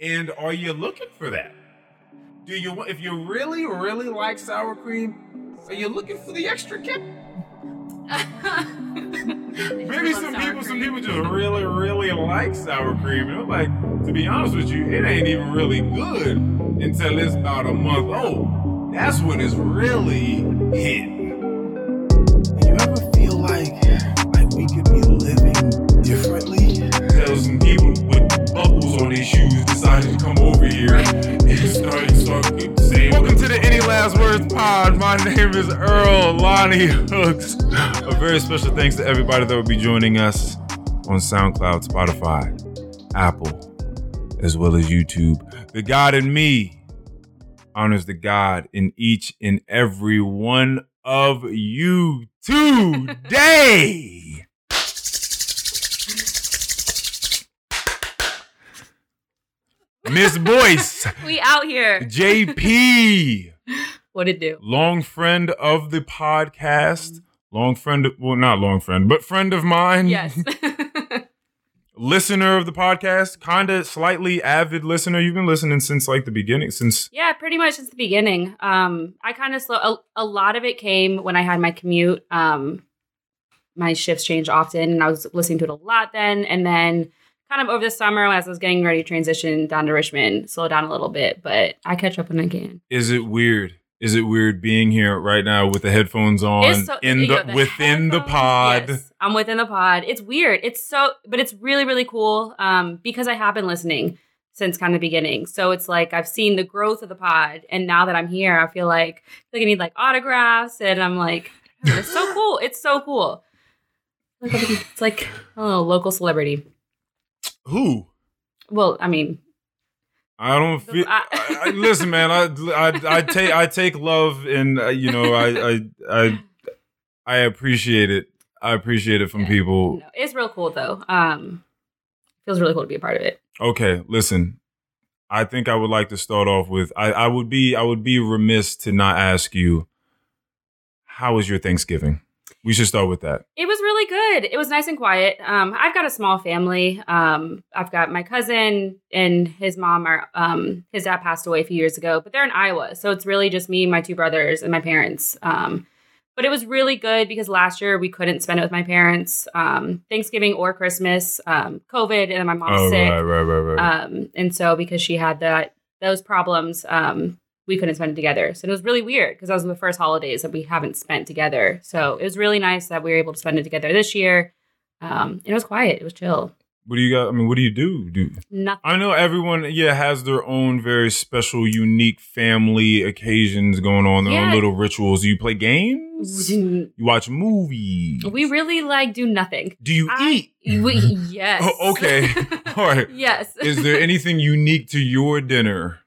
And are you looking for that? Do you if you really really like sour cream, are you looking for the extra kick? Maybe some people, some people just really, really like sour cream. And I'm like, to be honest with you, it ain't even really good until it's about a month old. That's when it's really hitting. Last Words Pod. My name is Earl Lonnie Hooks. A very special thanks to everybody that will be joining us on SoundCloud, Spotify, Apple, as well as YouTube. The God in me honors the God in each and every one of you today. Miss Boyce, we out here. JP, What it do? long friend of the podcast, long friend, well, not long friend, but friend of mine. Yes. listener of the podcast, kind of slightly avid listener. You've been listening since like the beginning, since yeah, pretty much since the beginning. Um, I kind of slow. A, a lot of it came when I had my commute. Um, my shifts change often, and I was listening to it a lot then. And then, kind of over the summer, as I was getting ready to transition down to Richmond, slow down a little bit. But I catch up when I can. is it weird? Is it weird being here right now with the headphones on so- in the, the within the pod? yes, I'm within the pod. It's weird. It's so, but it's really, really cool. Um, because I have been listening since kind of the beginning. So it's like I've seen the growth of the pod, and now that I'm here, I feel like like I need like autographs, and I'm like, "Oh, it's so cool. It's so cool. It's like oh, local celebrity. Who? Well, I mean, I don't feel. I- I, I, listen, man. I, I I take I take love, and uh, you know, I I I I appreciate it. I appreciate it from Yeah. people. no, it's real cool though. Um, feels really cool to be a part of it. Okay, listen. I think I would like to start off with I, I would be I would be remiss to not ask you how was your Thanksgiving? We should start with that. It was really good. It was nice and quiet. Um, I've got a small family. Um, I've got my cousin and his mom are um, his dad passed away a few years ago, but they're in Iowa, so it's really just me, my two brothers, and my parents. Um, but it was really good because last year we couldn't spend it with my parents, um, Thanksgiving or Christmas, um, COVID, and then my mom's oh, sick. right, right, right, right. Um, and so because she had that those problems, um, we couldn't spend it together. So it was really weird because that was the first holidays that we haven't spent together. So it was really nice that we were able to spend it together this year. Um, it was quiet. It was chill. what do you got? I mean, what do you do? Do Nothing. I know everyone, yeah, has their own very special, unique family occasions going on, their own little rituals. Do you play games? You watch movies? We really like do nothing. do you I- eat? We, yes. Oh, okay. All right. yes. Is there anything unique to your dinner?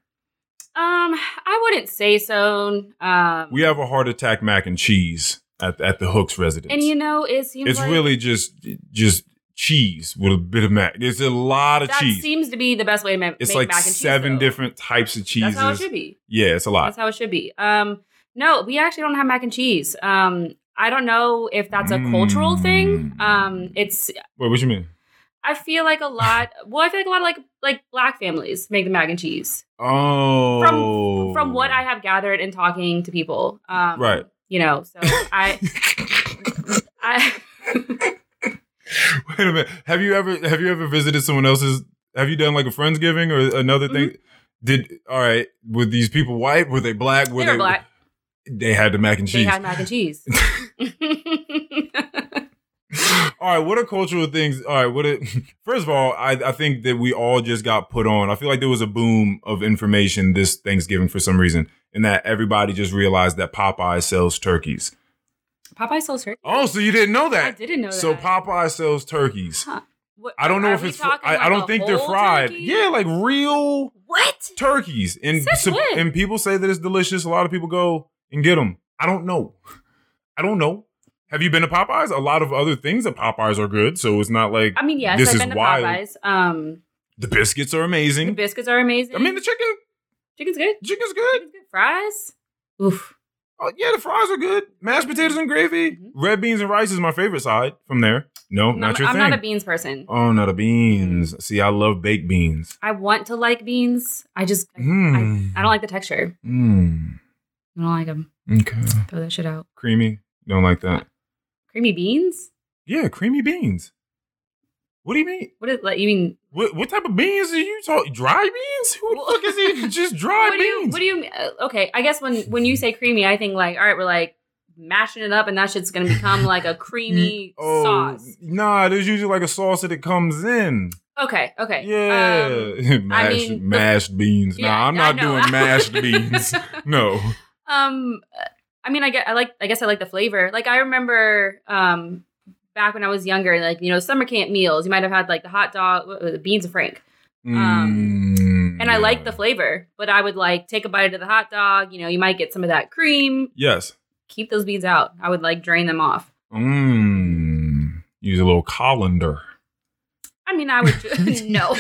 Um, I wouldn't say so. Um, We have a heart attack mac and cheese at at the Hooks residence. and you know, it seems it's like really just just cheese with a bit of mac. It's a lot of that cheese. seems to be the best way to ma- it's make like mac and cheese. seven different types of cheeses. That's how it should be. Yeah, it's a lot. That's how it should be. Um, no, we actually don't have mac and cheese. Um, I don't know if that's a cultural thing. Mm. Um, it's Wait, what you mean? I feel like a lot. Well, I feel like a lot of like like black families make the mac and cheese. Oh, From from what I have gathered in talking to people, um, Right. You know, so I, I, Wait a minute. Have you ever have you ever visited someone else's? Have you done like a friendsgiving or another thing? Mm-hmm. Did all right? Were these people white? Were they black? Were they were black. They had the mac and cheese. They had mac and cheese. all right, what are cultural things? All right, what? Are, first of all, I I think that we all just got put on. I feel like there was a boom of information this Thanksgiving for some reason, and that everybody just realized that Popeye sells turkeys. Popeye sells turkey. Oh, so you didn't know that? I didn't know that. So Popeye sells turkeys. Huh. What- I don't know if it's. fr- I, I don't think they're fried. turkey? Yeah, like real What? turkeys, and so- and people say that it's delicious. A lot of people go and get them. I don't know. I don't know. Have you been to Popeyes? A lot of other things at Popeyes are good, so it's not like I mean, yes, This I've is been to wild. Popeyes. Um, the biscuits are amazing. the biscuits are amazing. I mean, the chicken, chicken's good. chicken's good. Chicken's good. Fries. Oof. Oh, yeah, the fries are good. Mashed potatoes and gravy. Mhm. Red beans and rice is my favorite side from there. No, I'm, not your I'm thing. not a beans person. oh, not a beans. See, I love baked beans. I want to like beans. I just I, Mm. I don't like the texture. Mm. I don't like them. Okay. Throw that shit out. Creamy. Don't like that. Creamy beans? Yeah, creamy beans. What do you mean? What is like? You mean What what type of beans are you talking? Dry beans? Who the fuck is eating just dry what do you beans? what do you uh, okay i guess when when you say creamy i think like all right we're like mashing it up and that shit's gonna become like a creamy oh, sauce Nah, there's usually like a sauce that it comes in. okay okay Yeah, um, mashed, mean, the- mashed beans. yeah, nah, I'm not doing mashed beans. No. um i mean i get i like i guess i like the flavor like i remember um back when i was younger like you know summer camp meals you might have had like the hot dog was beans of frank Um, Mm, and i like the flavor but i would like take a bite of the hot dog you know you might get some of that cream Yes. keep those beans out i would like drain them off Mmm. Use a little colander. I mean i would ju- no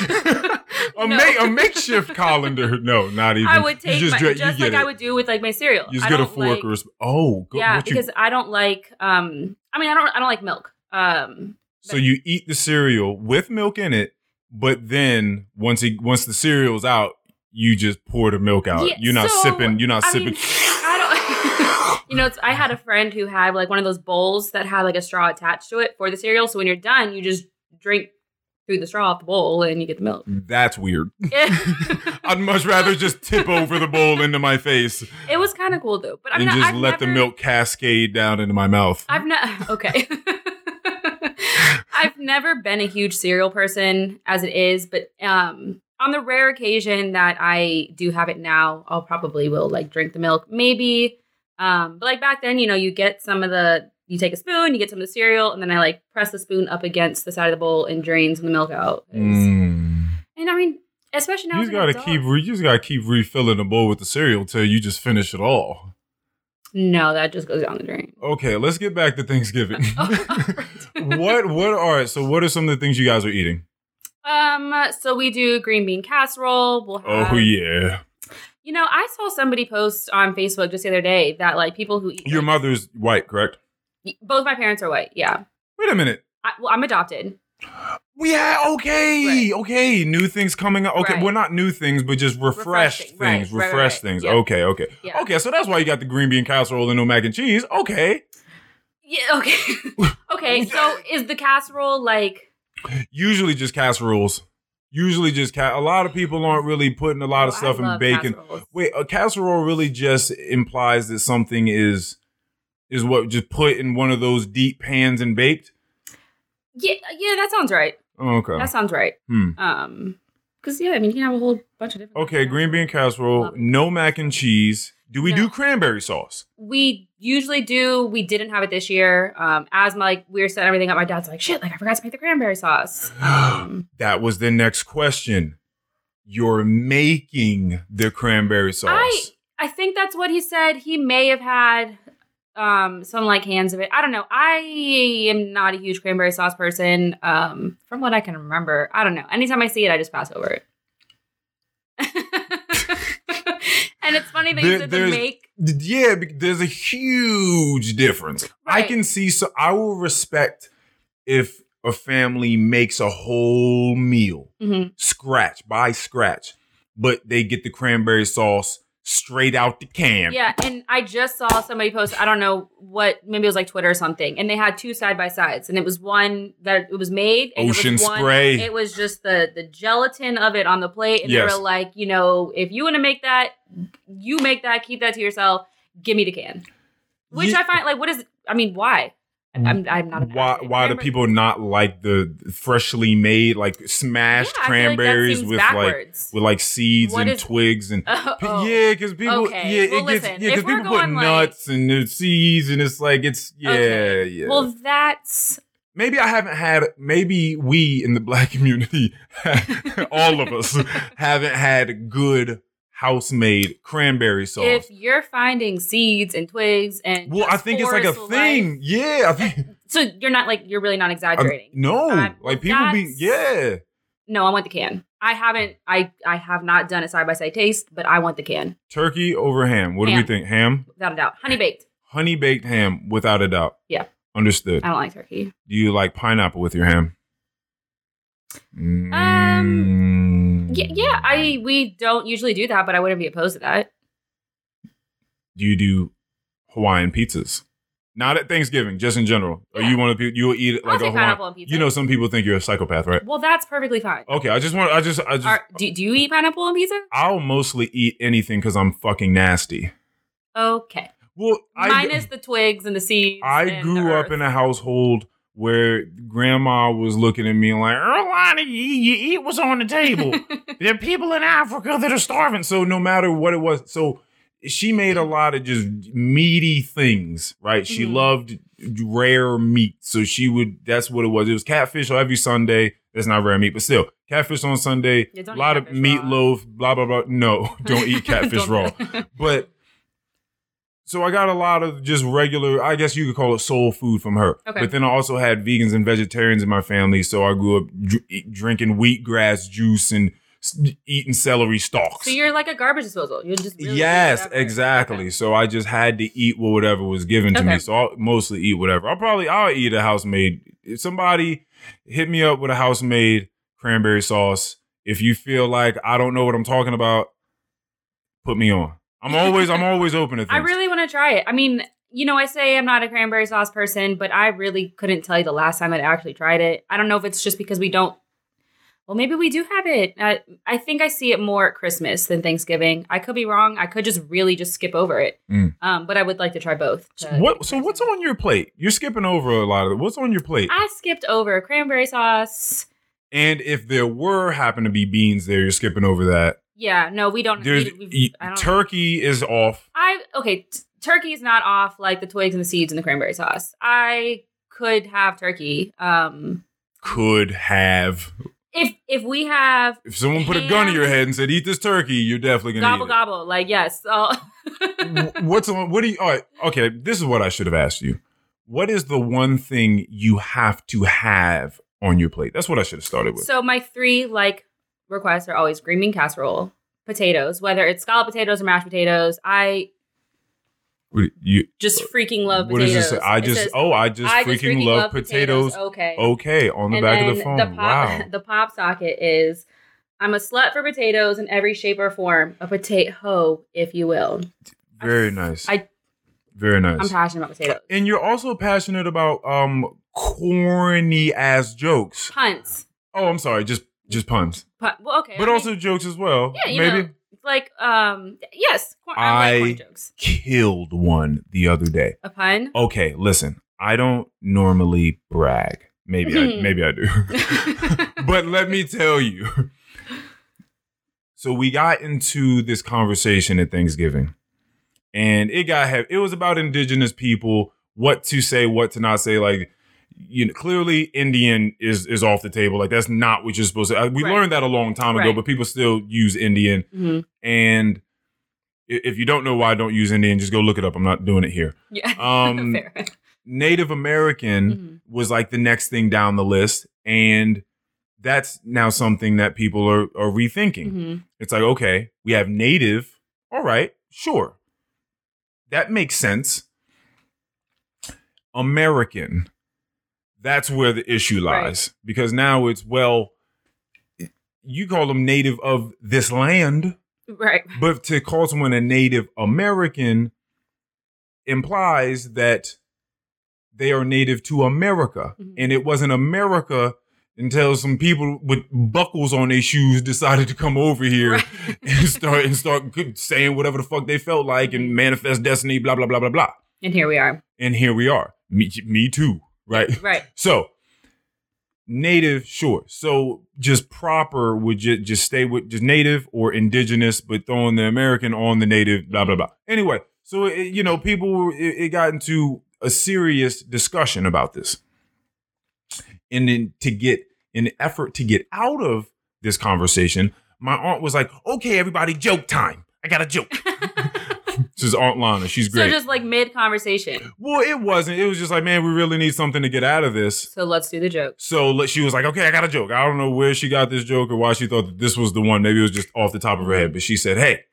a, No. ma- a makeshift colander. No, not even. I would You take just, my, just you like I would do with like my cereal. You just I get a fork like- or oh, go, yeah, what you- because I don't like. Um, I mean, I don't. I don't like milk. Um, so you eat the cereal with milk in it, but then once it once the cereal's out, you just pour the milk out. Yeah, you're not so, sipping. You're not I sipping. mean, I don't. you know, it's, I had a friend who had like one of those bowls that had like a straw attached to it for the cereal. So when you're done, you just drink the straw off the bowl and you get the milk. That's weird. I'd much rather just tip over the bowl into my face It was kind of cool though. But I mean, and just I've let the milk cascade down into my mouth. I've not okay. I've never been a huge cereal person as it is, but um on the rare occasion that I do have it now, I'll probably will like drink the milk. Maybe um but like back then, you know, you get some of the you take a spoon, you get some of the cereal, and then I like press the spoon up against the side of the bowl and drains the milk out. Mm. And I mean, especially now You as just gotta keep. Re- you just gotta keep refilling the bowl with the cereal till you just finish it all. No, that just goes down the drain. Okay, let's get back to Thanksgiving. Oh, what? What are so? What are some of the things you guys are eating? Um, so we do green bean casserole. We'll have Oh yeah, You know, I saw somebody post on Facebook just the other day that like people who eat your like, mother's white, correct? Both my parents are white. Yeah, Wait a minute. I, well, I'm adopted. Yeah, okay, okay. New things coming up. Okay, Right. well, not new things, but just refreshed Refreshing, things. right, right, refresh right. things. Okay, okay, Yeah. okay. So that's why you got the green bean casserole and no mac and cheese. Okay. Yeah. Okay. okay. So is the casserole like? Usually just casseroles. Usually just ca- a lot of people aren't really putting a lot of Oh, I stuff in bacon. casseroles. Wait, a casserole really just implies that something is is what just put in one of those deep pans and baked. Yeah. Yeah. That sounds right. Oh, okay. That sounds right. Hmm. Um. Because yeah, I mean, you can have a whole bunch of different. Okay, green bean casserole, no mac and cheese. Do we No. do cranberry sauce? We usually do. We didn't have it this year. Um, as my like we were setting everything up, my dad's like, "Shit, like I forgot to make the cranberry sauce." Um, That was the next question. You're making the cranberry sauce. I I think that's what he said. He may have had um some like hands of it. I don't know. I am not a huge cranberry sauce person. Um, from what I can remember, I don't know. Anytime I see it, I just pass over it. and it's funny that There- you said there's- make. yeah, there's a huge difference. I can see so I will respect if a family makes a whole meal Mhm. scratch by scratch, but they get the cranberry sauce straight out the can. Yeah, and I just saw somebody post. I don't know what. Maybe it was like Twitter or something, and they had two side by sides, and it was one that it was made. And Ocean it was one, spray. It was just the the gelatin of it on the plate, and Yes. they were like, you know, if you want to make that, you make that. Keep that to yourself. Give me the can. Which Ye- I find like, what is? I mean, why? I'm I'm not. Why why do people not like the freshly made like smashed Yeah, I feel like that cranberries with like with like seeds What and is- twigs and P- oh. Yeah, because people, Okay. yeah, Well, it gets, listen, yeah, because people put going, like- nuts and seeds, and it's like it's, yeah, Okay. yeah. Well, that's maybe I haven't had, maybe we in the black community, all of us, haven't had good house made cranberry sauce. if you're finding seeds and twigs and well, I think it's like a thing. life- Yeah, I think. So you're not like you're really not I'm- exaggerating. no, Um, like people be, yeah. No, I want the can. I haven't. I I have not done a side by side taste, but I want the can Turkey over ham. What do we think? Ham, without a doubt. Honey baked. honey baked ham, without a doubt. Yeah. Understood. I don't like turkey. Do you like pineapple with your ham? Um, Mm. Mm. Yeah, yeah. I we don't usually do that, but I wouldn't be opposed to that. Do you do Hawaiian pizzas? Not at Thanksgiving, just in general. Yeah. you want to you will eat it I'll like a Hawaiian? pizza. You know, some people think you're a psychopath, right? Well, that's perfectly fine. Okay, I just want I just I just Are, do, do you eat pineapple on pizza? I'll mostly eat anything because I'm fucking nasty. Okay. Well, I Minus the twigs and the seeds. I grew up in a household where grandma was looking at me like, Erlani, you, you eat what's on the table. there are people in Africa that are starving. So no matter what it was, so she made a lot of just meaty things, right? She Mhm. loved rare meat. So she would, that's what it was. It was catfish every Sunday. That's not rare meat, but still, catfish on Sunday, a lot of raw. meatloaf, blah, blah, blah. No, don't eat catfish Don't raw. But so I got a lot of just regular, I guess you could call it soul food from her. Okay. But then I also had vegans and vegetarians in my family. So I grew up dr- drinking wheatgrass juice and eating celery stalks. so you're like a garbage disposal. You just really yes, exactly. Okay. So I just had to eat whatever was given to me. So I'll mostly eat whatever. I'll probably I'll eat a house made. If somebody hit me up with a house made cranberry sauce. If you feel like I don't know what I'm talking about, put me on. I'm always I'm always open to things. I really want to try it. I mean, you know, I say I'm not a cranberry sauce person, but I really couldn't tell you the last time I actually tried it. I don't know if it's just because we don't. Well, maybe we do have it. Uh, I think I see it more at Christmas than Thanksgiving. I could be wrong. I could just really just skip over it. Mm. Um, but I would like to try both. So to what? So what's on your plate? You're skipping over a lot of it. What's on your plate? I skipped over cranberry sauce. and if there were happen to be beans there, you're skipping over that. Yeah, no, we don't. There's we, we, I turkey is off. I okay. T- turkey is not off like the twigs and the seeds and the cranberry sauce. I could have turkey. Um, Could have. if if we have If someone put a gun in Ham. your head and said, "Eat this turkey," you're definitely gonna gobble gobble, like yes. So. What's on? What do you? All right, okay. This is what I should have asked you. What is the one thing you have to have on your plate? That's what I should have started with. so my three like requests are always green bean casserole, potatoes, whether it's scalloped potatoes or mashed potatoes. I you, just freaking love what potatoes. does it say? I just. says, oh, I just I freaking love, potatoes. Okay. Okay, on the and back of the phone. The pop, wow. the pop socket is I'm a slut for potatoes in every shape or form, a potato, if you will. Very nice. I- Very nice. I'm passionate about potatoes. and you're also passionate about um corny ass jokes. Punts. Oh, I'm sorry, just just puns, Pun- well, okay. but I mean, also jokes as well. yeah, you Maybe know, like um, yes, I, I- like corny jokes. killed one the other day. A pun. Okay, listen, I don't normally brag. Maybe I Hmm. maybe I do, but let me tell you. So we got into this conversation at Thanksgiving, and it got. It was about indigenous people, what to say, what to not say. Like, you know, clearly Indian is is off the table. Like that's not what you're supposed to. We Right. learned that a long time ago, Right. but people still use Indian. Mhm. And if you don't know why I don't use Indian, just go look it up. I'm not doing it here. Yeah. Um. Native American Mhm. was like the next thing down the list, and that's now something that people are are rethinking. Mhm. It's like, okay, we have native. All right, sure. That makes sense. American. That's where the issue Right. lies. Because now it's, well, you call them native of this land, Right. but to call someone a Native American implies that they are native to America. Mhm. And it wasn't America until some people with buckles on their shoes decided to come over here Right. and start and start saying whatever the fuck they felt like and manifest destiny, blah blah blah blah blah. And here we are. And here we are. Me, me too, right? Right. So native, sure. So just proper would ju- just stay with just native or indigenous, but throwing the American on the native, blah blah blah. Anyway, so it, you know, people were- it, it got into a serious discussion about this, and then to get in the effort to get out of this conversation, my aunt was like, "Okay, everybody, joke time. I got a joke." this is Aunt Lana. She's great. so just like mid conversation. well, it wasn't. It was just like, man, we really need something to get out of this. So let's do the joke. So let- she was like, okay, I got a joke. I don't know where she got this joke or why she thought that this was the one. Maybe it was just off the top of her head. But she said, hey,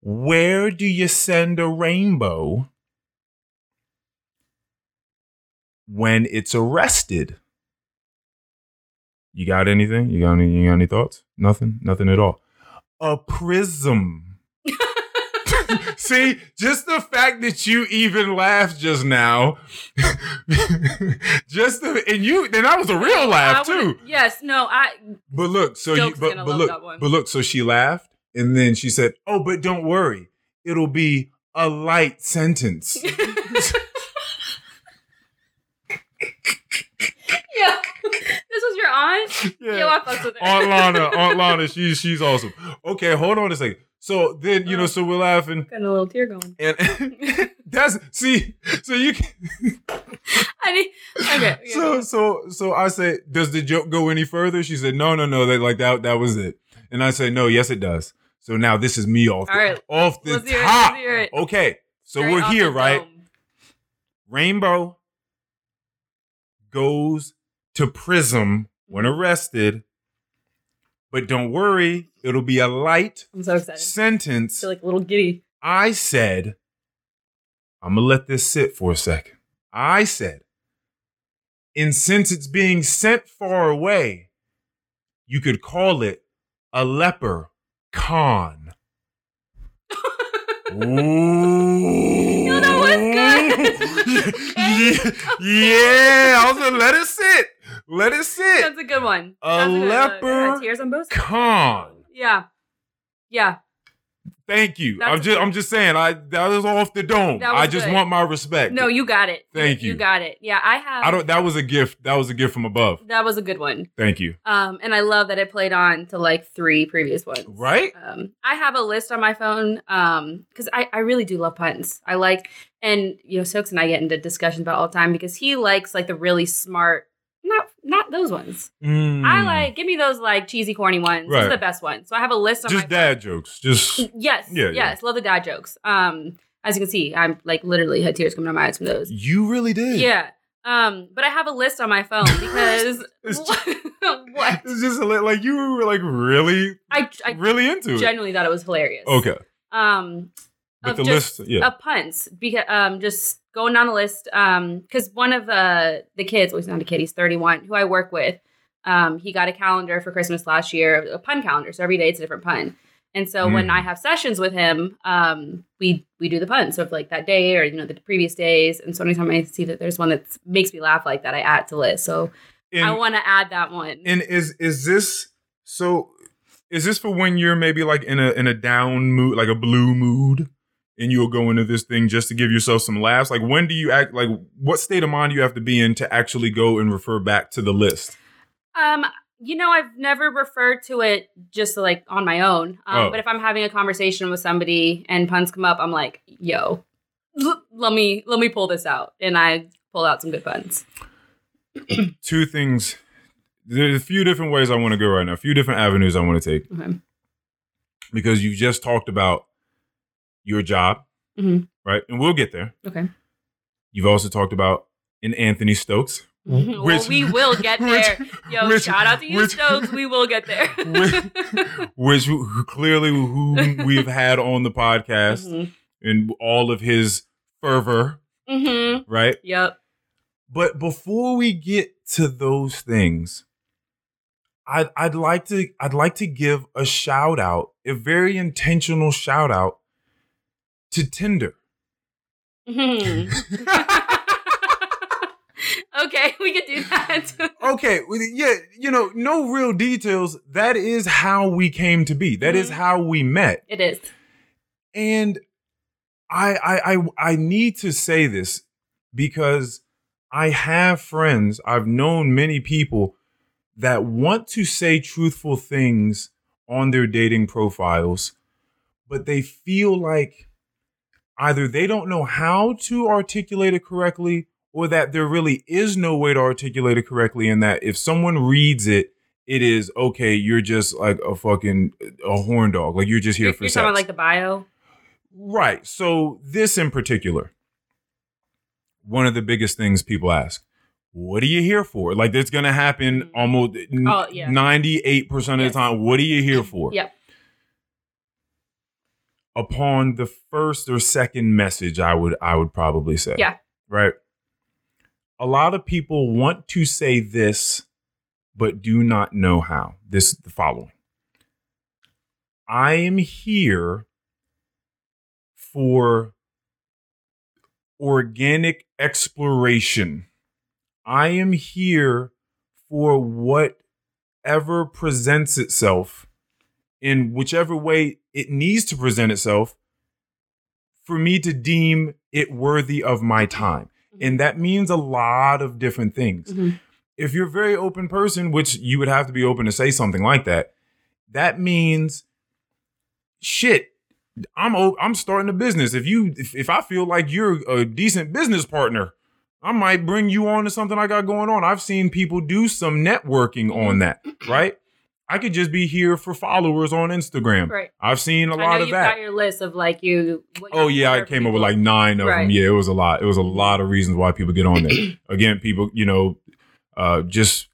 where do you send a rainbow when it's arrested. You got anything? You got any? You got any thoughts? Nothing. Nothing at all. A prism. See, just the fact that you even laughed just now, just the and you, and that was a real laugh too. Yes, no, I But look, so you, but, but look, but look, so she laughed, and then she said, "Oh, but don't worry, it'll be a light sentence." yeah. this was your aunt. Yo, I fucked with her. Aunt Lana, Aunt Lana, she's she's awesome. Okay, hold on a second. So then you know, oh. so we're laughing, Got a little tear going. and that's see, so you can. I need, okay. yeah. So so so I say, does the joke go any further? She said, no, no, no. That like that that was it. And I said, no, yes, it does. So now this is me off the, All right. off the let's hear it. top. Let's hear it. Okay, so Straight we're off here, the right? dome. Rainbow goes to Prism when mm-hmm. arrested, but don't worry, it'll be a light I'm so excited. I feel like a little giddy. I said, I'm gonna let this sit for a second. I said, and since it's being sent far away, you could call it a leper con. Ooh. Yo, that was good. yeah, yeah, I was gonna let it sit. Let it sit. That's a good one. A one. leper tears on both. Con. Yeah. Yeah. Thank you. That's I'm just good. I'm just saying I that was off the dome. I just good. want my respect. No, you got it. Thank you. You got it. Yeah, I have. I don't that was a gift. That was a gift from above. That was a good one. Thank you. Um, and I love that it played on to like three previous ones. Right? Um, I have a list on my phone um because I, I really do love puns. I like and you know Stokes and I get into discussions about all the time because he likes like the really smart not those ones. I Mm. like give me those like cheesy corny ones. Those are the best ones. So I have a list on just my dad jokes. Just. Yes. Yeah, yeah. yes. Love the dad jokes. Um as you can see, I'm like literally had tears coming out my eyes from those. you really did. Yeah. Um, but I have a list on my phone because It's what? It's just li- like you were like really I I really into it. genuinely thought it was hilarious. Okay. Um Of the list, yeah. of puns because um just going down the list um because one of uh the kids well he's not a kid he's 31 who i work with um he got a calendar for christmas last year a pun calendar so every day it's a different pun and so when Mm. i have sessions with him um we we do the puns so if like that day or you know the previous days and so anytime i see that there's one that makes me laugh like that i add to list so and, i want to add that one and is is this so is this for when you're maybe like in a in a down mood, like a blue mood? And you'll go into this thing just to give yourself some laughs. Like, when do you act? Like, what state of mind do you have to be in to actually go and refer back to the list? Um, you know, I've never referred to it just like on my own. Um, Oh. But if I'm having a conversation with somebody and puns come up, I'm like, "Yo, l- let me let me pull this out," and I pull out some good puns. Two things. There's a few different ways I want to go right now. A few different avenues I want to take Okay. because you just talked about your job, Mhm. right? And we'll get there. Okay. You've also talked about an Anthony Stokes, well, Which- we will get which- there. Yo, which- shout out to you, which- Stokes. We will get there. which who- clearly who we've had on the podcast Mhm. and all of his fervor, Mhm. right? Yep. But before we get to those things, I'd I'd like to I'd like to give a shout out, a very intentional shout out to Tinder. Mhm. okay, we could do that. okay, yeah, you know, no real details. That is how we came to be. That is Mhm. how we met. it is. And I, I I I need to say this because I have friends, I've known many people that want to say truthful things on their dating profiles, but they feel like either they don't know how to articulate it correctly or that there really is no way to articulate it correctly and that if someone reads it it is okay you're just like a fucking a horn dog like you're just here You're, for you're sex talking about like the bio. Right. So this in particular, one of the biggest things people ask, what are you here for? Like it's gonna happen Mhm. almost Oh, yeah. ninety-eight percent of Yes. the time. What are you here for? Yep. Upon the first or second message, I would I would probably say. Yeah. Right. a lot of people want to say this, but do not know how. This is the following I am here for organic exploration. I am here for whatever presents itself in whichever way it needs to present itself for me to deem it worthy of my time. And that means a lot of different things. Mhm. If you're a very open person, which you would have to be open to say something like that, that means shit. I'm I'm starting a business. If you if, if I feel like you're a decent business partner, I might bring you on to something I got going on. I've seen people do some networking on that, right? I could just be here for followers on Instagram. Right. I've seen a lot of that. got your list of like you. Oh yeah, I came up with like nine of them. Yeah, it was a lot. It was a lot of reasons why people get on there. Again, people, you know, uh, just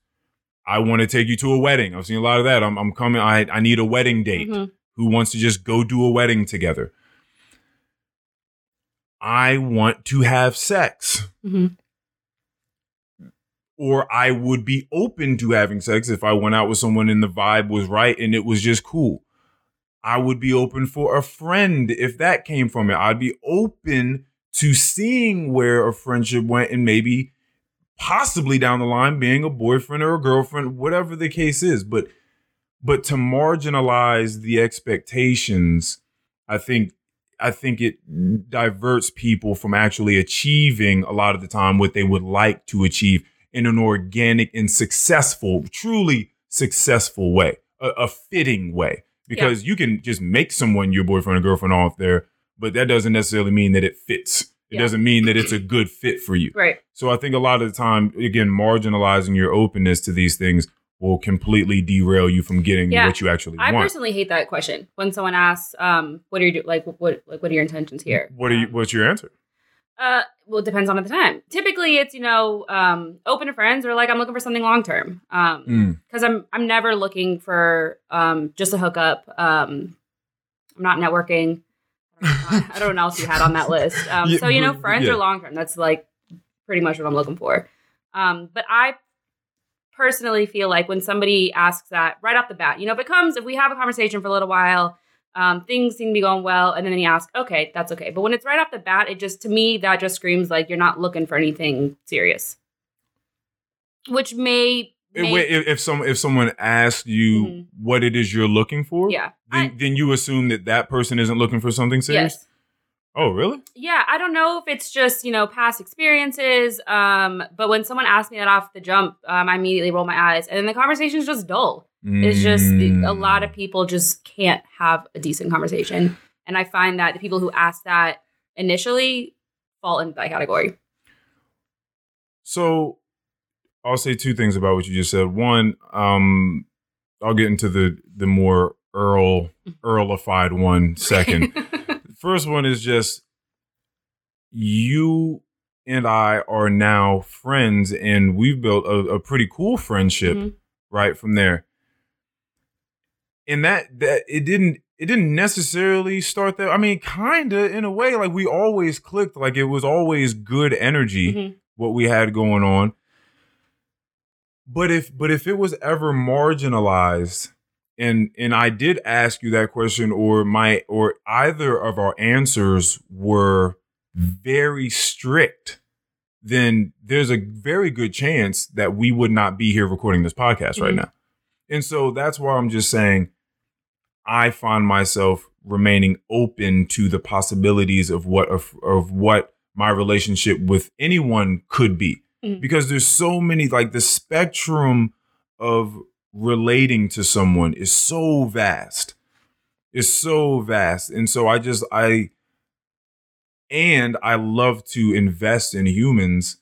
I want to take you to a wedding. I've seen a lot of that. I'm, I'm coming. I I need a wedding date. Mhm. Who wants to just go do a wedding together? I want to have sex. Mhm. Or I would be open to having sex if I went out with someone and the vibe was right and it was just cool. I would be open for a friend if that came from it. I'd be open to seeing where a friendship went and maybe possibly down the line being a boyfriend or a girlfriend, whatever the case is. But but to marginalize the expectations, I think I think it diverts people from actually achieving a lot of the time what they would like to achieve in an organic and successful, truly successful way, a, a fitting way. Because you can just make someone your boyfriend or girlfriend off there, but that doesn't necessarily mean that it fits. It Yeah. doesn't mean that it's a good fit for you. Right. So I think a lot of the time, again, marginalizing your openness to these things will completely derail you from getting Yeah. what you actually I want. I personally hate that question when someone asks, um, "What are you do- like? What like what are your intentions here?" What are you? Um, What's your answer? Uh, well, it depends on at the time. Typically, it's you know, um, open to friends or like I'm looking for something long term. Um, Mm. because I'm I'm never looking for um just a hookup. Um, I'm not networking. I don't know what else you had on that list. Um, Yeah, so you know, friends yeah. or long term. That's like pretty much what I'm looking for. Um, but I personally feel like when somebody asks that right off the bat, you know, if it comes, if we have a conversation for a little while, um, things seem to be going well, and then you ask, okay, that's okay. But when it's right off the bat, it just to me that just screams like you're not looking for anything serious, which may, If- may Wait, if, if some if someone asks you Mhm. what it is you're looking for, yeah, then, I- then you assume that that person isn't looking for something serious. yes. Oh, really? Yeah, I don't know if it's just you know past experiences, um, but when someone asks me that off the jump, um, I immediately roll my eyes, and then the conversation is just dull. It's just a lot Mm. of people just can't have a decent conversation, and I find that the people who ask that initially fall into that category. So, I'll say two things about what you just said. One, um, I'll get into the the more Earl Earlified one second. First one is just you and I are now friends, and we've built a, a pretty cool friendship Mhm. right from there. And that that it didn't it didn't necessarily start there. I mean, kinda in a way, like we always clicked, like it was always good energy Mhm. what we had going on. But if but if it was ever marginalized and and I did ask you that question or my or either of our answers were very strict, then there's a very good chance that we would not be here recording this podcast right Mhm. now. And so that's why I'm just saying I find myself remaining open to the possibilities of what of, of what my relationship with anyone could be Mhm. because there's so many like the spectrum of relating to someone is so vast it's so vast and so i just i and i love to invest in humans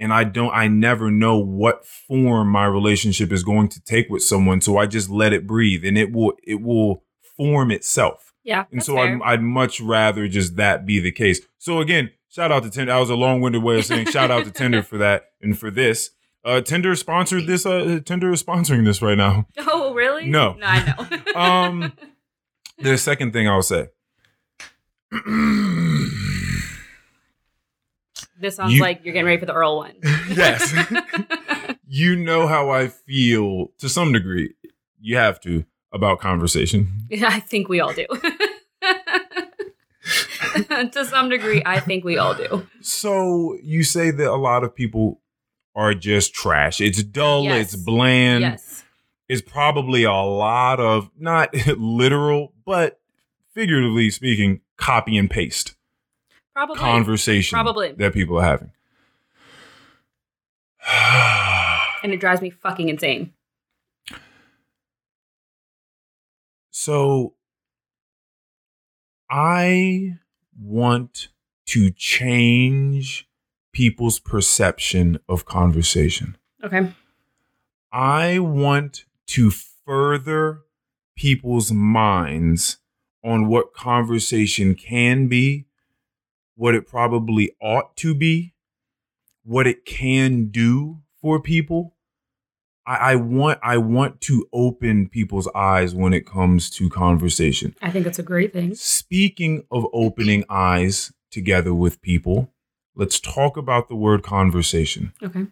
and i don't i never know what form my relationship is going to take with someone so i just let it breathe and it will it will form itself Yeah, and so. I'd, I'd much rather just that be the case. So again, shout out to Tinder. That was a long-winded way of saying shout out to Tinder for that and for this. Uh, Tinder sponsored this. Uh, Tinder is sponsoring this right now. oh, really? No. no, I know. Um, The second thing I'll say. This sounds You- like you're getting ready for the Earl one. yes. you know how I feel to some degree. You have to about conversation. Yeah, I think we all do. to some degree, I think we all do. So you say that a lot of people are just trash. It's dull, Yes. it's bland. yes. It's probably a lot of not literal, but figuratively speaking, copy and paste Probably. conversation Probably. that people are having. and it drives me fucking insane. So I want to change people's perception of conversation. Okay. I want to further people's minds on what conversation can be, what it probably ought to be, what it can do for people. I, I want I want to open people's eyes when it comes to conversation. I think it's a great thing. Speaking of opening eyes together with people, let's talk about the word conversation. Okay.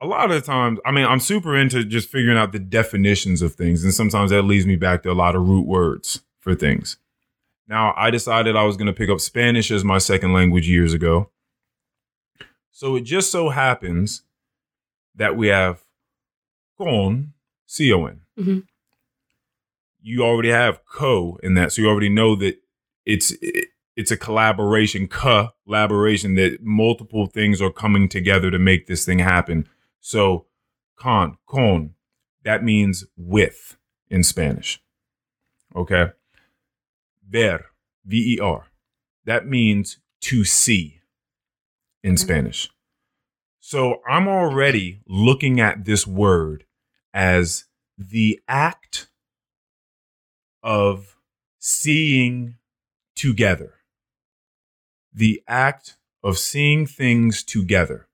a lot of times, I mean, I'm super into just figuring out the definitions of things. And sometimes that leads me back to a lot of root words for things. Now, I decided I was going to pick up Spanish as my second language years ago. So it just so happens that we have con, C O N. Mhm. You already have co in that. So you already know that it's. It's a collaboration, collaboration that multiple things are coming together to make this thing happen. So, con, con, that means with in Spanish. Okay. Ver, V E R, that means to see in Okay. Spanish. So, I'm already looking at this word as the act of seeing together. The act of seeing things together.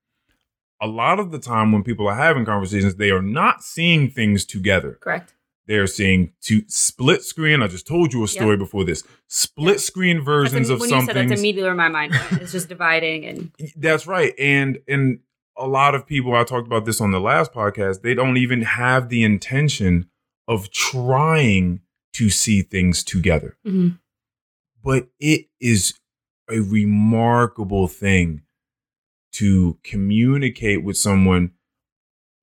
A lot of the time, when people are having conversations, they are not seeing things together. Correct. They're seeing to split screen. I just told you a story before this. Split screen That's versions im- of when you said something. that's immediately where my mind went. It's just dividing and That's right. And and a lot of people I talked about this on the last podcast, they don't even have the intention of trying to see things together. Mhm. But it is a remarkable thing to communicate with someone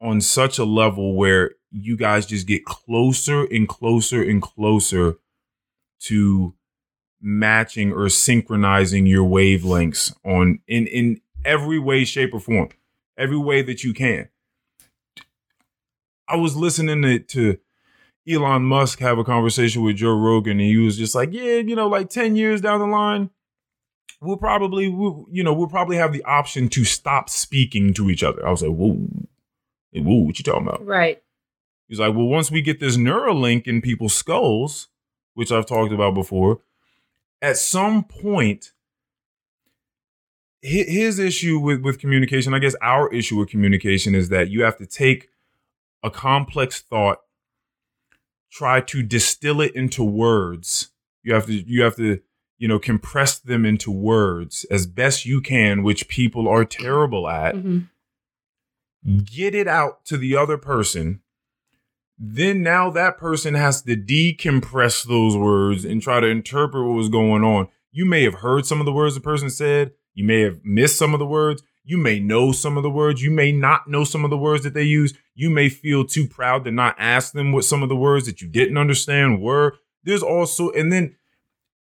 on such a level where you guys just get closer and closer and closer to matching or synchronizing your wavelengths on in in every way shape or form every way that you can. I was listening to, to elon musk have a conversation with joe rogan and he was just like yeah you know like 10 years down the line we'll probably we'll, you know we'll probably have the option to stop speaking to each other i was like whoa Hey, whoa what you talking about right. He's like, well, once we get this Neuralink in people's skulls, which I've talked about before, at some point, his issue with, with communication, I guess our issue with communication is that you have to take a complex thought, try to distill it into words. You have to, you have to, you know, compress them into words as best you can, which people are terrible at Mhm. get it out to the other person. Then now that person has to decompress those words and try to interpret what was going on. You may have heard some of the words the person said. You may have missed some of the words. You may know some of the words. You may not know some of the words that they use. You may feel too proud to not ask them what some of the words that you didn't understand were. There's also, and then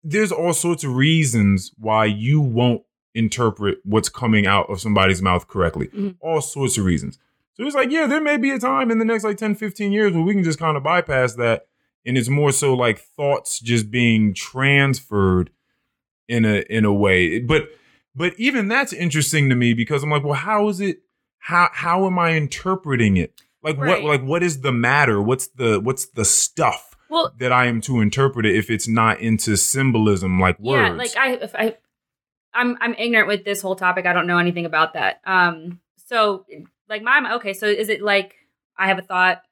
there's all sorts of reasons why you won't interpret what's coming out of somebody's mouth correctly. Mhm. All sorts of reasons. So it's like, yeah, there may be a time in the next like 10, 15 years where we can just kind of bypass that. And it's more so like thoughts just being transferred in a in a way. But but even that's interesting to me because I'm like, well, how is it how how am I interpreting it? Like Right. what like what is the matter? What's the what's the stuff Well, that I am to interpret it if it's not into symbolism like words? yeah, like I, if I, I'm, I'm ignorant with this whole topic. I don't know anything about that. Um, so like my, okay, so is it like I have a thought,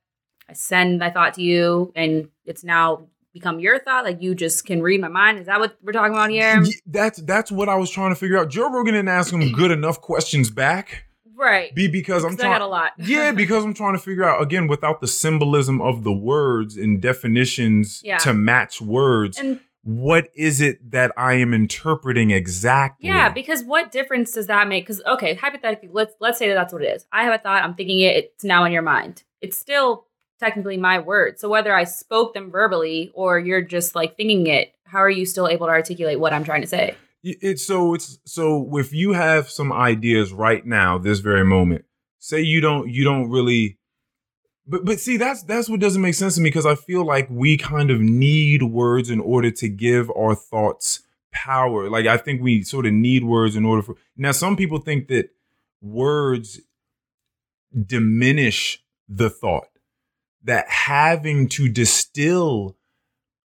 I send my thought to you, and it's now become your thought? Like you just can read my mind? Is that what we're talking about here? That's that's what I was trying to figure out. Joe Rogan didn't ask him good enough questions back. Right. Be because i'm got a lot. yeah, because I'm trying to figure out again without the symbolism of the words and definitions Yeah. to match words. and what is it that I am interpreting exactly? yeah, because what difference does that make? Because okay, hypothetically, let's let's say that that's what it is. I have a thought. I'm thinking it. It's now in your mind. It's still technically my words. So whether I spoke them verbally or you're just like thinking it, how are you still able to articulate what I'm trying to say? It's so it's so if you have some ideas right now, this very moment, say you don't you don't really but but see that's that's what doesn't make sense to me because I feel like we kind of need words in order to give our thoughts power. Like I think we sort of need words in order for now some people think that words diminish the thought that having to distill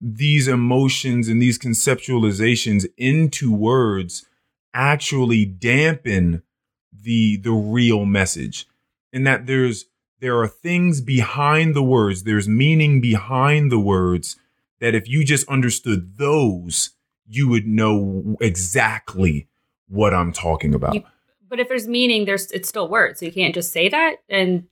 these emotions and these conceptualizations into words actually dampen the the real message and that there's there are things behind the words there's meaning behind the words that if you just understood those you would know exactly what I'm talking about. You- But if there's meaning, there's it's still words. So you can't just say that and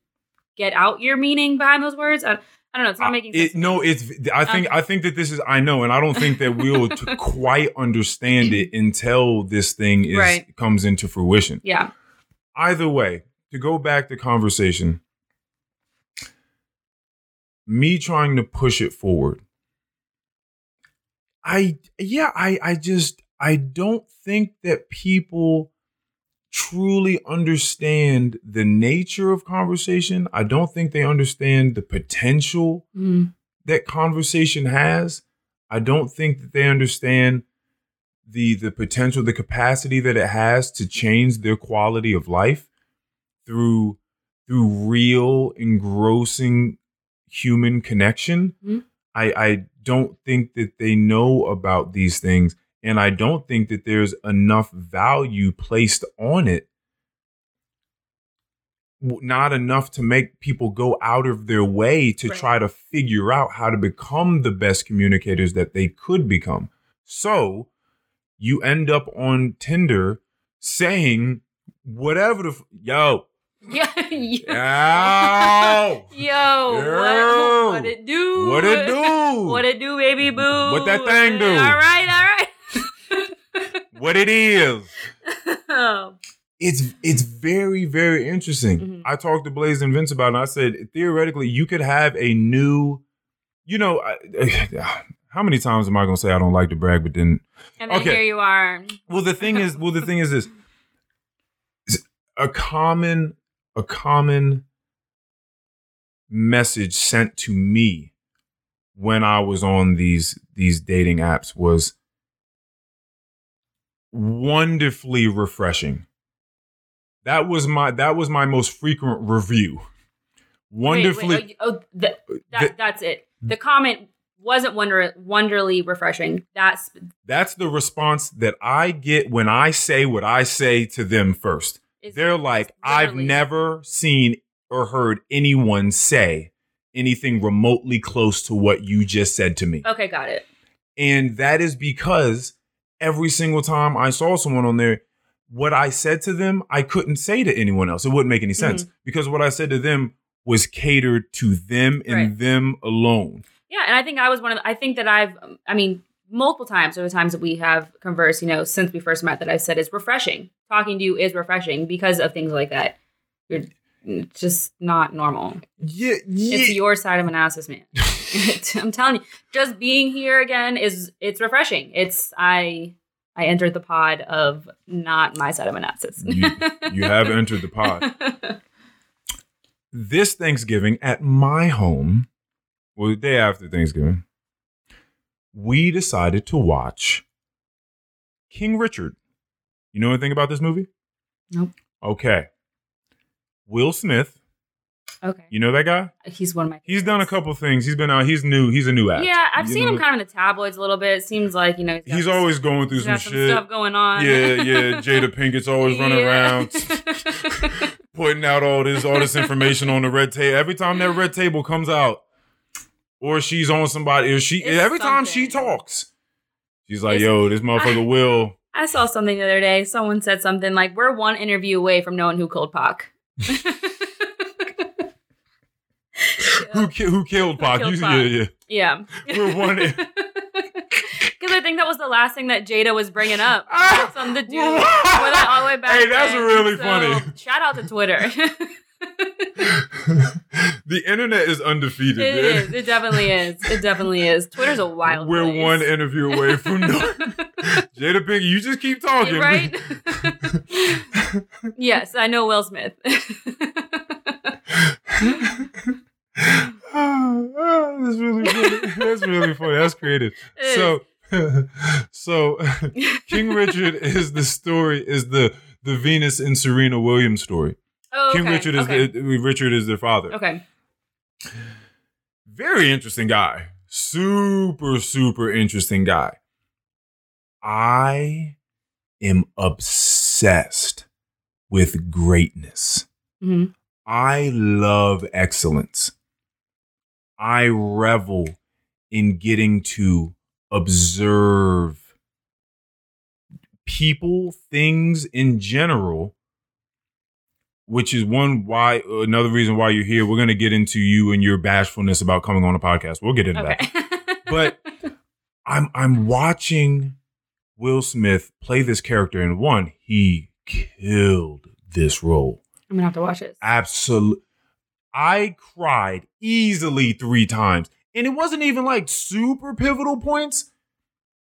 get out your meaning behind those words. I, I don't know. It's not making sense. It, no, it's. I think. Um, I think that this is. I know, and I don't think that we'll quite understand it until this thing is Right. comes into fruition. yeah. Either way, to go back to conversation, me trying to push it forward. I yeah, I I just I don't think that people truly understand the nature of conversation. I don't think they understand the potential Mm. that conversation has. I don't think that they understand the the potential, the capacity that it has to change their quality of life through through real engrossing human connection. Mhm. I I don't think that they know about these things and I don't think that there's enough value placed on it not enough to make people go out of their way to Right. try to figure out how to become the best communicators that they could become. So you end up on Tinder saying whatever the f- yo yo Yo, Yo. what, what it do? what it do What it do, baby boo? What that thing do? All right. What it is. Oh, It's it's very very interesting. Mhm. I talked to Blaze and Vince about it. And I said theoretically you could have a new, you know, I, how many times am I going to say I don't like to brag, but then and then Okay. here you are. Well, the thing is, well, the thing is this: a common, a common message sent to me when I was on these these dating apps was wonderfully refreshing. That was my that was my most frequent review. Wonderfully, Wait, wait, oh, oh th- uh, that, The- that's it. The comment wasn't wonder wonderly refreshing. That's that's the response that I get when I say what I say to them first. They're like, I've never seen or heard anyone say anything remotely close to what you just said to me. Okay, got it. And that is because every single time I saw someone on there, what I said to them, I couldn't say to anyone else. It wouldn't make any sense because what I said to them was catered to them and Right. them alone. Yeah, and I think I was one of the, I think that I've um, I mean multiple times over the times that we have conversed, you know, since we first met that I've said is refreshing. Talking to you is refreshing because of things like that. You're just not normal. Yeah, It's your side of analysis, man. I'm telling you, just being here again is it's refreshing. It's I I entered the pod of not my side of analysis. You- you have entered the pod. this Thanksgiving at my home, well, the day after Thanksgiving, we decided to watch King Richard. You know anything about this movie? Nope. Okay. Will Smith, okay, you know that guy? he's one of my. He's done a favorites. couple things. He's been out. He's new. He's a new act. Yeah, I've You seen him kind of in the tabloids a little bit. It seems like you know got He's some- always going through some some shit. stuff going on. Yeah, yeah. Jada Pinkett's always running Yeah. around putting out all this all this information on the red table. Every time that red table comes out, or she's on somebody. Or she It's every time she talks, she's like, It's- "Yo, this motherfucker will." I saw something the other day. Someone said something like, "We're one interview away from knowing who killed Pac." Who ki- who killed Pac? killed You- Pac? Yeah, yeah. yeah, We're one Because I think that was the last thing that Jada was bringing up. Ah! Had something to do all the way back. Hey, that's then. really So, funny. Shout out to Twitter. the internet is undefeated. it man. is. It definitely is. It definitely is. Twitter's a wild. We're place. one interview away from no. Jada Pinkett, you just keep talking. right? yes, I know Will Smith. Ah, that's really funny. That's really funny. That's creative. It So, so King Richard is the story is the the Venus and Serena Williams story. Oh, King okay, Richard is okay. the Richard is their father. okay. Very interesting guy. Super super interesting guy. I am obsessed with greatness. hmm I love excellence. I revel in getting to observe people, things in general, which is one why another reason why you're here. We're going to get into you and your bashfulness about coming on a podcast. We'll get into that. But I'm I'm watching Will Smith play this character and one, he killed this role. I'm gonna have to watch it. Absolutely. I cried easily three times. And it wasn't even like super pivotal points.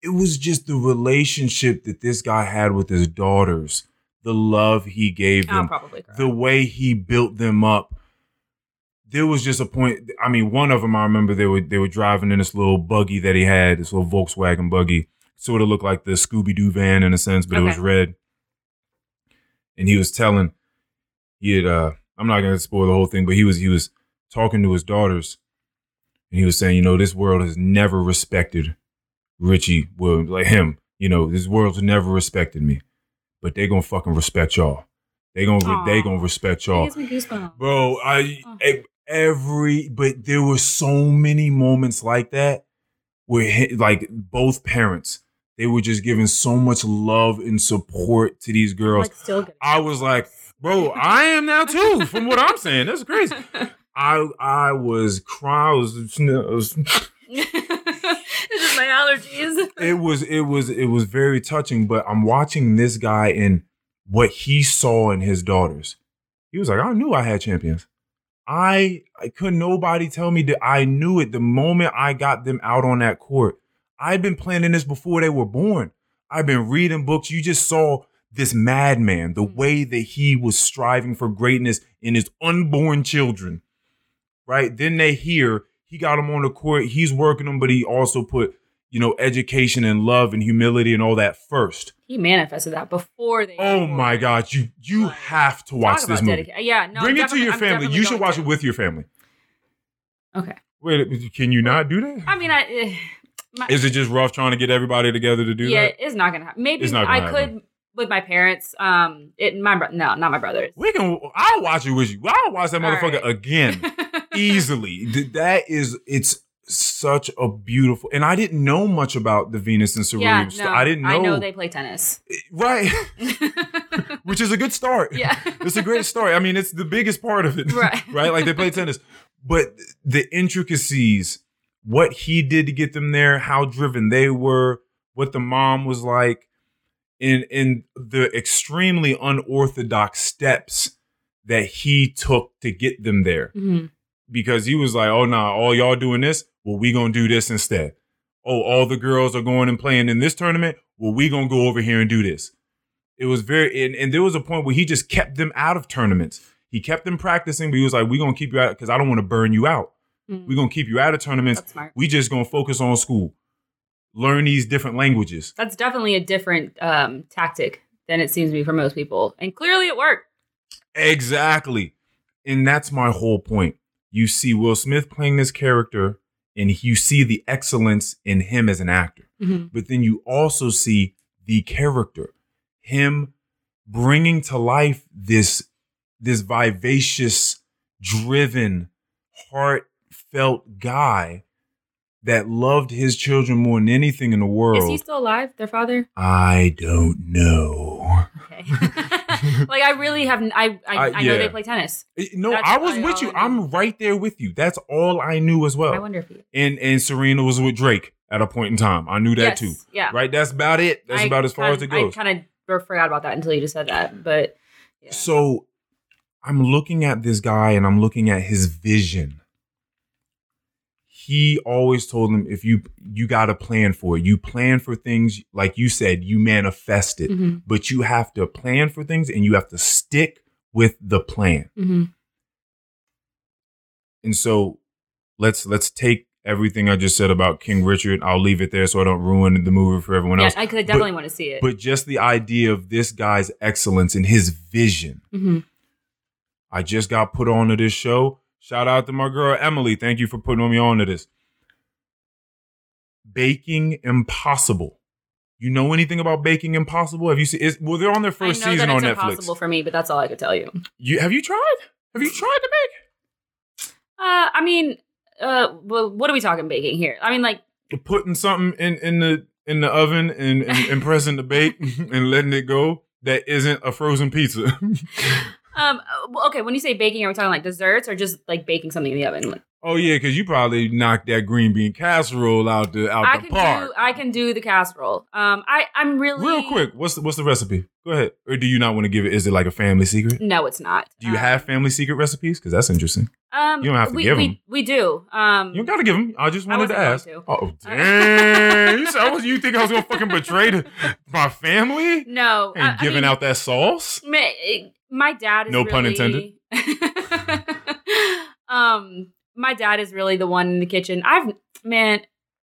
It was just the relationship that this guy had with his daughters, the love he gave them, the way he built them up. There was just a point. I mean, one of them I remember they were they were driving in this little buggy that he had, this little Volkswagen buggy, sort of looked like the Scooby Doo van in a sense, but it was red. And he was telling, he had uh, I'm not gonna spoil the whole thing, but he was he was talking to his daughters, and he was saying, you know, this world has never respected Richie, well, like him. You know, this world's never respected me, but they gonna fucking respect y'all. They gonna they gonna respect y'all, gives me goosebumps. bro. I Oh. every but there were so many moments like that where like both parents they were just giving so much love and support to these girls. Like. I was like, bro, I am now too. From what I'm saying, that's crazy. I I was crying. I was, I was it's just my allergies. it was it was it was very touching. But I'm watching this guy and what he saw in his daughters. He was like, I knew I had champions. I I couldn't nobody tell me that I knew it the moment I got them out on that court. I'd been planning this before they were born. I've been reading books. You just saw this madman, the Mhm. way that he was striving for greatness in his unborn children. Right? Then they hear he got them on the court. He's working them, but he also put, you know, education and love and humility and all that first. He manifested that before they. Oh my. God, you you have to watch this movie. dedica- Yeah, no. Bring it to your I'm family. You should watch to. it with your family. Okay. Wait, can you not do that? I mean, I. eh, my, Is it just rough trying to get everybody together to do yeah, that? Yeah, it's not gonna happen. Maybe gonna I happen. could with my parents. Um, it my bro- no, not my brothers. We can. I'll watch it with you. I'll watch that All motherfucker right. again easily. That is, it's such a beautiful. And I didn't know much about the Venus and Serena. yeah, no, I didn't know. I know they play tennis. right, which is a good start. yeah. It's a great story. I mean, it's the biggest part of it. Right. right? Like they play tennis. But the intricacies, what he did to get them there, how driven they were, what the mom was like, and and the extremely unorthodox steps that he took to get them there. Mhm. Because he was like, oh nah, all y'all doing this, well, we gonna do this instead. Oh, all the girls are going and playing in this tournament. Well, we gonna go over here and do this. It was very and, and there was a point where he just kept them out of tournaments. He kept them practicing, but he was like, we gonna keep you out because I don't want to burn you out. Mhm. we gonna keep you out of tournaments. We just gonna focus on school. Learn these different languages. That's definitely a different um, tactic than it seems to be for most people, and clearly it worked. Exactly. And that's my whole point. You see Will Smith playing this character, and you see the excellence in him as an actor. Mhm. But then you also see the character, him bringing to life this this vivacious, driven, heartfelt guy that loved his children more than anything in the world. Is he still alive? Their father? I don't know. Okay. like I really have. I I, I- I, know they play tennis. Eh, No, That's I was probably with all you. I know. I'm right there with you. That's all I knew as well. I wonder if he. And and Serena was with Drake at a point in time. I knew that yes, too. Yeah. Right? That's about it. That's I about as far as it goes. I kind of forgot about that until you just said that, but yeah. So I'm looking at this guy and I'm looking at his vision. He always told him if you you got to plan for it. You plan for things like you said, you manifest it. Mhm, But you have to plan for things and you have to stick with the plan. mhm. And so let's let's take everything I just said about King Richard. I'll leave it there so I don't ruin the movie for everyone Yeah, else. I could definitely want to see it. But just the idea of this guy's excellence and his vision. Mhm. I just got put on to this show. Shout out to my girl Emily. Thank you for putting me on to this. Baking Impossible. You know anything about Baking Impossible? Have you seen? Well, they're on their first I know season on it's Netflix. impossible for me, but that's all I could tell you. You have you tried? Have you tried to bake? Uh, I mean, uh, well, what are we talking baking here? I mean, like, Putting something in in the in the oven and, and, and pressing the bake and letting it go that isn't a frozen pizza. um, okay, when you say baking, are we talking like desserts or just like baking something in the oven? Like, oh yeah, because you probably knocked that green bean casserole out the out I the can park. do, I can do the casserole. Um, I, I'm really Real quick, what's the, what's the recipe? Go ahead. Or do you not want to give it? Is it like a family secret? No, it's not. Do you Um, have family secret recipes? Because that's interesting. Um, you don't have to we, give we, 'em. We do. Um, You don't gotta give them. I just I wanted to ask. going Oh damn! you, I was, you think I was gonna fucking betray my family no, and I- I giving mean, out that sauce? It- my dad is No pun intended. um, my dad is really the one in the kitchen. I've man,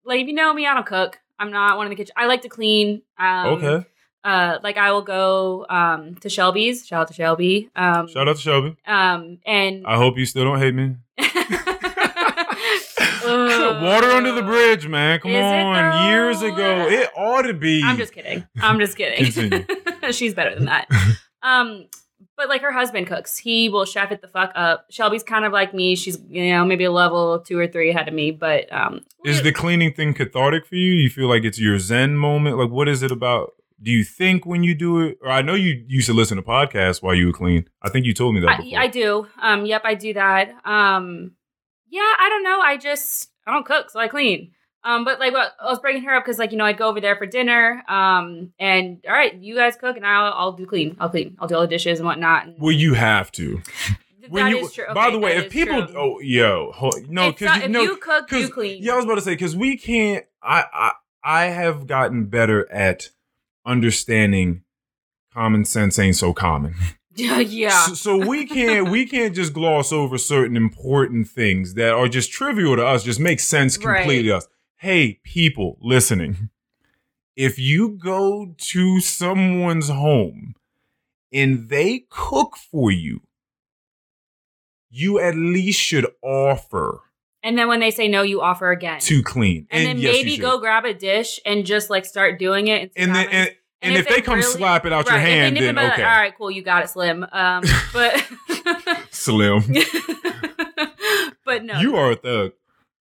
like if you know me, I don't cook. I'm not one in the kitchen. I like to clean. Um, okay. Uh, like I will go um to Shelby's. Shout out to Shelby. Um, Shout out to Shelby. um, and I hope you still don't hate me. Water under the bridge, man. Come Is on. Years ago, it ought to be. I'm just kidding. I'm just kidding. She's better than that. Um, but like her husband cooks, he will chef it the fuck up. Shelby's kind of like me. She's you know maybe a level two or three ahead of me, but um, Is the cleaning thing cathartic for you? You feel like it's your zen moment? Like, what is it about? Do you think when you do it? Or I know you used to listen to podcasts while you were clean. I think you told me that before. I, I do. Um, yep, I do that. Um, yeah, I don't know. I just I don't cook, so I clean. Um, but like what I was bringing her up because like you know I'd go over there for dinner. Um, and all right, you guys cook and I'll I'll do clean. I'll clean. I'll do all the dishes and whatnot. And well, you have to. When that you, is true. By Okay, the way, if people, true. oh, yo, ho, no, because not- if no, you cook, you clean. Yeah, I was about to say because we can't. I, I I have gotten better at understanding common sense ain't so common. yeah, yeah. So, so we can't we can't just gloss over certain important things that are just trivial to us, just make sense completely to us. Hey, people listening, if you go to someone's home and they cook for you, you at least should offer And then when they say no, you offer again. to clean. and, then yes, maybe go grab a dish and just like start doing it. And, and then and, and, if, they, come really- slap it out your Right, if they hand, then okay, all right, cool, you got it, Slim. Um, but Slim, but no, you are a thug.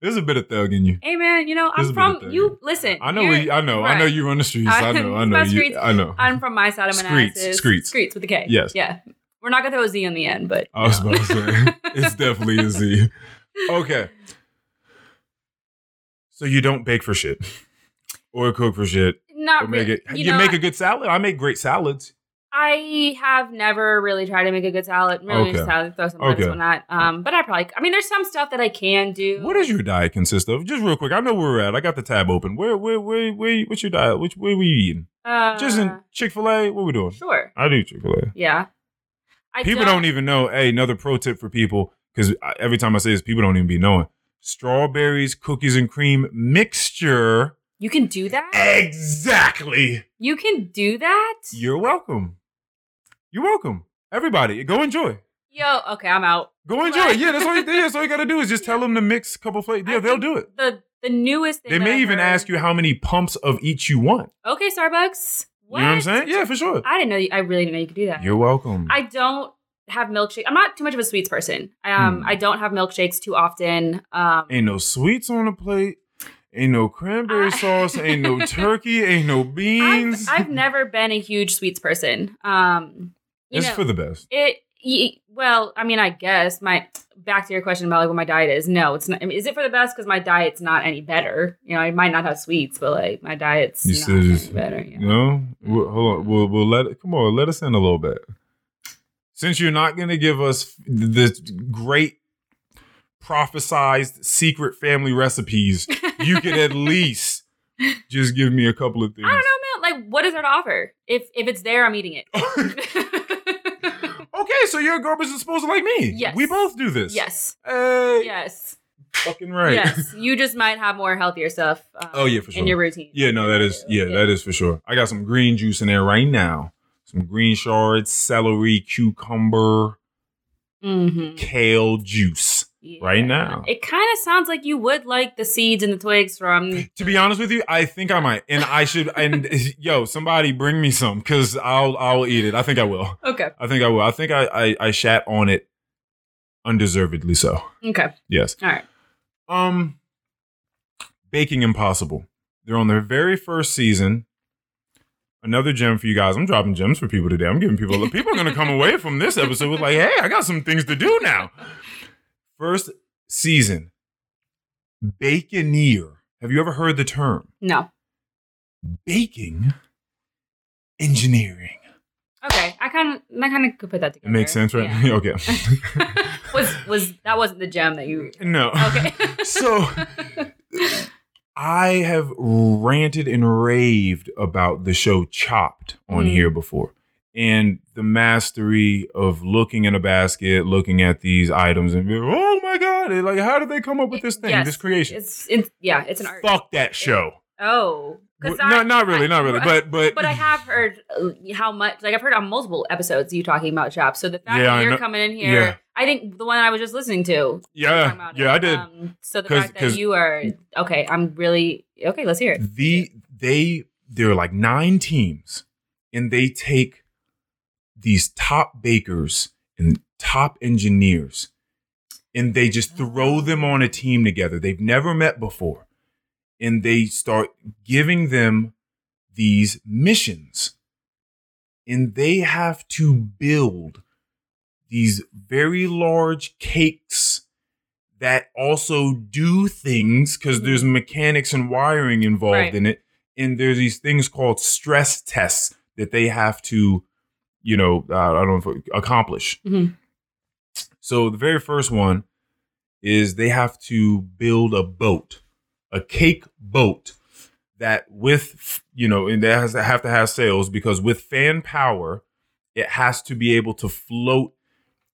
There's a bit of thug in you. Hey man, you know There's I'm a bit of from you. Listen, I know. We, I know. I know right. you run the streets. I know. I know. You, streets. I know. I'm from my side of Screets, Streets. screets. Screets with a K. Yes. Yeah. We're not gonna throw a Z on the end, but I was no. about to say it's definitely a Z. Okay. So you don't bake for shit, or cook for shit, not or make really. it. You, You, know, make a good salad. I make great salads. I have never really tried to make a good salad. Really, Okay. just salad, throw some lettuce Okay. on that. Um, but I probably. I mean, there's some stuff that I can do. What does your diet consist of? Just real quick. I know where we're at. I got the tab open. Where, where, where, where? What's your diet? Which, where we eating? Uh, Just in Chick Fil A. What we doing? Sure. I do Chick Fil A. Yeah. I People don't even know. Hey, another pro tip for people because every time I say this, people don't even be knowing. Strawberries, cookies, and cream mixture. You can do that. Exactly. You can do that. You're welcome. You're welcome. Everybody, go enjoy. Yo. Okay, I'm out. Go enjoy. Yeah, that's all you, yeah, that's all you got to do is just tell them to mix a couple flavors. Yeah, I they'll do it. The the newest thing. They may I've even heard- ask you how many pumps of each you want. Okay, Starbucks. What? You know what I'm saying? Yeah, for sure. I didn't know. You, I really didn't know you could do that. You're welcome. I don't have milkshake. I'm not too much of a sweets person. Um, Hmm. I don't have milkshakes too often. Um, Ain't no sweets on the plate. Ain't no cranberry I- sauce. Ain't no turkey. Ain't no beans. I've, I've never been a huge sweets person. Um, you it's know, for the best. it. Well, I mean, I guess my back to your question about like what my diet is. No, it's not. I mean, is it for the best? Because my diet's not any better. You know, I might not have sweets, but like my diet's You not said any it's- better. Yeah. No, we'll, hold on. We'll we'll let it. Come on, let us in a little bit. Since you're not going to give us the great prophesized secret family recipes, you could at least just give me a couple of things. I don't know, man. Like, what is there to offer? If if it's there, I'm eating it. so you're a supposed to like me. Yes. we both do this. yes. Hey, Yes. fucking right. Yes. You just might have more healthier stuff. Um, Oh, yeah, for sure. In your routine. Yeah, no, that is yeah, that is for sure. I got some green juice in there right now. Some green shards, celery, cucumber, Mm-hmm. kale juice. Right now. It kind of sounds like you would like the seeds and the twigs from. To be honest with you, I think I might, and I should. And yo, somebody bring me some because I'll I'll eat it. I think I will. Okay. I think I will. I think I I, I shat on it undeservedly. So Okay. yes. All right. Um, Baking Impossible. They're on their very first season. Another gem for you guys. I'm dropping gems for people today. I'm giving people. People are going to come away from this episode with like, hey, I got some things to do now. First season, Bakineer. Have you ever heard the term? No. Baking engineering. Okay. I kind of, I kind of could put that together. It makes sense, right? Yeah. okay. was was that wasn't the gem that you? no. Okay. So I have ranted and raved about the show Chopped on Mm. here before. And the mastery of looking in a basket, looking at these items, and being, oh my God, like, how did they come up with this thing, Yes. this creation? It's it's yeah. It's an art. Fuck that show. Oh. 'Cause Well, I- not, not really, I- not really. But, but, But I have heard uh, how much, like I've heard on multiple episodes you talking about Chopped. So the fact Yeah, that you're coming in here, yeah. I think the one I was just listening to. yeah, yeah, it. I did. Um, so the fact that you are okay, I'm really okay. Let's hear it. the they there are like nine teams and they take these top bakers and top engineers and they just throw them on a team together. They've never met before and they start giving them these missions. And they have to build these very large cakes that also do things because mm-hmm. there's mechanics and wiring involved Right. in it. And there's these things called stress tests that they have to you know uh, i don't know if accomplish. Mhm. so the very first one is they have to build a boat a cake boat that with you know and they has to have to have sails because with fan power it has to be able to float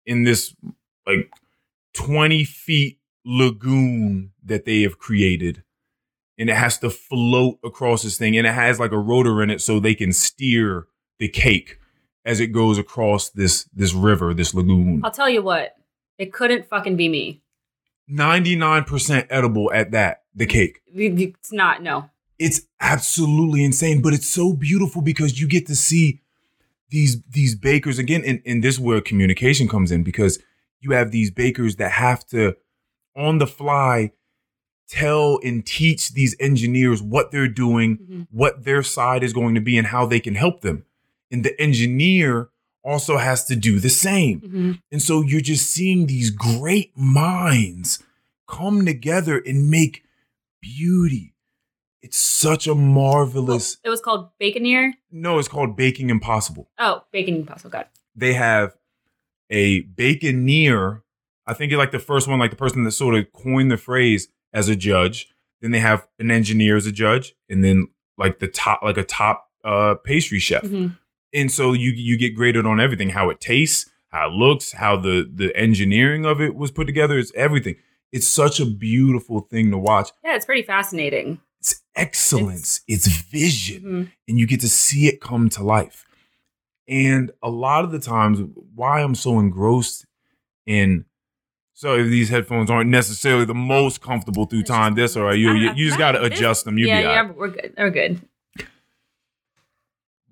in this like 20 feet lagoon that they have created. And it has to float across this thing and it has like a rotor in it so they can steer the cake as it goes across this this river this lagoon I'll tell you what, it couldn't fucking be me. 99% edible at that the cake It's not. No. it's absolutely insane but it's so beautiful because you get to see these these bakers again and, and this is where communication comes in because you have these bakers that have to on the fly tell and teach these engineers what they're doing Mhm. what their side is going to be and how they can help them and the engineer also has to do the same Mhm. and so you're just seeing these great minds come together and make beauty. It's such a marvelous. It was called Bakineer. No, it's called Baking Impossible. Oh, Baking Impossible. Got it. They have a bakineer. I think it's like the first one, like the person that sort of coined the phrase as a judge. Then they have an engineer as a judge, and then like the top, like a top uh, pastry chef. Mhm. And so you you get graded on everything how it tastes how it looks how the the engineering of it was put together it's everything it's such a beautiful thing to watch Yeah, it's pretty fascinating. it's excellence it's, vision Mhm. and you get to see it come to life and a lot of the times why i'm so engrossed in so if these headphones aren't necessarily the most comfortable through time this all right you, you, you just got to adjust them you'll yeah, be all right. yeah, we're good. We're good.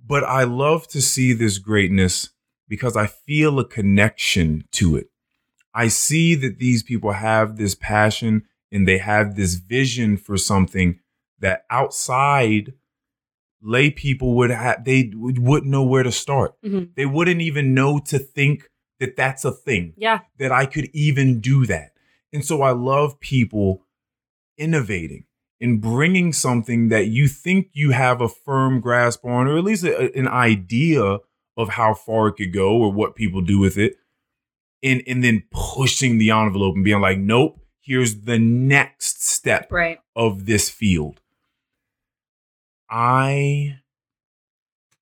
But I love to see this greatness because I feel a connection to it. I see that these people have this passion and they have this vision for something that outside lay people would have they would- wouldn't know where to start Mhm. they wouldn't even know to think that that's a thing Yeah. that i could even do that and so i love people innovating and bringing something that you think you have a firm grasp on or at least a, an idea of how far it could go or what people do with it and and then pushing the envelope and being like nope here's the next step Right. of this field. I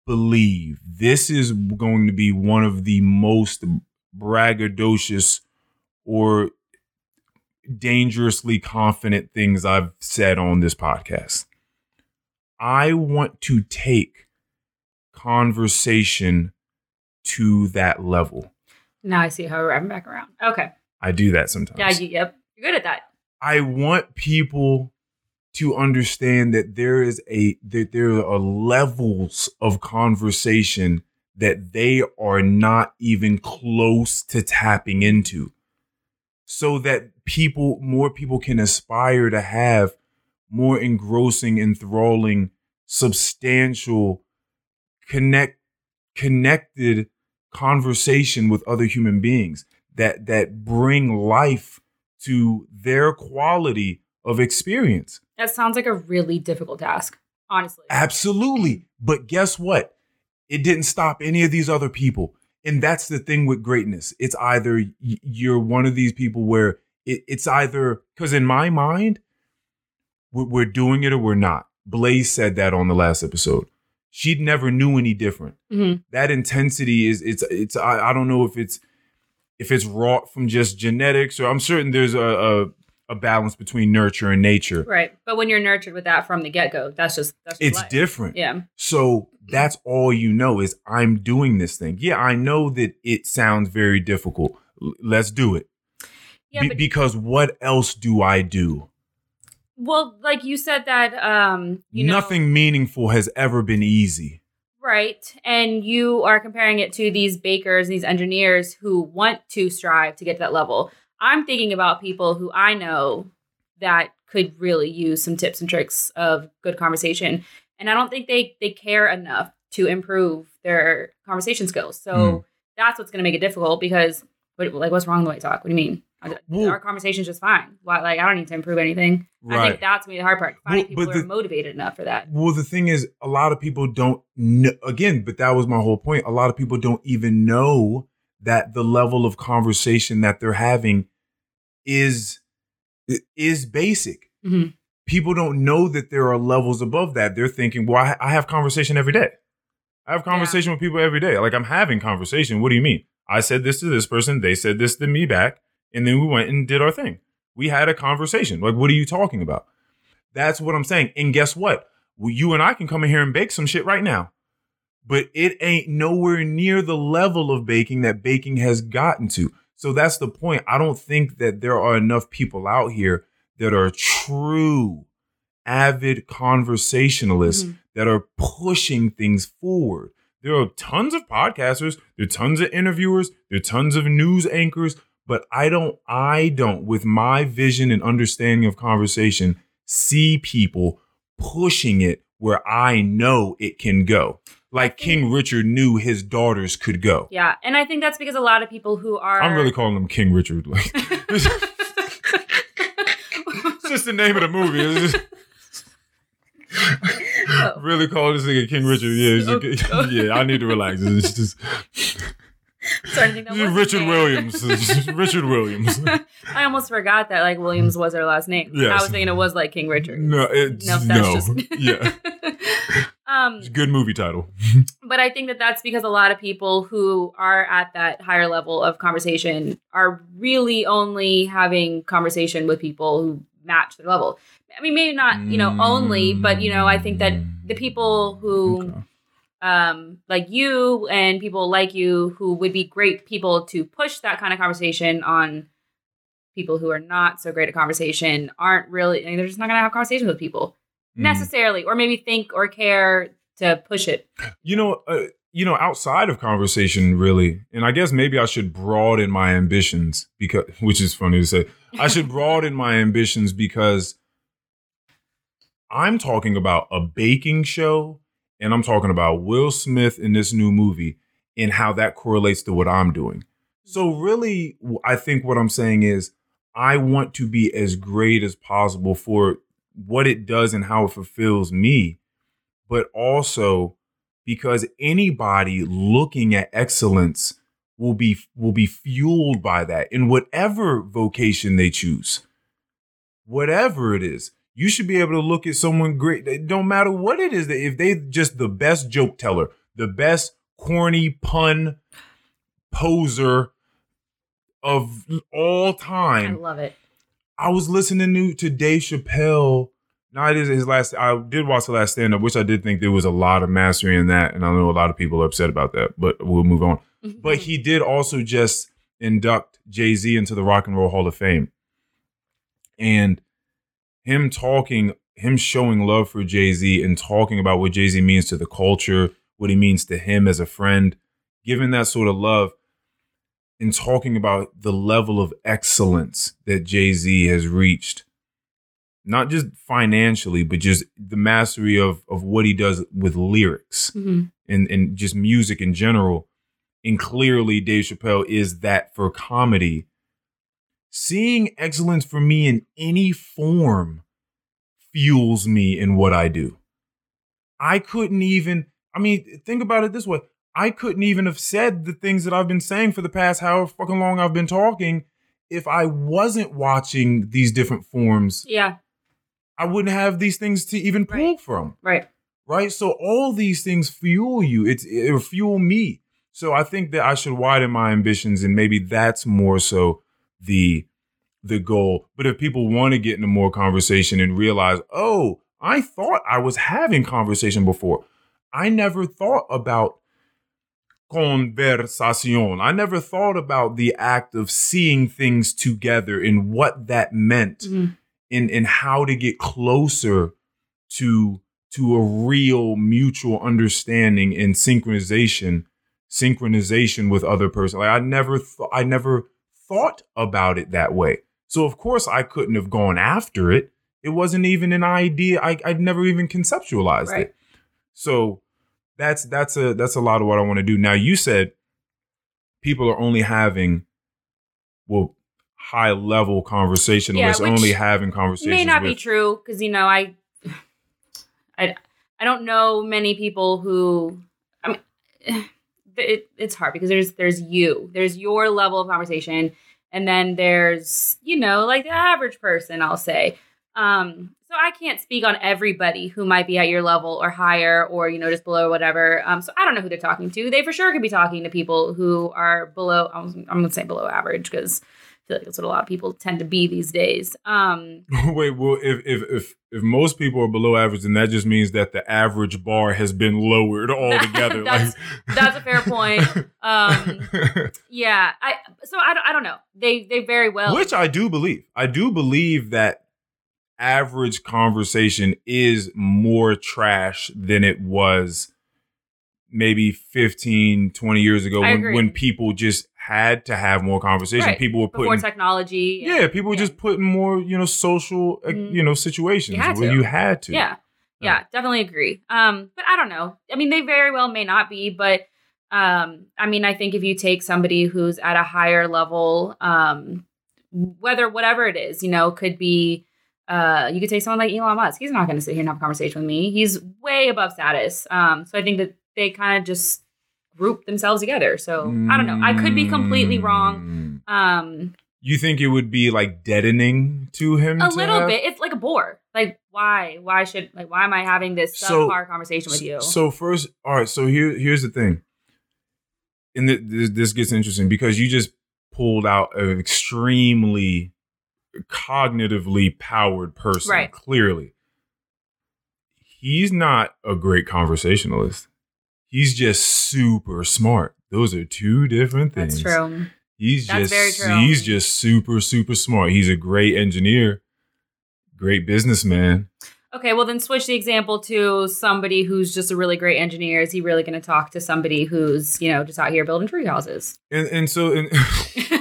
believe this is going to be one of the most braggadocious or dangerously confident things I've said on this podcast. I want to take conversation to that level. Now I see how we're wrapping back around. Okay. I do that sometimes. Yeah. You, yep. You're good at that. I want people to understand that there is a that there are levels of conversation that they are not even close to tapping into so that people more people can aspire to have more engrossing enthralling substantial connect connected conversation with other human beings that that bring life to their quality of experience. That sounds like a really difficult task, honestly. Absolutely. But guess what? It didn't stop any of these other people. And that's the thing with greatness. It's either you're one of these people where it, it's either, because in my mind, we're, we're doing it or we're not. Blaze said that on the last episode. She never knew any different. Mhm. That intensity is, it's, it's, I, I don't know if it's, if it's wrought from just genetics or I'm certain there's a, a, a balance between nurture and nature. Right. But when you're nurtured with that from the get go, that's just that's It's life. different. Yeah. So that's all you know is I'm doing this thing. Yeah, I know that it sounds very difficult. L- let's do it. Yeah. Be- but because what else do I do? well, like you said that um you know Nothing meaningful has ever been easy. Right. And you are comparing it to these bakers, and these engineers who want to strive to get to that level. I'm thinking about people who I know that could really use some tips and tricks of good conversation. And I don't think they they care enough to improve their conversation skills. So Hmm. that's what's going to make it difficult because what, like what's wrong with the way I talk? What do you mean? Our- Well- Our conversation's just fine. Why like I don't need to improve anything. I think that's me the hard part. Finding Well, people but who are motivated enough for that. Well, the thing is, a lot of people don't know, again, but that was my whole point. A lot of people don't even know that the level of conversation that they're having is is basic. Mhm. People don't know that there are levels above that. They're thinking, well, I, I have conversation every day. I have conversation with people every day. Like I'm having conversation. What do you mean? I said this to this person. They said this to me back. And then we went and did our thing. We had a conversation. Like, what are you talking about? That's what I'm saying. And guess what? Well, you and I can come in here and bake some shit right now. But it ain't nowhere near the level of baking that baking has gotten to. So that's the point. I don't think that there are enough people out here that are true, avid conversationalists Mhm. that are pushing things forward. There are tons of podcasters, there are tons of interviewers, there are tons of news anchors, but I don't, I don't, with my vision and understanding of conversation, see people pushing it where I know it can go. Like mm-hmm. King Richard knew his daughters could go. Yeah, and I think that's because a lot of people who are I'm really calling him King Richard. Like, it's just the name of the movie. It's just- oh. really call this nigga King Richard. Yeah, Oh. yeah. I need to relax. It's just starting to think that was Richard. Williams. Richard Williams. I almost forgot that like Williams was her last name. I was thinking it was like King Richard. No, it's No, that's no. just yeah, um, it's a good movie title. but I think that that's because a lot of people who are at that higher level of conversation are really only having conversation with people who match their level. I mean, maybe not you know only, but you know I think that the people who Okay. um, like you and people like you who would be great people to push that kind of conversation on people who are not so great at conversation aren't really I mean, they're just not gonna have conversations with people Mm. necessarily or maybe think or care to push it You know, uh, you know, outside of conversation, really, and I guess maybe I should broaden my ambitions because, which is funny to say, I should broaden my ambitions because I'm talking about a baking show and I'm talking about Will Smith in this new movie and how that correlates to what I'm doing. So, really, I think what I'm saying is I want to be as great as possible for what it does and how it fulfills me, but also because anybody looking at excellence will be will be fueled by that in whatever vocation they choose. Whatever it is, you should be able to look at someone great. It don't matter what it is. If they just the best joke teller, the best corny pun poser of all time. I love it. I was listening to, to Dave Chappelle. Now it is his last. I did watch the last stand up, which I did think there was a lot of mastery in that, and I know a lot of people are upset about that. But we'll move on. Mm-hmm. But he did also just induct Jay Z into the Rock and Roll Hall of Fame, and him talking, him showing love for Jay Z, and talking about what Jay Z means to the culture, what he means to him as a friend, giving that sort of love in talking about the level of excellence that Jay Z has reached, not just financially, but just the mastery of of what he does with lyrics hmm and and just music in general. And clearly, Dave Chappelle is that for comedy. Seeing excellence for me in any form fuels me in what I do. I couldn't even, I mean, think about it this way. I couldn't even have said the things that I've been saying for the past however fucking long I've been talking if I wasn't watching these different forms. Yeah. I wouldn't have these things to even pull Right. from. Right. Right. So all these things fuel you. It's it fuel me. So I think that I should widen my ambitions and maybe that's more so the the goal. But if people want to get into more conversation and realize, oh, I thought I was having conversation before. I never thought about conversación. I never thought about the act of seeing things together and what that meant Mhm. and and how to get closer to to a real mutual understanding and synchronization synchronization with other person like i never th- i never thought about it that way so of course i couldn't have gone after it it wasn't even an idea i i'd never even conceptualized Right. it so that's that's a that's a lot of what i want to do now you said people are only having well high level conversationalists which only having conversations may not be true because you know I, I, I don't know many people who. I mean, it, it's hard because there's there's you, there's your level of conversation, and then there's you know like the average person. I'll say. Um, I can't speak on everybody who might be at your level or higher or you know just below or whatever. Um, so I don't know who they're talking to. They for sure could be talking to people who are below. I'm, I'm gonna say below average because I feel like that's what a lot of people tend to be these days. Um, Wait, well, if if if if most people are below average, then that just means that the average bar has been lowered altogether. That's- that's a fair point. Um, yeah, I so I I don't know. They they very well. which I do believe. I do believe that average conversation is more trash than it was maybe 15 20 years ago I when, agree. when people just had to have more conversation Right. people were putting technology. and- yeah people were yeah. just putting more you know social uh, Mhm. you know situations You where to. you had to Yeah. Yeah, definitely agree. Um, but I don't know. I mean, they very well may not be, but um, I mean, I think if you take somebody who's at a higher level, um, whether whatever it is, you know, could be uh, you could take someone like Elon Musk. He's not going to sit here and have a conversation with me. He's way above status. Um, so I think that they kind of just group themselves together. So I don't know. I could be completely wrong. Mm. Um, You think it would be like deadening to him? a to little have- bit. It's like a bore. Like why? Why should like why am I having this So- subpar conversation with you? So first, all right. So here, here's the thing, and th- this, this gets interesting because you just pulled out an extremely cognitively powered person. Right. Clearly, he's not a great conversationalist. He's just super smart. Those are two different things. That's true. He's That's just he's just super super smart. He's a great engineer, great businessman. Okay, well then switch the example to somebody who's just a really great engineer. Is he really going to talk to somebody who's you know just out here building tree houses? And and so and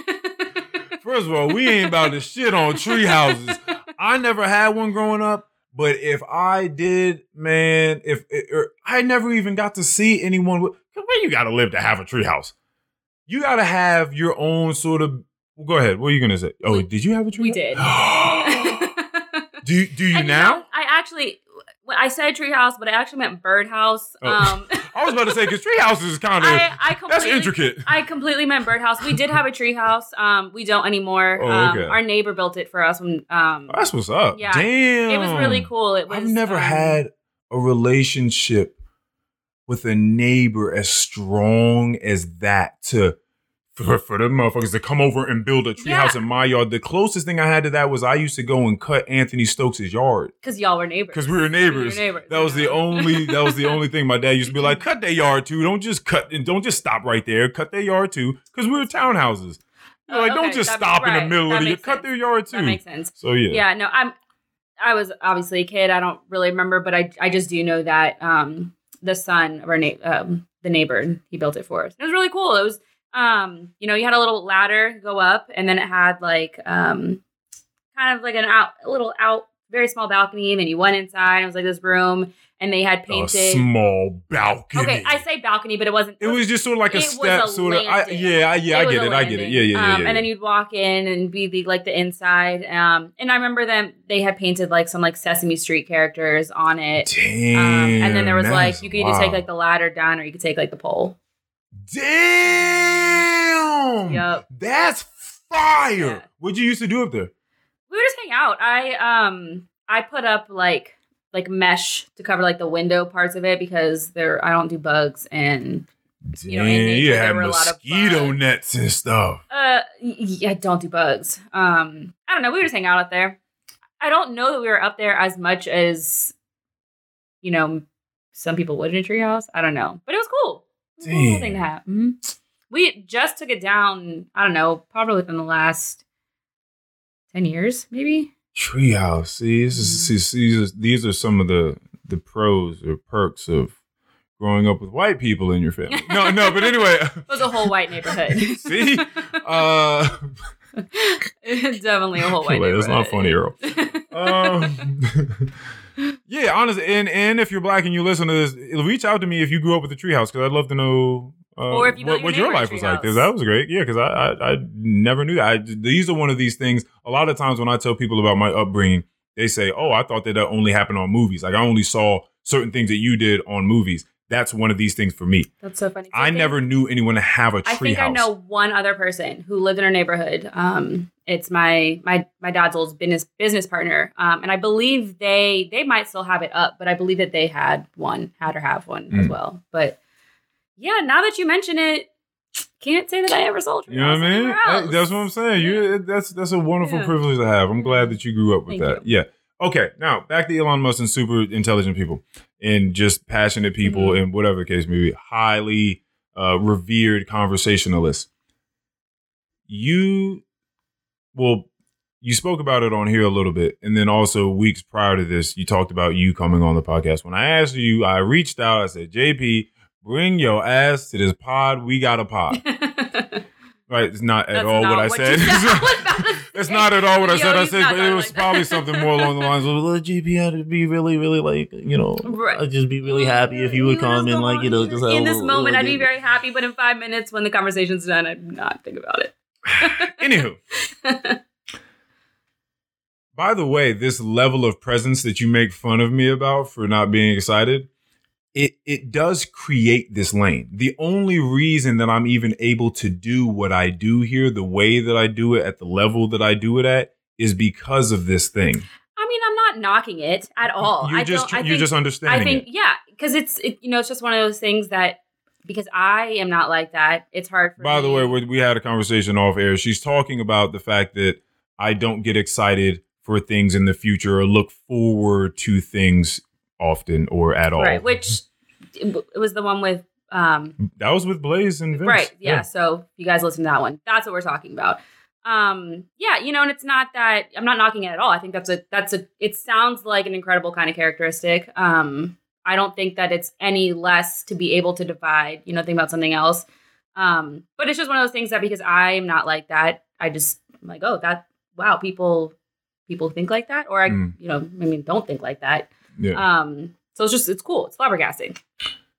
first of all, we ain't about to shit on tree houses. I never had one growing up, but if I did, man, if or er, I never even got to see anyone with where you got to live to have a tree house. You got to have your own sort of. Well, go ahead. What are you gonna say? Oh, We- did you have a tree? we house? did. do you, do you And now? know, I actually, I said treehouse, but I actually meant birdhouse. Oh. Um, I was about to say because tree houses is kind of I, I that's completely, intricate. I completely meant birdhouse. We did have a treehouse. Um, we don't anymore. Oh, um, our neighbor built it for us when um, That's what's up. Yeah. Damn. it was really cool. It was. I've never um, had a relationship with a neighbor as strong as that to for, for the motherfuckers to come over and build a treehouse Yeah. in my yard. The closest thing I had to that was I used to go and cut Anthony Stokes' yard because y'all were neighbors. because we were neighbors. neighbors, That was the only that was the only thing my dad used to be like, cut their yard too. Don't just cut and don't just stop right there. Cut their yard too. Because we were townhouses. You're Oh, like, don't just stop in the middle that of the makes cut their yard too. That makes sense. so yeah. Yeah, no, I'm. I was obviously a kid. I don't really remember, but I I just do know that um the son of our na- um the neighbor he built it for us. It was really cool. It was um you know you had a little ladder go up, and then it had like um kind of like an out a little out very small balcony, and then you went inside. It was like this room, and they had painted A small balcony. okay, I say balcony, but it wasn't. It was just sort of like a It step, a sort of. I, yeah, I, yeah, I get it. I get it. Yeah, yeah, yeah. Um, yeah, and then you'd walk in and be the like the inside. Um, and I remember them. They had painted like some like Sesame Street characters on it. Damn. Um, and then there was like you could either take like the ladder down or you could take like the pole. Damn. Yep. That's fire. Yeah. What'd you used to do up there? We would just hang out. I um I put up like like mesh to cover like the window parts of it because there I don't do bugs and Damn, You know, in nature, you there had were a lot of mosquito nets and stuff. uh yeah don't do bugs. Um I don't know. We would just hang out up there. I don't know that we were up there as much as you know some people would in a treehouse. I don't know, but it was cool. It was a cool thing to have. Mhm. We just took it down. I don't know, probably within the last ten years, maybe. Treehouse. See, this is, see, see, these, are, these are some of the the pros or perks of growing up with white people in your family. No, no, but anyway. It was a whole white neighborhood. See? Uh, Definitely a whole white Wait, neighborhood. that's not funny, Earl. Um, yeah, honestly, and and if you're black and you listen to this, reach out to me if you grew up with the treehouse because I'd love to know. Uh, Or if you what, your what your life was like. 'cause treehouse. That was great. Yeah, because I, I I never knew that. I, these are one of these things. A lot of times when I tell people about my upbringing, they say, "Oh, I thought that that only happened on movies. Like I only saw certain things that you did on movies." That's one of these things for me. That's so funny. I think- never knew anyone to have a treehouse. I think I know one other person who lived in our neighborhood. Um, it's my my my dad's old business business partner, um, and I believe they they might still have it up, but I believe that they had one, had or have one as Mm. well. But yeah, now that you mention it, can't say that I ever sold. You know what I mean? else. That's what I'm saying. You that's that's a wonderful Yeah. privilege to have. I'm glad that you grew up with Thank that. Yeah. Okay. Now back to Elon Musk and super intelligent people and just passionate people Mhm. and whatever the case may be, highly uh, revered conversationalists. You, well, you spoke about it on here a little bit, and then also weeks prior to this, you talked about you coming on the podcast. When I asked you, I reached out. I said, "JP, bring your ass to this pod. We got a pod." Right, it's not at That's all not what I what said. said. I was about to it's not at all what I Yo, said. I said, but it was like probably something more along the lines of, Well, GP had to be really, really like, you know, Right. I'd just be really happy if you would come and like, you know, just have a little in this little- moment, little I'd be very happy, but in five minutes, when the conversation's done, I'd not think about it. Anywho, by the way, this level of presence that you make fun of me about for not being excited, it it does create this lane. The only reason that I'm even able to do what I do here, the way that I do it, at the level that I do it at, is because of this thing. I mean, I'm not knocking it at all. You're I just I you're think, just understanding I think, it. yeah, because it's it, you know it's just one of those things that because I am not like that, it's hard for. By the way, we had a conversation off air. She's talking about the fact that I don't get excited for things in the future or look forward to things often or at all. right, which it was the one with um that was with Blaze and Vince. right, yeah. So you guys listen to that one. That's what we're talking about. um yeah you know and it's not that i'm not knocking it at all i think that's a that's a it sounds like an incredible kind of characteristic um i don't think that it's any less to be able to divide you know think about something else um but it's just one of those things that because i'm not like that i just I'm like oh that wow people people think like that or i Mm. you know i mean don't think like that Yeah. um so it's just it's cool it's flabbergasting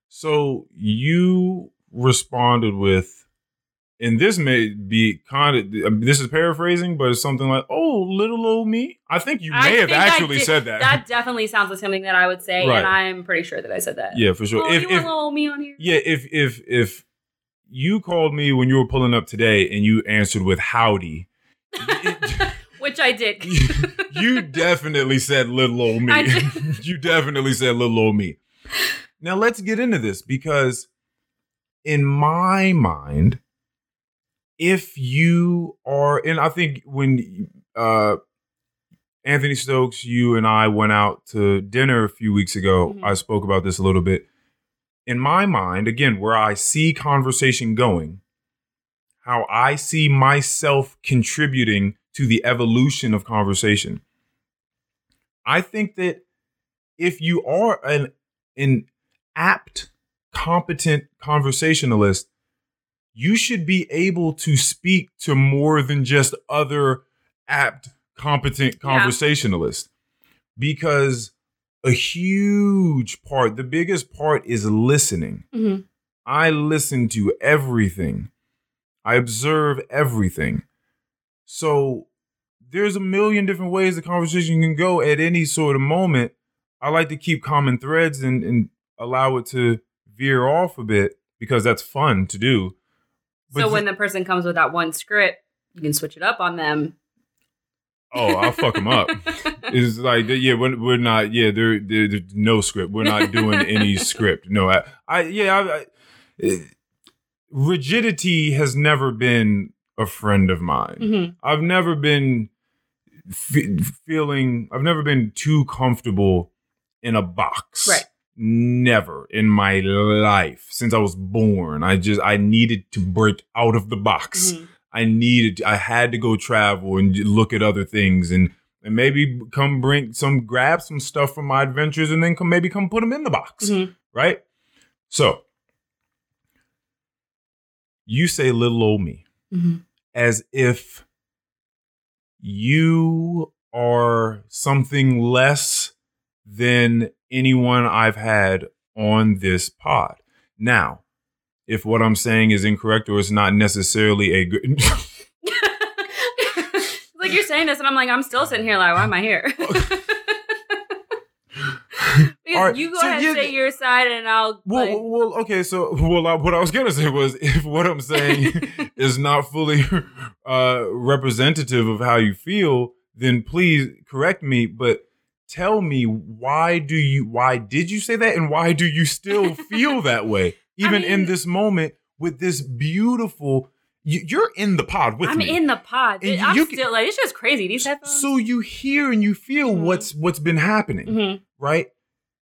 So you responded with, and this may be kind of I mean, this is paraphrasing, but it's something like, "Oh, little old me." I think you I may have think actually did- said that. that definitely sounds like something that i would say Right. and i'm pretty sure that i said that yeah, for sure. oh, if you if little me on here yeah, if if if you called me when you were pulling up today and you answered with "howdy," which i did you definitely said little old me. You definitely said little old me. Now let's get into this because in my mind, if you are, and I think when uh Anthony Stokes, you and I went out to dinner a few weeks ago, Mhm. I spoke about this a little bit. In my mind, again, where I see conversation going, how I see myself contributing to the evolution of conversation. I think that if you are an an apt, competent conversationalist, you should be able to speak to more than just other apt, competent Yeah. conversationalists. Because a huge part, the biggest part is listening. Mhm. I listen to everything. I observe everything. So there's a million different ways the conversation can go at any sort of moment. I like to keep common threads and, and allow it to veer off a bit because that's fun to do. so when th- the person comes with that one script you can switch it up on them oh, I'll fuck them up. It's like yeah, we're, we're not yeah. There, there there's no script. We're not doing any script. No, I, I yeah. I, I, rigidity has never been a friend of mine. Mhm. I've never been fe- feeling. I've never been too comfortable in a box. Right. Never in my life since I was born. I just I needed to break out of the box. Mhm. I needed, I had to go travel and look at other things and and maybe come bring some, grab some stuff from my adventures and then come maybe come put them in the box, Mhm. right? So you say little old me Mhm. As if you are something less than anyone I've had on this pod. Now, if what I'm saying is incorrect or it's not necessarily a good It's like you're saying this, and I'm like, I'm still sitting here like, why am I here? right, you go so ahead and say your side, and I'll. Well, like, well, okay. So, well, I, what I was gonna say was, if what I'm saying is not fully uh, representative of how you feel, then please correct me. But tell me, why do you? Why did you say that? And why do you still feel that way, even in mean- this moment with this beautiful? You, you're in the pod with I'm me. in the pod. I'm can- still like, it's just crazy. These headphones. so you hear and you feel Mhm. what's what's been happening. Mhm. right?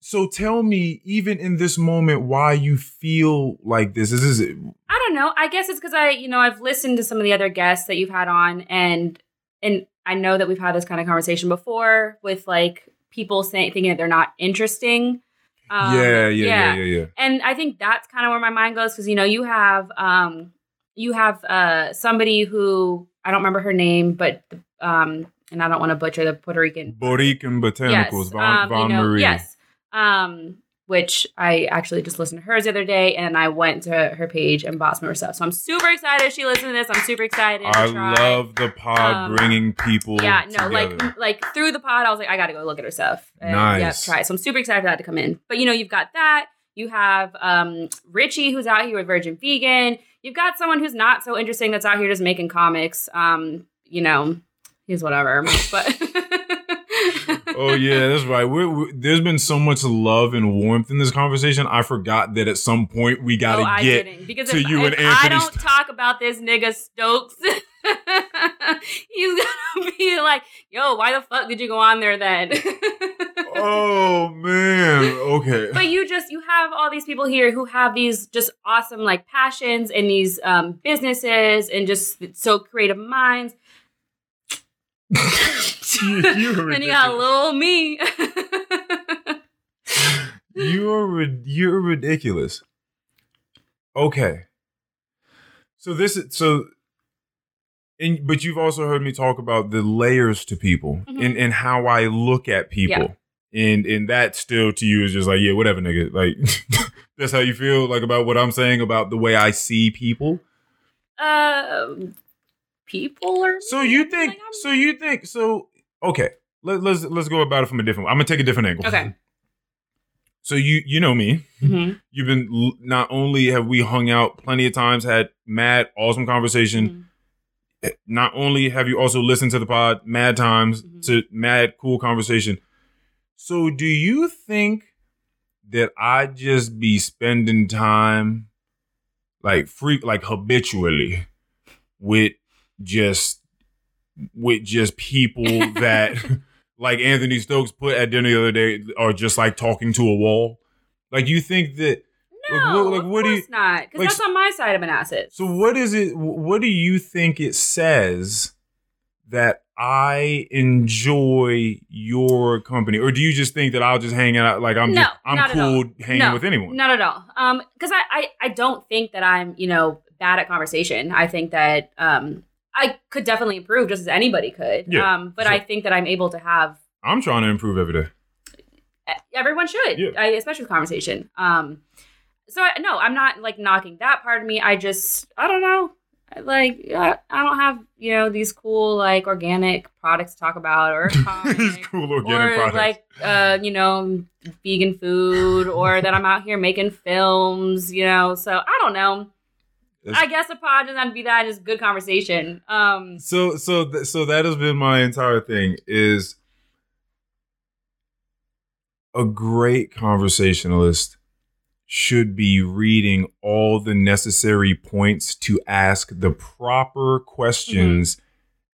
So tell me, even in this moment, why you feel like this? Is this I don't know. I guess it's because I, you know, I've listened to some of the other guests that you've had on, and and I know that we've had this kind of conversation before with like people saying thinking that they're not interesting. Um, yeah, yeah, yeah, yeah, yeah. and I think that's kind of where my mind goes because you know you have um you have uh somebody who I don't remember her name, but um and I don't want to butcher the Puerto Rican Borican Botanicals, Von, um, Von you know, Marie. Yes. Um, which I actually just listened to hers the other day, and I went to her page and bought some of her stuff. So I'm super excited she listened to this. I'm super excited. I love the pod Um, bringing people. Yeah, no, together. like like through the pod, I was like, I gotta go look at her stuff. And, Nice. Yeah, try. it. So I'm super excited for that to come in. But you know, you've got that. You have um Richie, who's out here with Virgin Vegan. You've got someone who's not so interesting that's out here just making comics. Um, you know, he's whatever. But oh yeah, that's right. We're, we there's been so much love and warmth in this conversation. I forgot that at some point we got to I get. didn't because to if, you if and I don't St- talk about this nigga Stokes, he's gonna be like, "Yo, why the fuck did you go on there then?" Oh man. Okay. but you just you have all these people here who have these just awesome like passions and these um, businesses and just so creative minds. You- you're and you got ridiculous. little me. You're you're ridiculous. Okay. So this is so and but you've also heard me talk about the layers to people Mhm. and, and how I look at people. And and that still to you is just like, yeah, whatever, nigga. Like that's how you feel like about what I'm saying about the way I see people. uh, people are. So you think Like, so you think so okay. Let, let's let's go about it from a different I'm gonna take a different angle. Okay. So you you know me. Mhm. You've been not only have we hung out plenty of times, had mad awesome conversation. Mhm. eh, Not only have you also listened to the pod mad times Mhm. to mad cool conversation. So do you think that I just be spending time like freak like habitually with just with just people that like Anthony Stokes put at dinner the other day are just like talking to a wall? Like you think that Like, No, what- like, of what do you- course not. Because like, that's on my side of an asset. So what is it? What do you think it says that I enjoy your company, or do you just think that I'll just hang out like I'm No, just I'm cool hanging No, with anyone? Not at all. Um, because I, I I don't think that I'm you know bad at conversation. I think that um I could definitely improve just as anybody could. Yeah, um, but sure. I think that I'm able to have I'm trying to improve every day. everyone should, Yeah. I, especially with conversation. Um, so I, no, I'm not like knocking that part of me. I just I don't know. Like I I don't have you know these cool like organic products to talk about or These cool organic or products. like uh you know vegan food or that i'm out here making films you know so i don't know i guess a pod doesn't have to be that is good conversation. Um so so th- so that has been my entire thing is a great conversationalist should be reading all the necessary points to ask the proper questions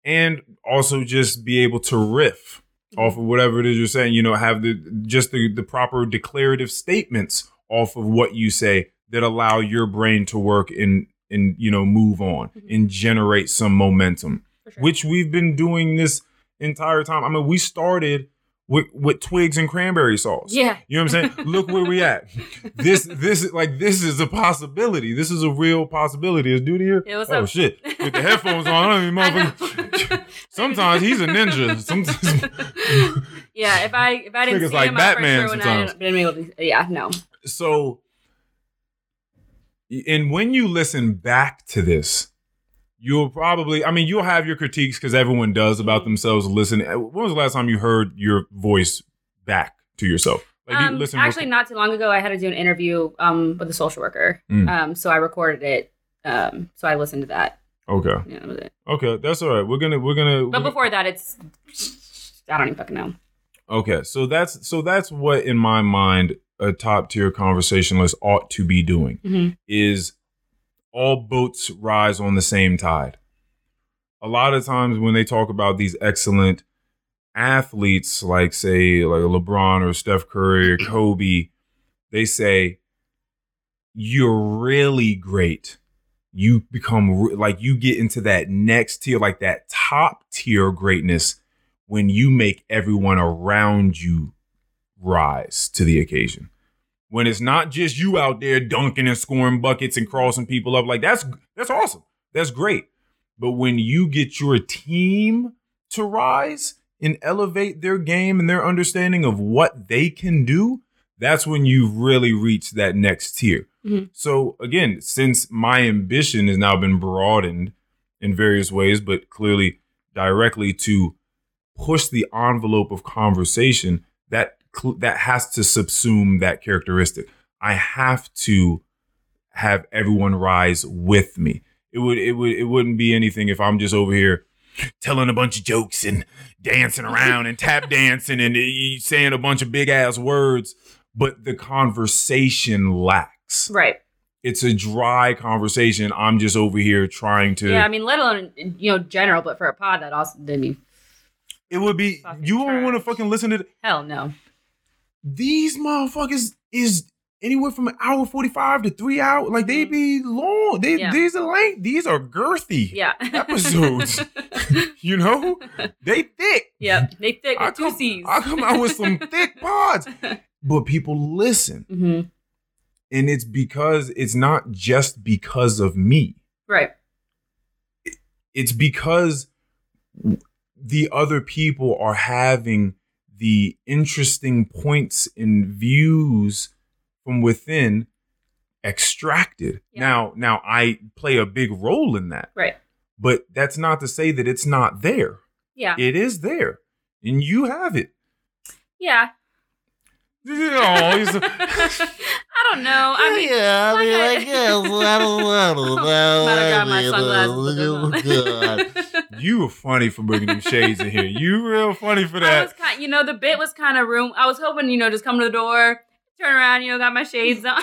and also just be able to riff off of whatever it is you're saying you know have the just the, the proper declarative statements off of what you say that allow your brain to work and and you know move on Mhm. and generate some momentum sure. which we've been doing this entire time. I mean we started with with twigs and cranberry sauce. Yeah. You know what i'm saying? Look where we at. This this like this is a possibility. This is a real possibility. Is dude here? Yeah, oh up? shit. With the headphones on. I don't even I know. motherfucker sometimes he's a ninja. Sometimes yeah if i if i didn't see like him Batman sure sometimes. I been able to, yeah no. So and when you listen back to this you'll probably i mean you'll have your critiques because everyone does about themselves. Listen when was the last time you heard your voice back to yourself? Like you um, listen actually not too long ago i had to do an interview um with a social worker. Mm. um so i recorded it um so i listened to that. Okay. Yeah that was it. Okay that's all right. We're gonna we're gonna, but we're before that it's i don't even fucking know. Okay, so that's so that's what in my mind a top tier conversationalist ought to be doing Mhm. is all boats rise on the same tide. A lot of times when they talk about these excellent athletes like say like LeBron or Steph Curry or Kobe, they say you're really great. You become re- like you get into that next tier like that top tier greatness when you make everyone around you rise to the occasion. When it's not just you out there dunking and scoring buckets and crossing people up, like that's that's awesome. That's great. But when you get your team to rise and elevate their game and their understanding of what they can do, that's when you've really reached that next tier. Mhm. So again, since my ambition has now been broadened in various ways, but clearly directly to push the envelope of conversation that that has to subsume that characteristic. I have to have everyone rise with me. It would it would it wouldn't be anything if i'm just over here telling a bunch of jokes and dancing around and tap dancing and uh, saying a bunch of big ass words but the conversation lacks. Right. It's a dry conversation. I'm just over here trying to yeah i mean let alone you know general but for a pod that also didn't mean it would be you don't want to fucking listen to hell no these motherfuckers is anywhere from an hour 45 to three hours. Like they be long. They Mm-hmm. Yeah. these are length. These are girthy. Yeah. Episodes. You know? They thick. yep. They thick I come. I come out with some thick pods. But people listen. hmm And it's because it's not just because of me. Right. It's because the other people are having the interesting points and views from within extracted. Yeah. Now, now I play a big role in that. Right. But that's not to say that it's not there. Yeah. It is there. And you have it. Yeah. Oh, he's a- I don't know. I mean, yeah, I mean, like like, yeah, oh, I don't know. Better grab my God. sunglasses. you were funny for bringing them shades in here. You real funny for I that. was kind, you know, the bit was kind of room. I was hoping, you know, just come to the door, turn around, you know, got my shades on.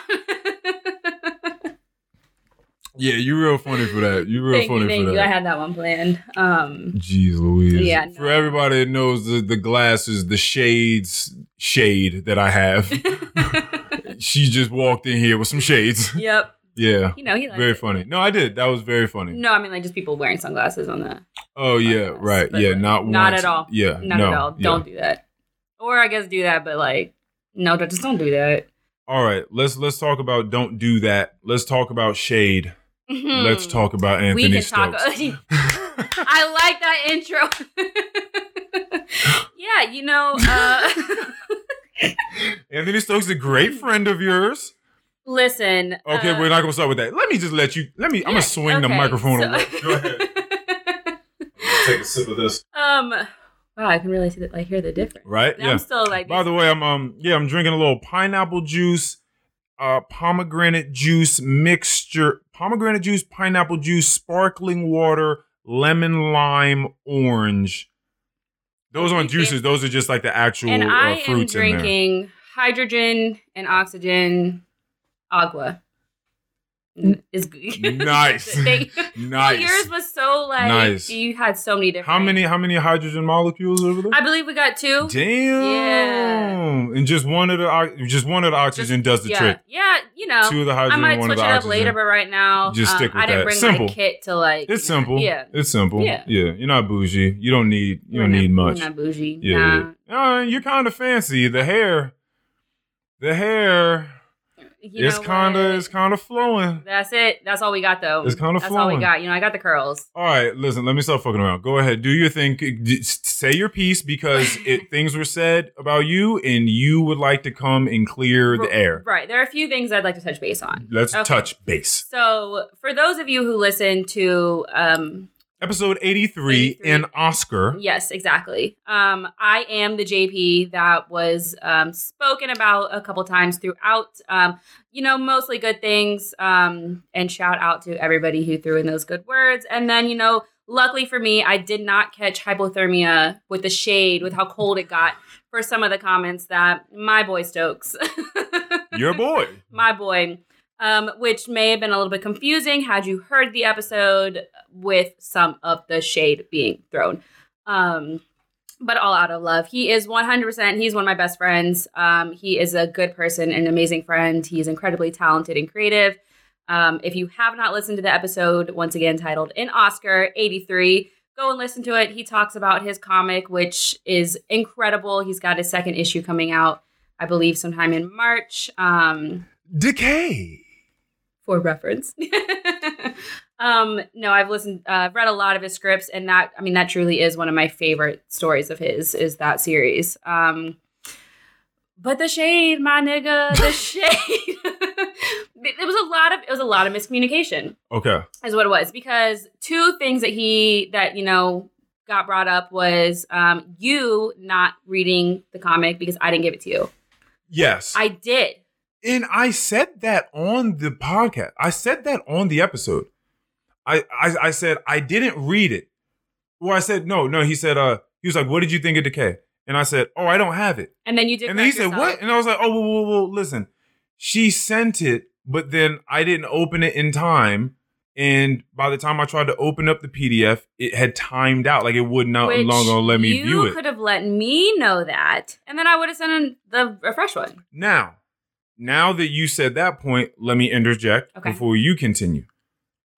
Yeah, you real funny for that. You real thank funny you, thank for you. I had that one planned. Um, Jeez Louise. Yeah, For everybody that knows the, the glasses, the shades shade that I have. she just walked in here with some shades. yep. Yeah. You know, he Very it. funny. No, I did. That was very funny. No, I mean like just people wearing sunglasses on that. Oh yeah, right. Yeah, not not once. at all. Yeah, Not no, at all. yeah. Don't do that. Or I guess do that, but like, no, just don't do that. All right, let's let's talk about don't do that. Let's talk about shade. Let's Hmm. talk about We Anthony talk. Stokes. I like that intro. yeah, you know, uh, Anthony Stokes is a great friend of yours. listen. Okay, uh, we're not gonna start with that. Let me just let you. Let me. I'm gonna swing the microphone. so- away. Go ahead. Take a sip of this. um, wow, I can really see that. Like, hear the difference. Right? Yeah. I'm Yeah. still like. By the way, I'm um yeah I'm drinking a little pineapple juice, uh pomegranate juice mixture, pomegranate juice, pineapple juice, sparkling water, lemon lime, orange. Those aren't juices. Those are just like the actual and uh, I am fruits in drinking hydrogen and oxygen agua. N- Is Nice. They- Nice. Yours was so like Nice. you had so many different. How many how many hydrogen molecules over there? I believe we got two. Damn. Yeah. And just one of the just one of the oxygen does the yeah, trick. yeah, you know. Two of the hydrogen. I might one switch of it the up later, but right now, Just um, stick with I didn't that. bring Simple. my kit to like. It's simple. Yeah. It's simple. Yeah. Yeah. You're not bougie. You don't need you We're don't not- need we're much. Not bougie. Yeah. Nah. Uh, you're kind of fancy. The hair, the hair, You it's kind of it's kind of flowing. That's it. That's all we got though. It's kinda flowing. That's all we got. You know, I got the curls. All right, listen. Let me stop fucking around. Go ahead, do your thing. Say your piece because it things were said about you, and you would like to come and clear the air. Right. There are a few things I'd like to touch base on. Let's Okay. touch base. So, for those of you who listen to, um, Episode 83, 83. in Oscar. yes, exactly. Um, I am the JP that was um, spoken about a couple times throughout. Um, you know, mostly good things. Um, and shout out to everybody who threw in those good words. And then, you know, luckily for me, I did not catch hypothermia with the shade, with how cold it got for some of the comments that my boy Stokes. Your boy. my boy, um, which may have been a little bit confusing had you heard the episode with some of the shade being thrown. Um, but all out of love. He is 100%. He's one of my best friends. Um, he is a good person, and an amazing friend. He's incredibly talented and creative. Um, if you have not listened to the episode, once again titled In Oscar 83, go and listen to it. He talks about his comic, which is incredible. He's got his second issue coming out, I believe, sometime in March. Um, Decay. For reference. um, no, I've listened, uh, I've read a lot of his scripts, and that, I mean, that truly is one of my favorite stories of his. Is that series? Um, but the shade, my nigga, the shade. it was a lot of it was a lot of miscommunication Okay. is what it was because two things that he that you know got brought up was um you not reading the comic because I didn't give it to you. Yes. I did. And I said that on the podcast. I said that on the episode. I, I I said I didn't read it. Well, I said no, no. He said, uh, he was like, "What did you think of Decay?" And I said, "Oh, I don't have it." And then you did and then he correct said, "What?" And I was like, "Oh, whoa, whoa, whoa, listen." She sent it, but then I didn't open it in time, And by the time I tried to open up the PDF, it had timed out. Like it would not Which longer let me you view it. could have let me know that, and then I would have sent in the a fresh one. Now, now that you said that point, let me interject Okay. before you continue.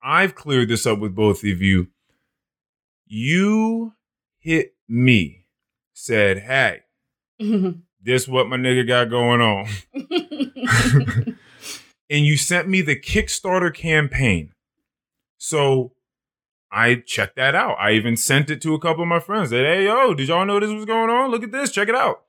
I've cleared this up with both of you. You hit me, said, Hey, this is what my nigga got going on. and you sent me the Kickstarter campaign. So I checked that out. I even sent it to a couple of my friends. Said, "Hey, yo, did y'all know this was going on? Look at this. Check it out."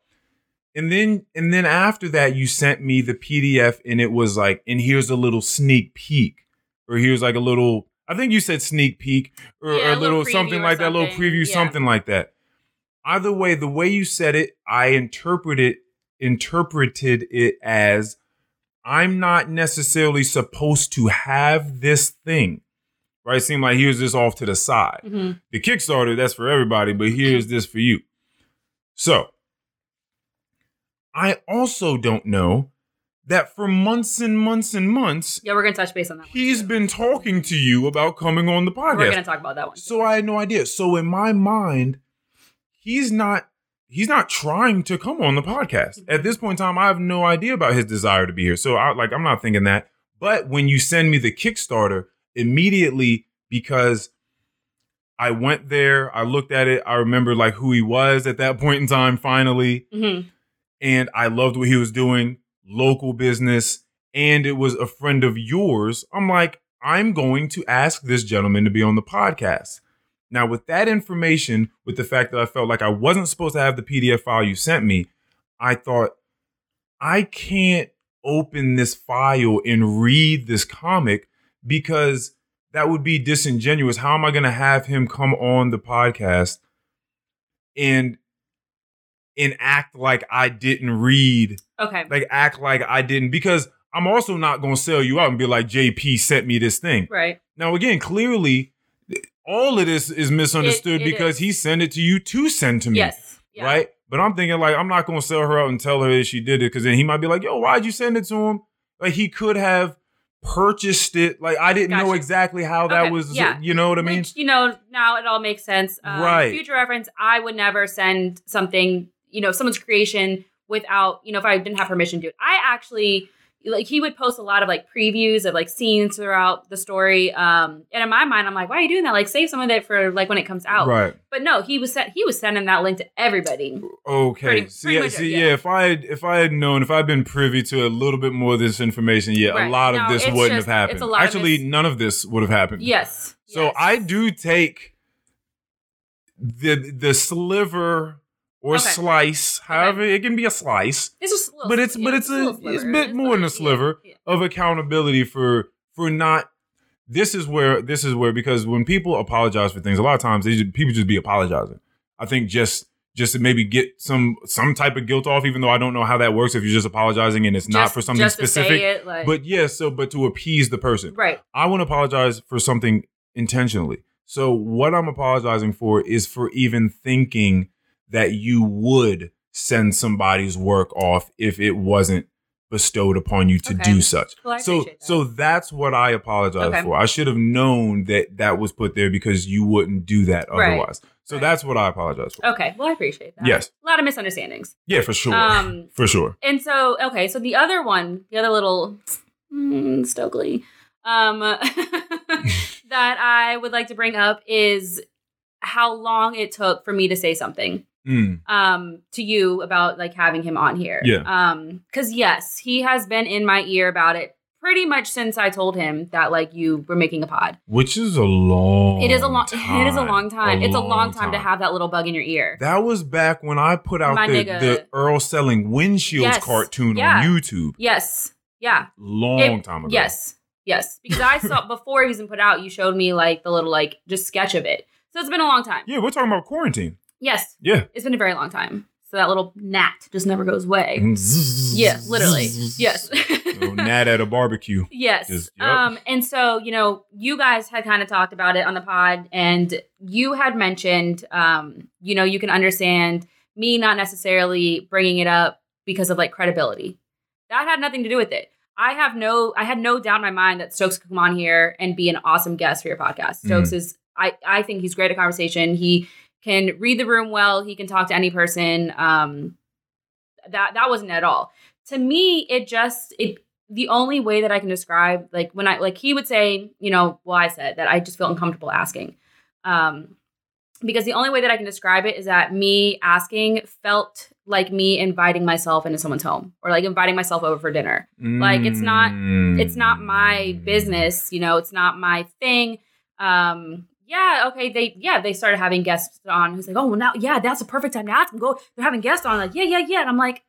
And then, and then after that, you sent me the PDF, and it was like, "And here's a little sneak peek," or here's like a little. I think you said sneak peek, or, Yeah, or a little little something like that, little preview, Yeah. something like that. Either way, the way you said it, I interpreted interpreted it as I'm not necessarily supposed to have this thing. Right? It seemed like here's this off to the side. Mhm. The Kickstarter, that's for everybody, but here's this for you. So I also don't know that for months and months and months, Yeah, we're gonna touch base on that. he's too. been talking to you about coming on the podcast. We're gonna talk about that one. So I had no idea. So in my mind, he's not he's not trying to come on the podcast. At this point in time, I have no idea about his desire to be here. So I like I'm not thinking that. But when you send me the Kickstarter, immediately because I went there, I looked at it, I remember like who he was at that point in time finally, Mhm. And I loved what he was doing, local business, and it was a friend of yours. I'm like, I'm going to ask this gentleman to be on the podcast. Now, with that information, with the fact that I felt like I wasn't supposed to have the PDF file you sent me, I thought, I can't open this file and read this comic because that would be disingenuous. How am I going to have him come on the podcast and and act like I didn't read, Okay. like act like I didn't because I'm also not going to sell you out and be like JP sent me this thing. Right. Now, again, clearly, all of this is misunderstood It- it because is. he sent it to you to send to me. Yes. Yeah. Right? But I'm thinking, like, I'm not going to sell her out and tell her that she did it because then he might be like, yo, why'd you send it to him? Like, he could have purchased it. Like, I didn't know exactly how that Okay, was, yeah. you know what I mean? Which, you know, now it all makes sense. Um, Right. Future reference, I would never send something, you know, someone's creation without, you know, if I didn't have permission to do it. I actually, like, he would post a lot of like previews of like scenes throughout the story. Um, and in my mind, I'm like, why are you doing that? Like, save some of it for like when it comes out. Right. But no, he was sent, he was sending that link to everybody. Okay. Pretty- see, pretty yeah, see, yeah. yeah. If I had, if I had known, if I'd been privy to a little bit more of this information, yeah, a lot No, of this wouldn't just- have happened. it's a lot of Actually, this- none of this would have happened. Yes. So Yes. I do take the the sliver or Okay. slice, however it can be a slice It's just a but it's- yeah, but it's a- little it's a bit more than a sliver. Yeah, of accountability for for not. This is where this is where because when people apologize for things, a lot of times they just, people just be apologizing. I think just just to maybe get some some type of guilt off, even though I don't know how that works if you're just apologizing and it's yeah. not for something just specific. it, like- But yes, so but to appease the person. right. I want to apologize for something intentionally. So what I'm apologizing for is for even thinking that you would send somebody's work off if it wasn't bestowed upon you to Okay. do such. Well, so that. so that's what I apologize Okay. for. I should have known that that was put there because you wouldn't do that Right. otherwise. So Right. that's what I apologize for. Okay. Well, I appreciate that. Yes. A lot of misunderstandings. Yeah, for sure. Um, for sure. And so, okay, so the other one, the other little mm, Stokely, um, that I would like to bring up is how long it took for me to say something Mm. um to you about like having him on here. Yeah. Um, because yes, he has been in my ear about it pretty much since I told him that like you were making a pod. Which is a long It is a long time. it is a long time. it's a long time, to have that little bug in your ear. That was back when I put out My the, nigga. the Earl selling windshields Yes. cartoon Yeah. on YouTube. yes. Yeah. Long It- time ago. Yes. Yes. Because I saw before it was even put out, you showed me like the little like just sketch of it. So it's been a long time. Yeah, we're talking about quarantine. Yes. Yeah. It's been a very long time. So that little gnat just never goes away. Yeah, literally. Yes. Little Nat at a barbecue. Yes. Just- yep. Um, and so, you know, you guys had kind of talked about it on the pod, and you had mentioned, um, you know, you can understand me not necessarily bringing it up because of like credibility. That had nothing to do with it. I have no, I had no doubt in my mind that Stokes could come on here and be an awesome guest for your podcast. Stokes is, I, I think he's great at conversation. He can read the room well. He can talk to any person. Um, that that wasn't at all. To me, it just it the only way that I can describe like when I like he would say, you know, well, I said that I just feel uncomfortable asking. Um, because the only way that I can describe it is that me asking felt like me inviting myself into someone's home or like inviting myself over for dinner. Like, it's not- It's not my business, you know, it's not my thing. Um, yeah, okay, they yeah, they started having guests on who's like, oh well now yeah, that's a perfect time to ask them. Go, they're having guests on, like, yeah, yeah, yeah. And I'm like,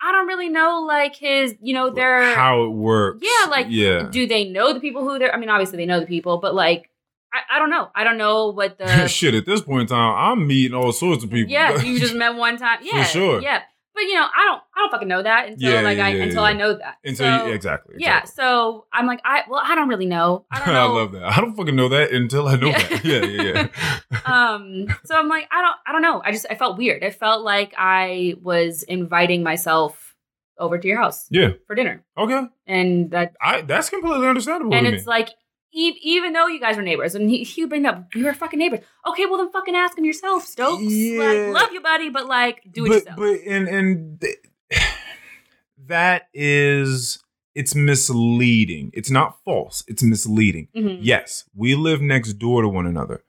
I don't really know like his, you know, their how it works. Yeah, like, yeah. do they know the people who they're I mean, obviously they know the people, but like I, I don't know. I don't know what the Shit, at this point in time, I'm meeting all sorts of people. Yeah, you just met one time. Yeah. sure. Yeah. But you know, I don't I don't fucking know that until Yeah, like yeah, I yeah, until. I know that. Until So, you, exactly. Yeah. So I'm like, I well, I don't really know. I don't I, love that. I don't fucking know that until I know that. Yeah, yeah, yeah. um so i'm like i don't i don't know i just i felt weird i felt like i was inviting myself over to your house yeah. for dinner Okay. and that I that's completely understandable. and it's me. like even though you guys were neighbors and he, he would bring up you were fucking neighbors okay well then fucking ask him yourself stokes Yeah. like love you buddy but like do it but, yourself But and and that is it's misleading. It's not false. It's misleading. Mhm. Yes, we live next door to one another.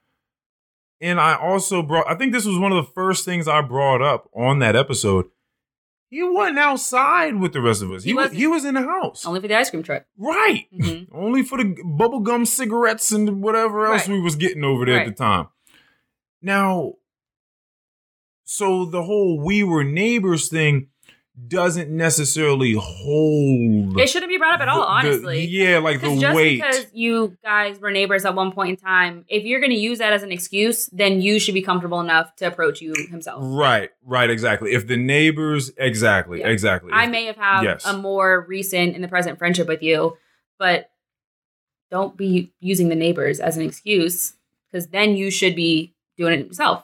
And I also brought I think this was one of the first things I brought up on that episode. He wasn't outside with the rest of us. He, He was he was in the house. only for the ice cream truck right. Mhm. Only for the bubblegum cigarettes and whatever else Right. we was getting over there at the time. Now, so the whole we were neighbors thing doesn't necessarily hold. it shouldn't be brought up at all the- the- honestly yeah, like the just weight. because you guys were neighbors at one point in time, if you're going to use that as an excuse, then you should be comfortable enough to approach you himself. Right, right, exactly. If the neighbors, exactly, Yeah. exactly. I may have had Yes. a more recent in the present friendship with you, but don't be using the neighbors as an excuse because then you should be doing it yourself.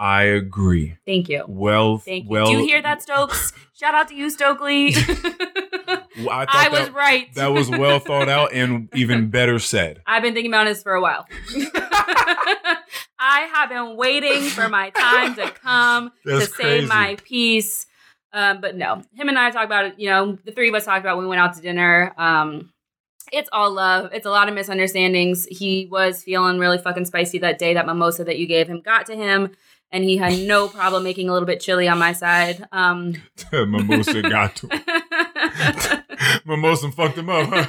I agree. Thank you. Well, Thank you. well. Do you hear that, Stokes? Shout out to you, Stokely. Well, I, I was that, right. that was well thought out and even better said. I've been thinking about this for a while. I have been waiting for my time to come That's to crazy. say my piece. Um, but no, him and I talked about it. You know, the three of us talked about when we went out to dinner. Um, it's all love. It's a lot of misunderstandings. He was feeling really fucking spicy that day. That mimosa that you gave him got to him, and he had no problem making a little bit chilly on my side. Um, Mimosa got to him. Mimosa fucked him up, huh?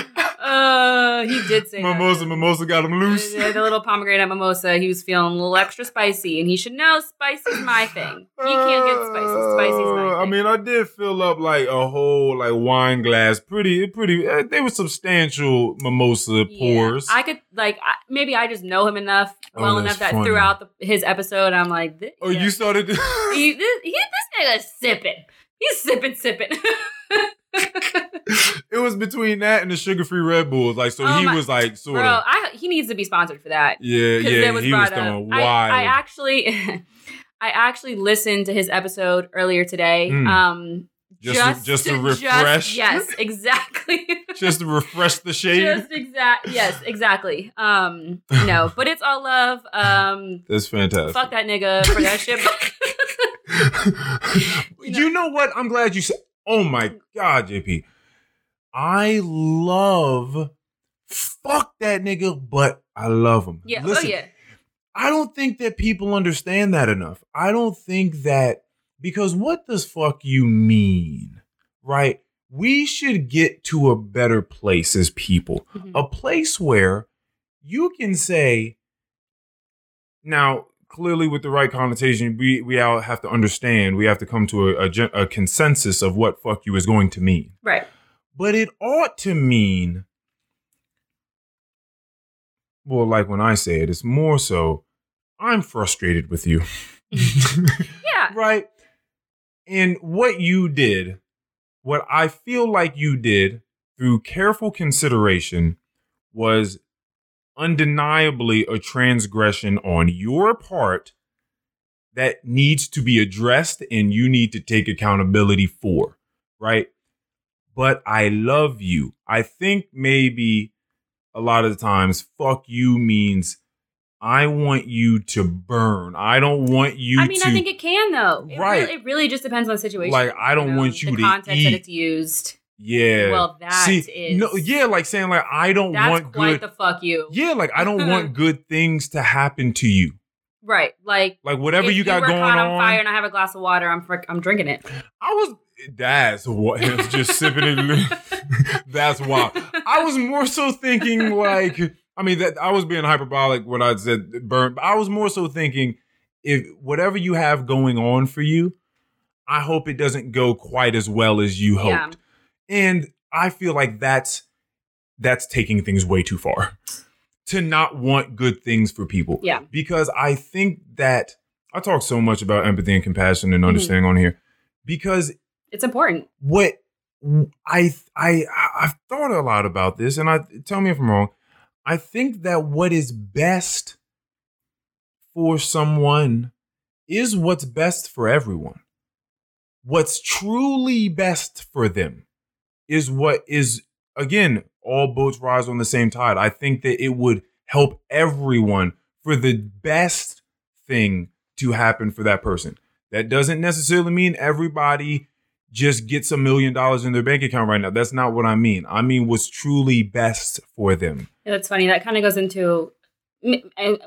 uh, he did say that. Mimosa, Mimosa got him loose. Yeah, the little pomegranate mimosa. He was feeling a little extra spicy, and he should know spicy's my thing. He can't get spicy. Spicy's my Uh, thing. I mean, I did fill up like a whole like wine glass. Pretty, pretty. Uh, they were substantial mimosa Yeah. pours. I could like I, maybe I just know him enough, Oh, well that's enough that funny. throughout the, his episode, I'm like, this, oh, you started. He, this, he, this nigga sipping. He's sipping, sipping. it was between that and the sugar-free Red Bulls. Like, so Oh he my- was like sort Bro, of. I, he needs to be sponsored for that. Yeah, yeah. was he was throwing I, wild. I actually, I actually listened to his episode earlier today. Mm. Um, Just to- just to refresh? yes, exactly. just to refresh the shade. just exact. Yes, exactly. Um, no, but it's all love. Um, That's fantastic. fuck that nigga for that shit. you know what? I'm glad you said. Oh my god, JP. I love. Fuck that nigga, but I love him. yeah. Listen, oh yeah. I don't think that people understand that enough. I don't think that because what does fuck you mean? Right? We should get to a better place as people. Mhm. A place where you can say now clearly with the right connotation we we all have to understand we have to come to a, a, a consensus of what fuck you is going to mean Right. but it ought to mean well like when i say it it's more so i'm frustrated with you Yeah. right and what you did what i feel like you did through careful consideration was undeniably a transgression on your part that needs to be addressed and you need to take accountability for, right? But I love you. I think maybe a lot of the times, fuck you means I want you to burn. I don't want you I mean, to I think it can though. It Right. Really, it really just depends on the situation. Like, I don't know, want you the to context eat. that it's used. Yeah. Well, that See, is- no, yeah, like saying like I don't want quite good. the fuck you. yeah, like I don't want good things to happen to you. Right. Like Like whatever you got were going on. on fire and I have a glass of water, I'm frick, I'm drinking it. I was. That's what. It's just sipping it. that's wild. I was more so thinking like. I mean, that I was being hyperbolic when I said burn. But I was more so thinking if whatever you have going on for you, I hope it doesn't go quite as well as you hoped. Yeah. And I feel like that's that's taking things way too far. To not want good things for people. Yeah. Because I think that I talk so much about empathy and compassion and Mhm. understanding on here. Because It's important. what I I I've thought a lot about this, and I tell me if I'm wrong. I think that what is best for someone is what's best for everyone. What's truly best for them is what is again all boats rise on the same tide. I think that it would help everyone for the best thing to happen for that person. That doesn't necessarily mean everybody just gets a million dollars in their bank account right now. That's not what I mean. I mean what's truly best for them. Yeah, that's funny. That kind of goes into,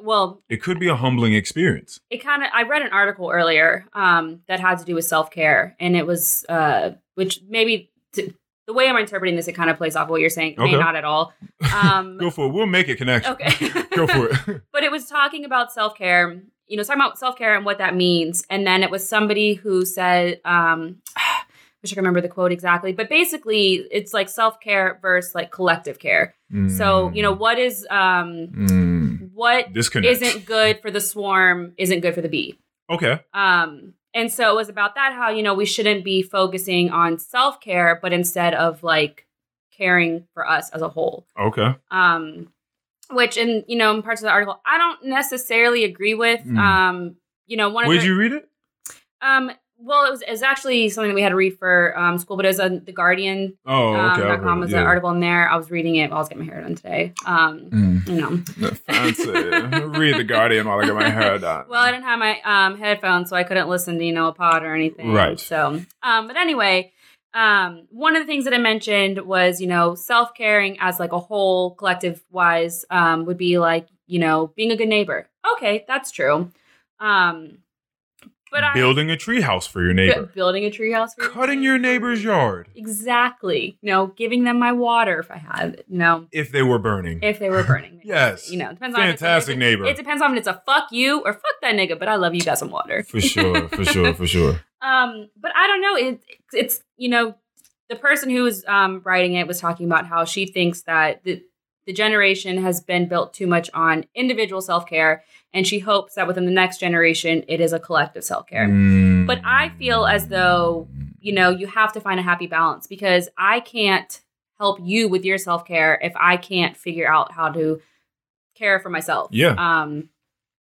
well, It could be a humbling experience. it kind of. I read an article earlier um, that had to do with self care, and it was, uh, which maybe the way I'm interpreting this, it kind of plays off what you're saying. May not at all. Um, Go for it. We'll make a connection. okay. Go for it. but it was talking about self care. You know, talking about self care and what that means. And then it was somebody who said, um, I wish I could remember the quote exactly, but basically, it's like self care versus like collective care. So, you know, what is um, Mm. what disconnect. isn't good for the swarm isn't good for the bee. okay. Um, and so it was about that how you know we shouldn't be focusing on self care, but instead of like caring for us as a whole Okay. um, which in you know in parts of the article I don't necessarily agree with. Mm. Um, you know, one the, you read it? um, well, it was, it was actually something that we had to read for um, school, but it was on the Guardian. Oh, um, okay. dot com heard was it, an article in there. I was reading it while I was getting my hair done today. Um, Mm. you know, Fancy. Read the Guardian while I get my hair done. well, I didn't have my um, headphones, so I couldn't listen to you know a pod or anything. Right. So, um, but anyway, um, one of the things that I mentioned was you know self caring as like a whole, collective wise, um, would be like you know being a good neighbor. Okay, that's true. Um, but building a treehouse for your neighbor, bu- building a treehouse, for cutting your neighbor's yard Exactly. You know, giving them my water if I had it. You know, if they were burning. if they were burning. Yes. You know, depends on if it's a- Fantastic neighbor. It depends on if it's a fuck you or fuck that nigga, but I love you, got some water. for sure, for sure, for sure. Um, but I don't know. It, it's you know, the person who was um, writing it was talking about how she thinks that the the generation has been built too much on individual self care, and she hopes that within the next generation it is a collective self care. Mm. But I feel as though you know you have to find a happy balance because I can't help you with your self care if I can't figure out how to care for myself. Yeah. Um,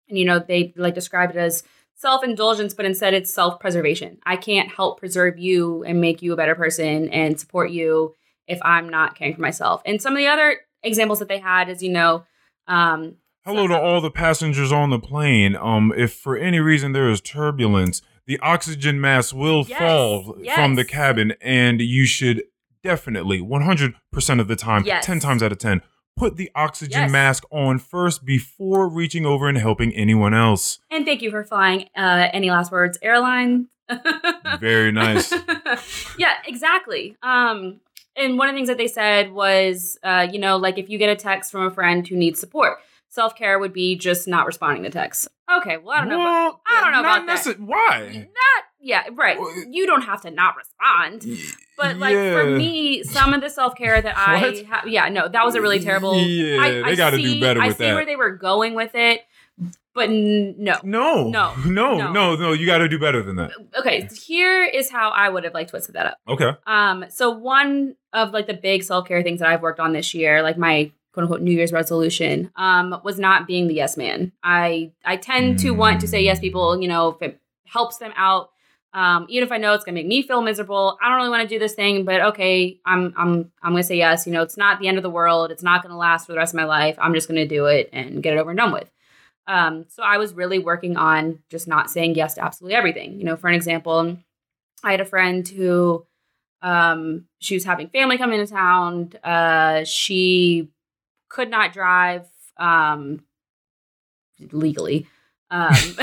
and you know they like describe it as self indulgence, but instead it's self preservation. I can't help preserve you and make you a better person and support you if I'm not caring for myself. And some of the other examples that they had is you know. Um, Hello to all the passengers on the plane. Um, if for any reason there is turbulence, the oxygen mask will Yes, fall yes. from the cabin, and you should definitely 100% of the time, Yes. 10 times out of 10, put the oxygen mask on first before reaching over and helping anyone else. and thank you for flying. Uh, any last words, airline? Very nice. yeah, exactly. Um, and one of the things that they said was, uh, you know, like if you get a text from a friend who needs support, self care would be just not responding to texts. Okay, well, I don't know. About, I don't know not about that. Why? not, yeah, right. Well, You don't have to not respond. But like for me, some of the self care that I, ha- yeah, no, that was a really terrible. Yeah, I, they got to do better I with see that. where they were going with it, but n- no. no, No, no, no. no, no. You got to do better than that. Okay, here is how I would have like twisted that up. Okay. Um, so one of like the big self care things that I've worked on this year, like my quote unquote New Year's resolution um, was not being the yes man. I I tend to want to say yes people, you know, if it helps them out. Um, even if I know it's gonna make me feel miserable, I don't really want to do this thing, but okay, I'm I'm I'm gonna say yes. You know, it's not the end of the world. It's not gonna last for the rest of my life. I'm just gonna do it and get it over and done with. Um, so I was really working on just not saying yes to absolutely everything. You know, for an example, I had a friend who um, she was having family come into town. Uh, she could not drive um, legally. Um,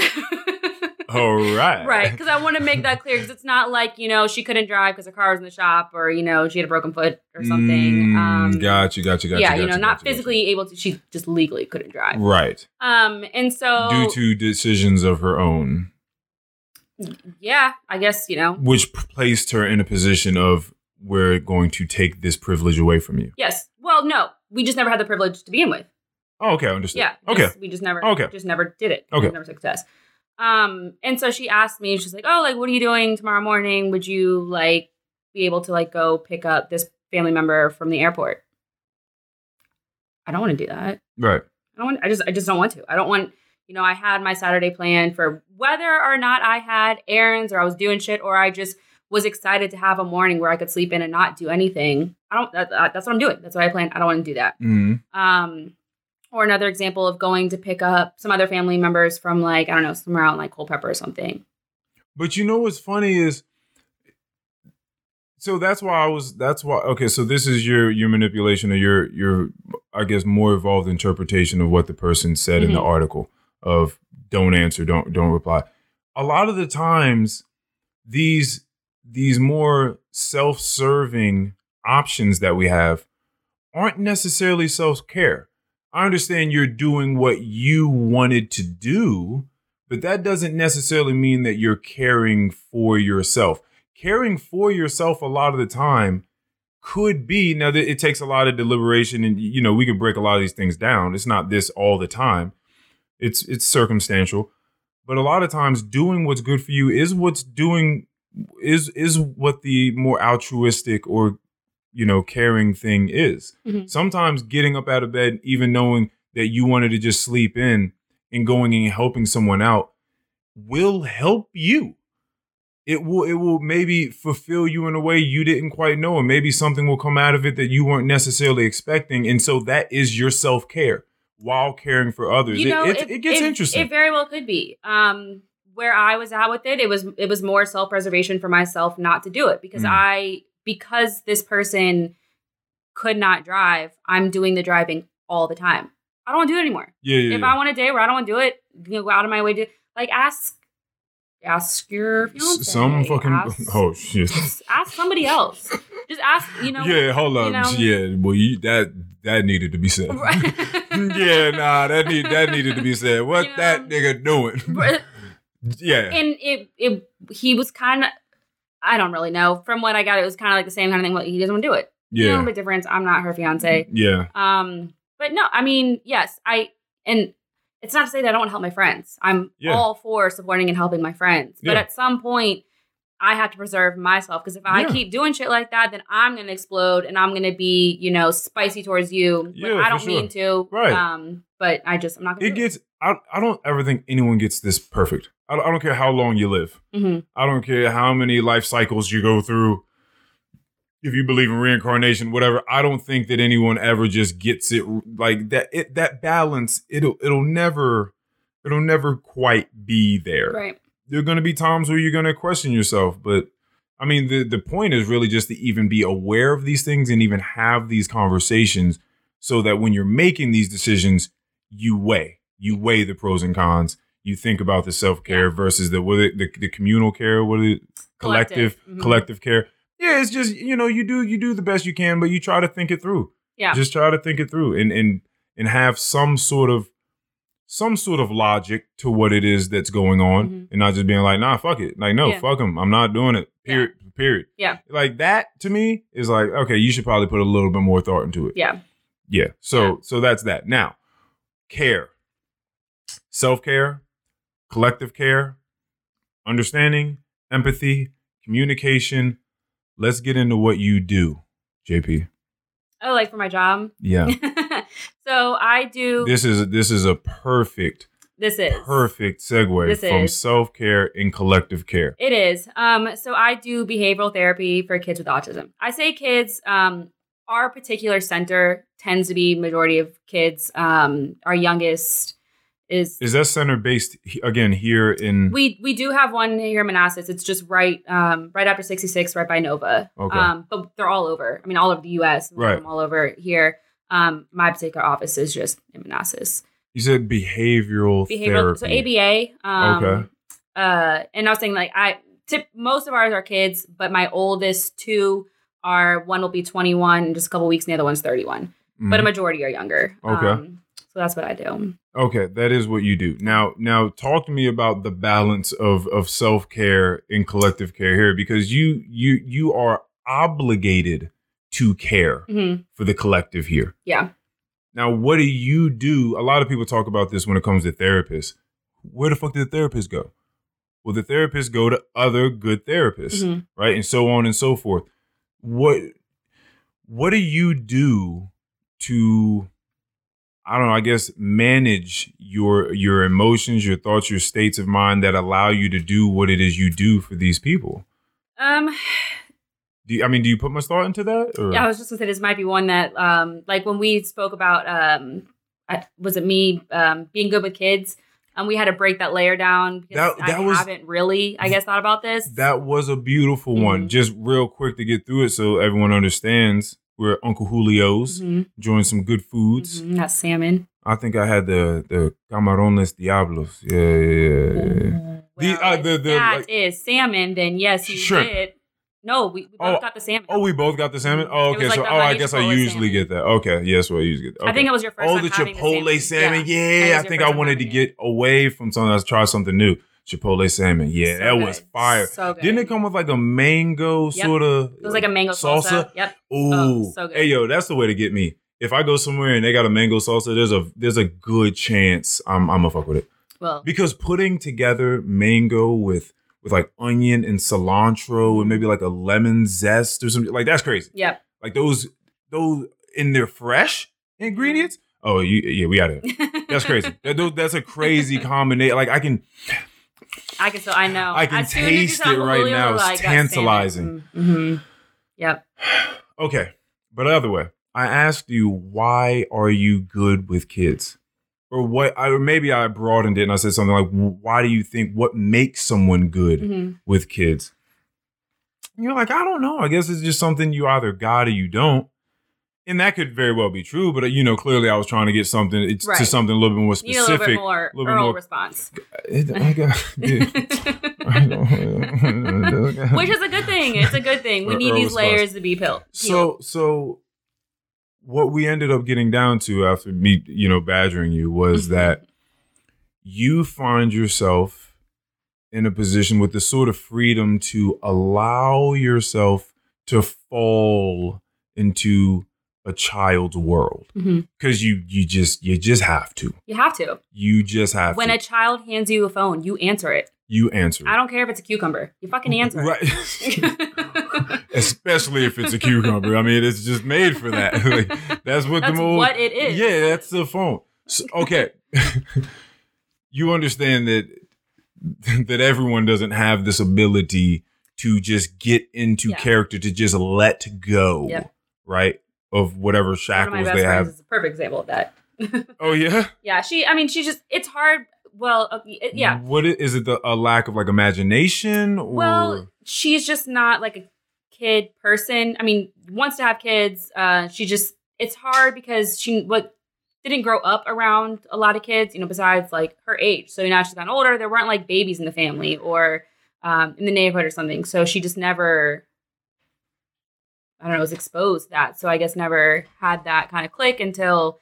All right. right, because I want to make that clear because it's not like you know she couldn't drive because her car was in the shop or you know she had a broken foot or something. Mm, um, got you, got you, got yeah, you. you know, not got you, got you. physically able to. She just legally couldn't drive. Right. Um, and so Due to decisions of her own, yeah, I guess you know which placed her in a position of we're going to take this privilege away from you. yes. Well, no, we just never had the privilege to begin with. Oh, okay, I understand. Yeah. Okay. just- we just never. Okay. Just never did it. Okay. Never success. Um, and so she asked me. She's like, "Oh, like, what are you doing tomorrow morning? Would you like be able to like go pick up this family member from the airport?" I don't want to do that. Right. I don't want. I just. I just don't want to. I don't want. You know, I had my Saturday plan for whether or not I had errands or I was doing shit or I just was excited to have a morning where I could sleep in and not do anything. I don't. That, that- that's what I'm doing. That's what I plan. I don't want to do that. Mm. Um, or another example of going to pick up some other family members from like I don't know somewhere out in like Culpeper or something. But you know what's funny is so that's why I was that's why okay, so this is your your manipulation or your your I guess more evolved interpretation of what the person said in the Mhm. article of don't answer, don't don't reply. A lot of the times these these more self-serving options that we have aren't necessarily self-care. I understand you're doing what you wanted to do, but that doesn't necessarily mean that you're caring for yourself. Caring for yourself a lot of the time could be now that it takes a lot of deliberation and you know we could break a lot of these things down. It's not this all the time. It's it's circumstantial, but a lot of times doing what's good for you is what's doing is is what the more altruistic or you know caring thing is. Mhm. Sometimes getting up out of bed even knowing that you wanted to just sleep in and going and helping someone out will help you. It will it will maybe fulfill you in a way you didn't quite know and maybe something will come out of it that you weren't necessarily expecting and so that is your self-care while caring for others. You know, it, it, it gets interesting. It very well could be. Um, where I was at with it, it was it was more self preservation for myself not to do it because Mm. I because this person could not drive. I'm doing the driving all the time. I don't want to do it anymore. yeah, yeah, If yeah. I want a day where I don't want to do it, you know, go out of my way to like ask ask your fiance. Some fucking ask, oh shit. just ask somebody else. Just ask, you know. yeah, hold up. you know- yeah, well, you that that needed to be said. yeah, nah, that need that needed to be said. What You that nigga doing? Yeah, and it it he was kind of I don't really know. From what I got, it was kind of like the same kind of thing. Well, he doesn't want to do it. You know, yeah, bit difference. I'm not her fiance. yeah, Um, but no, I mean, yes, I and it's not to say that I don't want to help my friends. I'm Yeah. all for supporting and helping my friends. But Yeah. at some point, I have to preserve myself because if I Yeah. keep doing shit like that, then I'm gonna explode and I'm gonna be, you know, spicy towards you. Yeah, I don't sure. mean to. Right. Um, but I just I'm not gonna it gets. I I don't ever think anyone gets this perfect. I don't, I don't care how long you live. hmm I don't care how many life cycles you go through. If you believe in reincarnation, whatever, I don't think that anyone ever just gets it like that. It that balance, it'll it'll never, it'll never quite be there. Right. There are going to be times where you're going to question yourself, but I mean, the the point is really just to even be aware of these things and even have these conversations, so that when you're making these decisions, you weigh you weigh the pros and cons. You think about the self care versus the what it, the the communal care, what it, collective Collective. Mhm. collective care. Yeah, it's just you know you do you do the best you can, but you try to think it through. Yeah. just try to think it through and and and have some sort of some sort of logic to what it is that's going on, Mhm. and not just being like, nah, fuck it, like no, Yeah. fuck them, I'm not doing it. Yeah. Period. Period. Yeah. like that to me is like okay, you should probably put a little bit more thought into it. Yeah. Yeah. So Yeah. so that's that. Now, care, self care, collective care, understanding, empathy, communication. Let's get into what you do, JP. Oh, like for my job. Yeah. So I do. This, is this is a perfect this is perfect segue This from self care and collective care. It is. Um, so I do behavioral therapy for kids with autism. I say kids. Um, our particular center tends to be majority of kids. Um, our youngest is. Is that center based again here in? we we do have one here in Manassas. It's just right um, right after 66, right by Nova. Okay. Um, but they're all over. I mean, all over the U.S. Right. all over here. Um, my particular office is just in Manassas. you said behavioral, behavioral therapy. so ABA. Um, Okay. Uh, and I was saying like I tip most of ours are kids, but my oldest two are one will be 21 in just a couple weeks, and the other one's 31. But a Mhm. majority are younger. Okay. Um, so that's what I do. Okay, that is what you do. Now, now talk to me about the balance of of self care and collective care here, because you you you are obligated to care hmm for the collective here. Yeah. Now, what do you do? A lot of people talk about this when it comes to therapists. Where the fuck did the therapist go? Well, the therapists go to other good therapists, Mhm. right, and so on and so forth. What what do you do to I don't know, I guess manage your your emotions, your thoughts, your states of mind that allow you to do what it is you do for these people? Um, Do you, I mean, do you put much thought into that? Or? yeah, I was just gonna say this might be one that, um, like when we spoke about, um, I, was it me, um, being good with kids? Um, we had to break that layer down because That- that I was- haven't really, I guess, thought about this. That was a beautiful one. Mhm. Just real quick to get through it so everyone understands. We're at Uncle Julio's, Mhm, enjoying some good foods. mhm, That salmon. I think I had the the camarones diablos. Yeah, yeah, yeah, yeah. The- uh, the- the, that like- is salmon, then yes, you Shrimp. did. No, we, we both Oh, got the salmon. Oh, we both got the salmon. Oh, okay. was so, oh, I guess I usually salmon. get that. Okay, yes, what I usually get. that. I think it was your first Oh, the Chipotle salmon. Yeah. Yeah, I think I wanted to get away from something. Let's try something new. Chipotle salmon. Yeah, So that was fire. So good. Didn't it come with like a mango Yep. sort of? It was like a mango salsa. Yep. Oh, Ooh, Oh, so good. hey yo, that's the way to get me. If I go somewhere and they got a mango salsa, there's a there's a good chance I'm I'm gonna fuck with it Well, because putting together mango with with like onion and cilantro and mm-hmm. maybe like a lemon zest or something like that's crazy. yep. Like those those in their fresh ingredients. Oh, you yeah, we got it. That's crazy. That, that's a crazy combination. Like I can I can still. I know. I can As soon as you taste it right now. It's tantalizing. Mhm. Yep. Okay, but the other way, I asked you why are you good with kids, or what? I, or maybe I broadened it and I said something like, why do you think what makes someone good Mhm. with kids? And you're like, I don't know. I guess it's just something you either got or you don't. And that could very well be true, but uh, you know, clearly I was trying to get something it's to something a little bit more need a little bit more little bit more- response, It- I got- yeah. which is a good thing. It's a good thing. We need these response. layers to be peeled. So so what we ended up getting down to after me, you know, badgering you was Mhm. that you find yourself in a position with the sort of freedom to allow yourself to fall into a child's world mm-hmm. because you you just you just have to you have to. you just have to. When to a child hands you a phone, you answer it. you answer I don't care if it's a cucumber. You fucking answer right it. especially if it's a cucumber. I mean, it's just made for that. like, that's what That's the old, what it is. Yeah, that's the phone. So, okay, you understand that that everyone doesn't have this ability to just get into Yeah. character to just let go, Yep. right? Of whatever One of my shackles they have. is a perfect example of that. Oh yeah, yeah, she. I mean, she just. It's hard. Well, uh, it- yeah. What is, is it? The a lack of like imagination, or Well, she's just not like a kid person. I mean, wants to have kids. Uh, she just. It's hard because she what didn't grow up around a lot of kids. You know, besides like her age. So now she's gotten older. There weren't like babies in the family or um, in the neighborhood or something. So she just never. I don't know, was exposed to that. So I guess never had that kind of click until.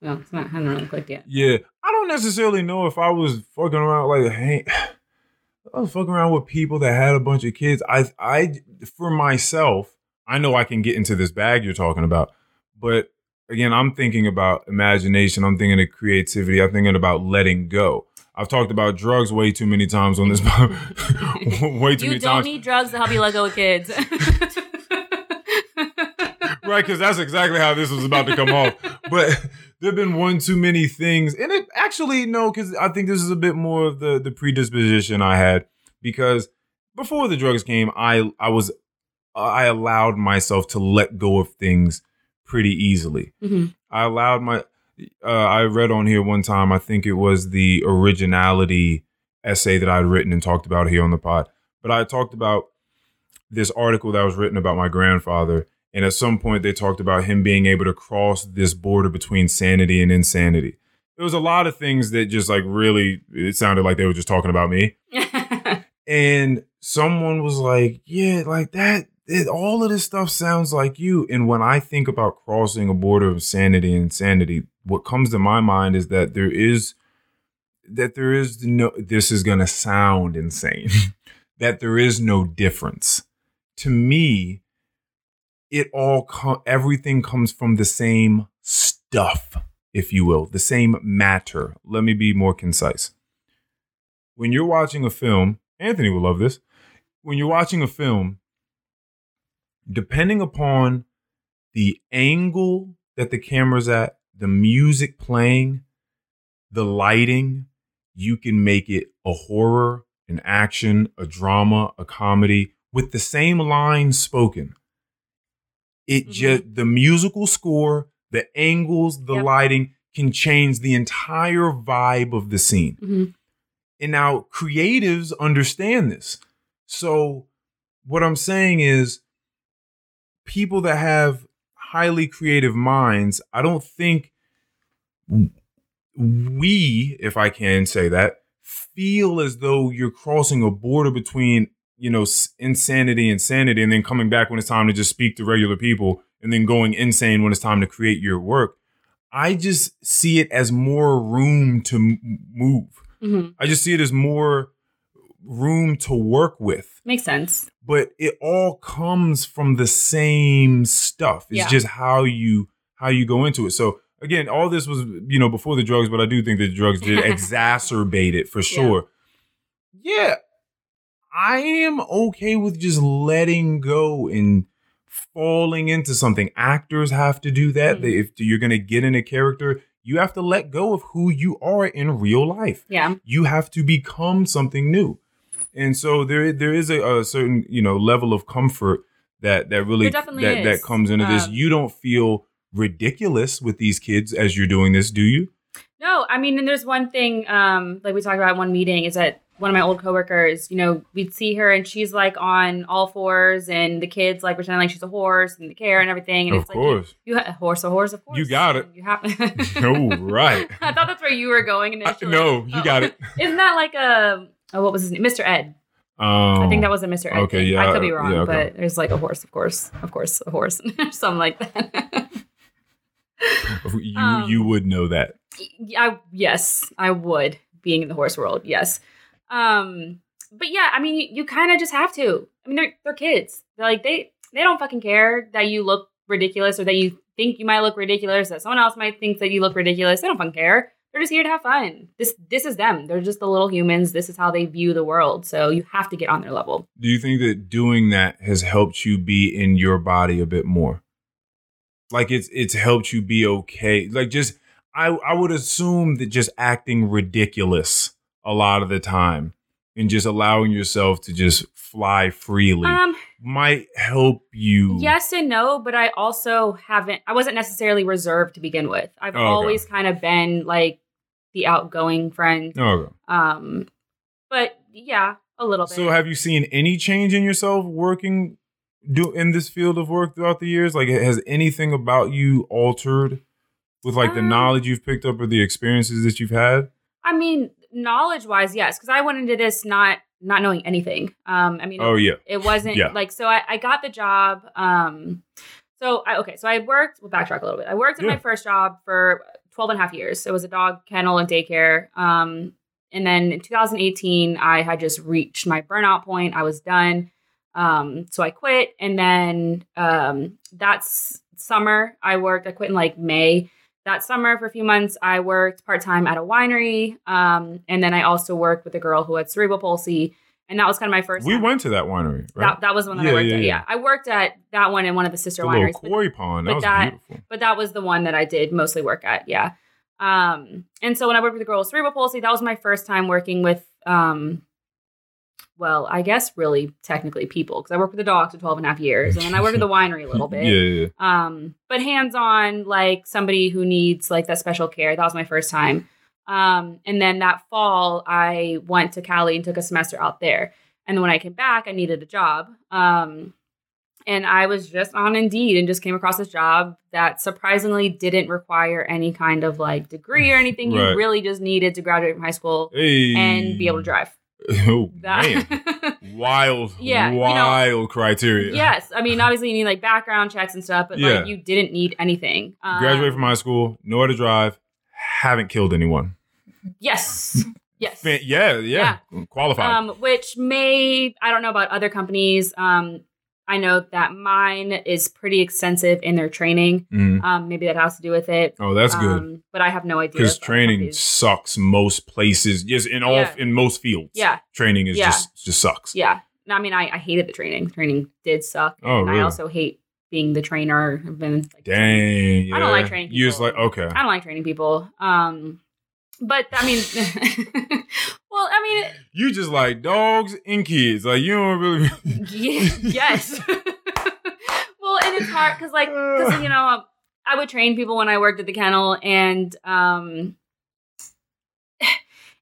Well, it's not. I haven't really clicked yet. Yeah, I don't necessarily know if I was fucking around like hey, I was fucking around with people that had a bunch of kids. I I for myself, I know I can get into this bag you're talking about, but again, I'm thinking about imagination. I'm thinking of creativity. I'm thinking about letting go. I've talked about drugs way too many times on this. way too you many don't need drugs to help you let go of kids. Right because that's exactly how this was about to come off but there've been one too many things, and it actually no, because I think this is a bit more of the the predisposition I had because before the drugs came, I I was I allowed myself to let go of things pretty easily. Mhm. I allowed my uh, I read on here one time. I think it was the originality essay that I'd written and talked about here on the pod. But I talked about this article that was written about my grandfather, and at some point they talked about him being able to cross this border between sanity and insanity. There was a lot of things that just like really it sounded like they were just talking about me and someone was like, "Yeah, like that. It, all of this stuff sounds like you." And when I think about crossing a border of sanity and insanity, what comes to my mind is that there is that there is no. This is gonna sound insane. that there is no difference. To me, it all co- everything comes from the same stuff, if you will, the same matter. Let me be more concise. When you're watching a film, Anthony will love this. When you're watching a film, depending upon the angle that the camera's at, the music playing, the lighting, you can make it a horror, an action, a drama, a comedy with the same lines spoken. It Mhm. just the musical score, the angles, the Yep. lighting can change the entire vibe of the scene. Mhm. And now creatives understand this. So what I'm saying is people that have highly creative minds, I don't think we, if I can say that, feel as though you're crossing a border between, you know, insanity, insanity and then coming back when it's time to just speak to regular people and then going insane when it's time to create your work. I just see it as more room to m- move. Mhm. I just see it as more room to work with. Makes sense. But it all comes from the same stuff. It's Yeah. just how you how you go into it. So again, all this was you know before the drugs, but I do think the drugs did exacerbate it for sure. Yeah. I am okay with just letting go and falling into something. Actors have to do that. Mhm. They- If you're going to get in a character, you have to let go of who you are in real life Yeah. you have to become something new and so there there is a, a certain you know level of comfort that that really that that comes into this Um, you don't feel ridiculous with these kids as you're doing this do you No, I mean, and there's one thing, um, like we talked about in one meeting, is that one of my old coworkers, you know, we'd see her and she's like on all fours, and the kids like pretending like she's a horse and the care and everything. And of it's like you, course you ha- a horse, a horse, of course. You got it. You have. Oh, right. I thought that's where you were going I- no you Oh. got it Isn't that like a oh, what was his name? Mr. Ed. um, I think that was a Mr. Ed. okay, thing. yeah, I could be wrong, yeah, okay. but there's like a horse, of course, of course, a horse, something like that. you um, you would know that I yes, I would being in the horse world. Yes. Um but yeah, I mean you, you kind of just have to. I mean they're they're kids. They're like they they don't fucking care that you look ridiculous or that you think you might look ridiculous that someone else might think that you look ridiculous. They don't fucking care. They're just here to have fun. This this is them. They're just the little humans. This is how they view the world. So you have to get on their level. do you think that doing that has helped you be in your body a bit more like it's it's helped you be okay like just i i would assume that just acting ridiculous a lot of the time and just allowing yourself to just fly freely Um might help you Yes and no, but I also haven't. I wasn't necessarily reserved to begin with. I've okay. always kind of been like the outgoing friend. okay. Um, but yeah, a little bit. so have you seen any change in yourself working do in this field of work throughout the years like has anything about you altered with like the Um, knowledge you've picked up or the experiences that you've had I mean, knowledge wise, yes, because I went into this not not knowing anything. Um, I mean, oh yeah it wasn't Yeah. like so. I, I got the job. Um, so I okay, so I worked. We'll backtrack a little bit. I worked at Yeah. my first job for 12 and a half years. It was a dog kennel and daycare. Um, and then in 2018, I had just reached my burnout point. I was done. Um, so I quit. And then um, that's summer, I worked. I quit in like May. That summer, for a few months, I worked part time at a winery. Um, and then I also worked with a girl who had cerebral palsy. and that was kind of my first. We time. went to that winery, right? That, that was the one that Yeah, I worked yeah, at. yeah. Yeah, I worked at that one and one of the sister the little wineries. but- quarry pond. That but was that- beautiful. but that was the one that I did mostly work at. Yeah. Um, and so when I worked with the girl with cerebral palsy, that was my first time working with, um, well, I guess really technically people because I worked with the dogs for 12 and a half years and then I worked at the winery a little bit. Yeah, yeah. Um, but hands on, like somebody who needs like that special care. That was my first time. Um, and then that fall, I went to Cali and took a semester out there. And then when I came back, I needed a job. Um, and I was just on Indeed and just came across this job that surprisingly didn't require any kind of like degree or anything. Right. You really just needed to graduate from high school Hey. and be able to drive. Oh That- man, wild, Yeah, you know- wild criteria. yes, I mean obviously you need like background checks and stuff, but Yeah. like you didn't need anything. Um, Graduate from high school, know how to drive, haven't killed anyone. Yes. Yes. Fan- yeah, yeah, qualified. Um, which may I don't know about other companies. Um, I know that mine is pretty extensive in their training. Mhm. Um, maybe that has to do with it. Oh, that's good. Um, but I have no idea. Because training companies- sucks most places. Yes, in all Yeah. in most fields. Yeah. training is Yeah. just just sucks. Yeah. No, I mean, I, I hated the training. Training did suck. Oh, and really? I also hate being the trainer. I've been like, Dang. I don't like yeah. training You just like okay. I don't like training people. Um, but I mean, well, I mean, You just like dogs and kids. Like you don't really. Ye- yes. well, and it's hard because, like, because you know, I would train people when I worked at the kennel, and um,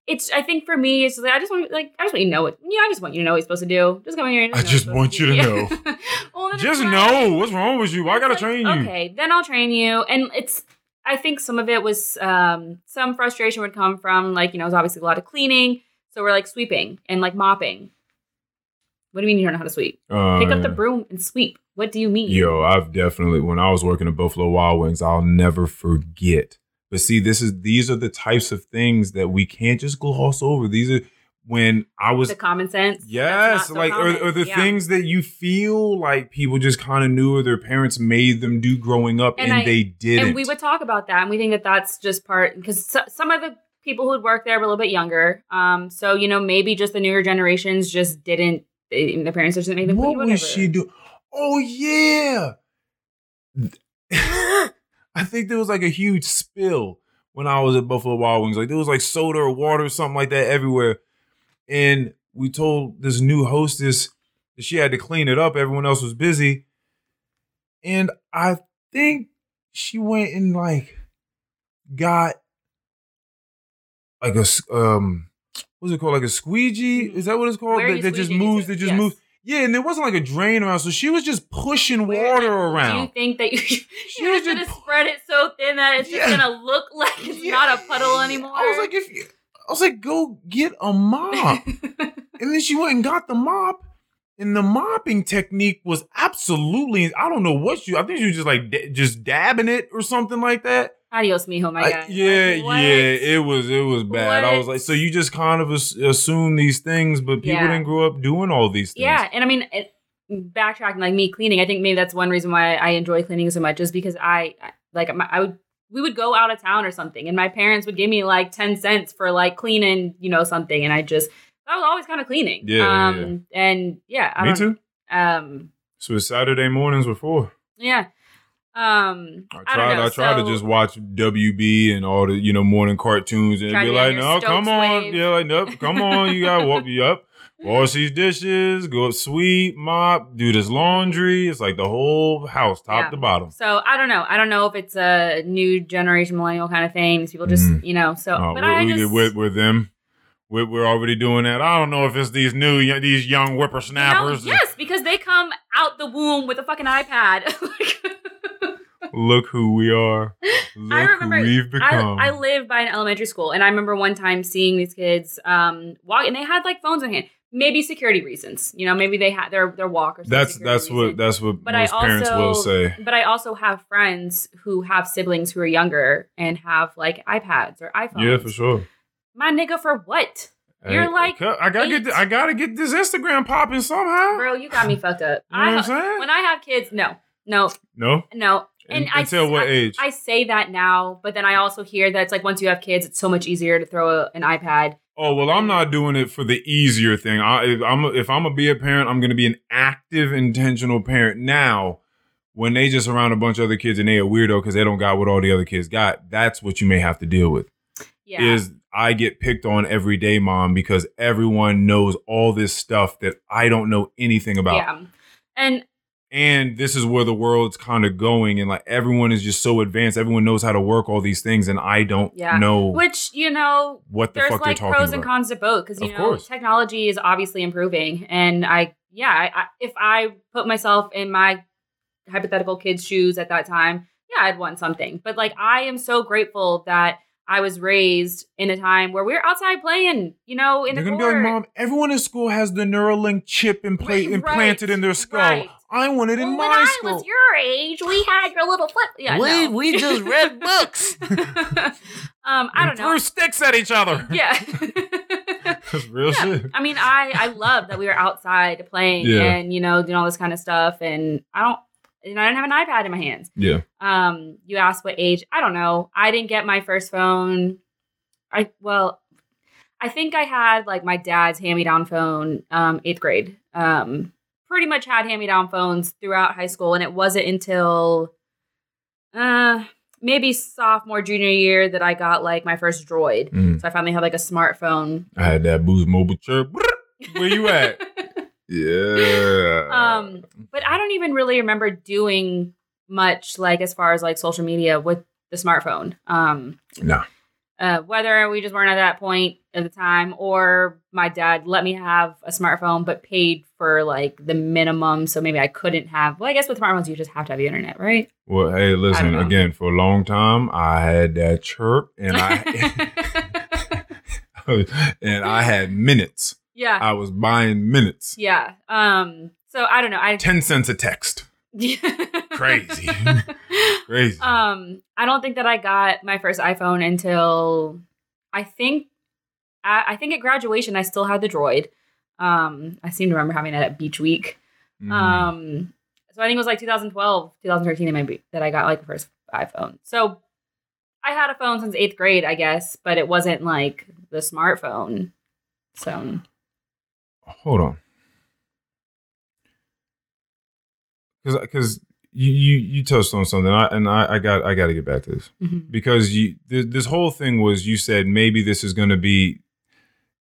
it's. I think for me, it's like I just want, like, I just want you to know what. Yeah, I just want you to know what you're supposed to do. Just come here. And I just want you're to know. well, just know what's wrong with you. Why it's gotta like, train you? Okay, then I'll train you, and it's. I think some of it was um, some frustration would come from like you know it was obviously a lot of cleaning, so we're like sweeping and like mopping. What do you mean you don't know how to sweep? Uh, Pick up the broom and sweep. What do you mean? Yo, I've definitely when I was working at Buffalo Wild Wings, I'll never forget. But see, this is these are the types of things that we can't just gloss over. These are when I was the common sense. Yes, so like or, common. or the Yeah. things that you feel like people just kind of knew or their parents made them do growing up and, And I- they didn't. And we would talk about that, and we think that that's just part because so, some of the people who would work there were a little bit younger. Um, so you know maybe just the newer generations just didn't. They, their parents just didn't make them what was she do? Oh yeah, I think there was like a huge spill when I was at Buffalo Wild Wings. Like there was like soda or water or something like that everywhere, and we told this new hostess that she had to clean it up. Everyone else was busy, and I think she went and like got like a um what's it called like a squeegee is that what it's called that, that just moves that just Yes. moves yeah and there wasn't like a drain around so she was just pushing Where- water around. Do you think that you, She you're was just gonna just- spread it so thin that it's Yeah. just gonna look like it's Yeah. not a puddle anymore? I was like if you, I was like go get a mop and then she went and got the mop and the mopping technique was absolutely I don't know what you I think she was just like da- just dabbing it or something like that Adios, mijo, my I- yeah, Like, yeah, it was it was bad. I was like, so you just kind of as- assume these things, but people Yeah. didn't grow up doing all these things. Yeah, and I mean, it, backtracking like me cleaning, I think maybe that's one reason why I enjoy cleaning so much is because I I- like I would we would go out of town or something, and my parents would give me like ten cents for like cleaning, you know, something, and I just I was always kind of cleaning. Yeah, yeah, um, and yeah, I me too. Um, So it's Saturday mornings before. yeah. Um, I I, tried. I, know. tried so, to just watch WB and all the you know morning cartoons and be like, no, come on, yeah, like, nope, come on, you got to walk me up, wash these dishes, go up, sweep, mop, do this laundry. It's like the whole house, top Yeah. to bottom. So I don't know. I don't know if it's a new generation millennial kind of thing. These people just, Mhm. you know. So, Oh, but we, I we, just, we're, we're them. We're, we're already doing that. I don't know if it's these new, these young you know, whippersnappers. yes, because they come out the womb with a fucking iPad. Look who we are. Look I remember who we've I, become. I live by an elementary school, and I remember one time seeing these kids um, walk, and they had like phones in hand. Maybe security reasons, you know. Maybe they had their their walkers. that's that's what that's what But I most parents will also- say. But I also have friends who have siblings who are younger and have like iPads or iPhones. Yeah, for sure. My nigga, for what? You're like I gotta get th- I gotta get this Instagram popping somehow. Bro, you got me fucked up. You know what I'm saying? when I have kids, no, no, no. no. And I until what I, age? I say that now, but then I also hear that it's like once you have kids, it's so much easier to throw a, an iPad Oh well, I'm not doing it for the easier thing. I, if I'm if I'm gonna be a parent, I'm gonna be an active, intentional parent. Now, when they just around a bunch of other kids and they a weirdo because they don't got what all the other kids got, that's what you may have to deal with. Yeah. Is I get picked on every day, mom, because everyone knows all this stuff that I don't know anything about. yeah. And And this is where the world's kind of going, and like everyone is just so advanced. Everyone knows how to work all these things, and I don't Yeah. know which, you know, what the there's fuck like they're talking pros about. and cons to both because you Of know course. technology is obviously improving and i yeah I, I, if i put myself in my hypothetical kid's shoes at that time yeah i'd want something but like i am so grateful that i was raised in a time where we are outside playing you know in They're the gonna court. be like, Mom, everyone in school has the Neuralink chip impla- Right, implanted in their skull. right. I want it in Well, when my I was your age, we had your little flip. Yeah, we no. we just read books. um, I don't And know. Threw sticks at each other. Yeah. That's real Yeah. shit. I mean, I I love that we were outside playing Yeah. and you know doing all this kind of stuff, and I don't, and I didn't have an iPad in my hands. Yeah. Um, you asked what age? I don't know. I didn't get my first phone. I well, I think I had like my dad's hand me down phone, um, eighth grade. Um, pretty much had hand me down phones throughout high school, and it wasn't until, uh, maybe sophomore junior year that I got like my first Droid. Mm. So I finally had like a smartphone. I had that Boost Mobile chirp. Where you at? yeah. um, but I don't even really remember doing much like as far as like social media with the smartphone. Um, Nah. Uh, whether we just weren't at that point at the time, or my dad let me have a smartphone, but paid for like the minimum, so maybe I couldn't have. Well, I guess with smartphones you just have to have the internet, right? Well, hey, listen, again, for a long time, I had that chirp and I and I had minutes. yeah, I was buying minutes. yeah. Um, so I don't know. I 10 cents a text. Crazy. Crazy. Um, I don't think that I got my first iPhone until I think I, I think at graduation I still had the Droid. Um, I seem to remember having it at Beach Week. Mhm. Um, so I think it was like 2012, 2013 maybe that I got like the first iPhone. So I had a phone since eighth grade, I guess, but it wasn't like the smartphone. So Hold on. Cuz cuz you, you you touched on something I, and I, I got I got to get back to this. mhm. because you th- this whole thing was you said maybe this is going to be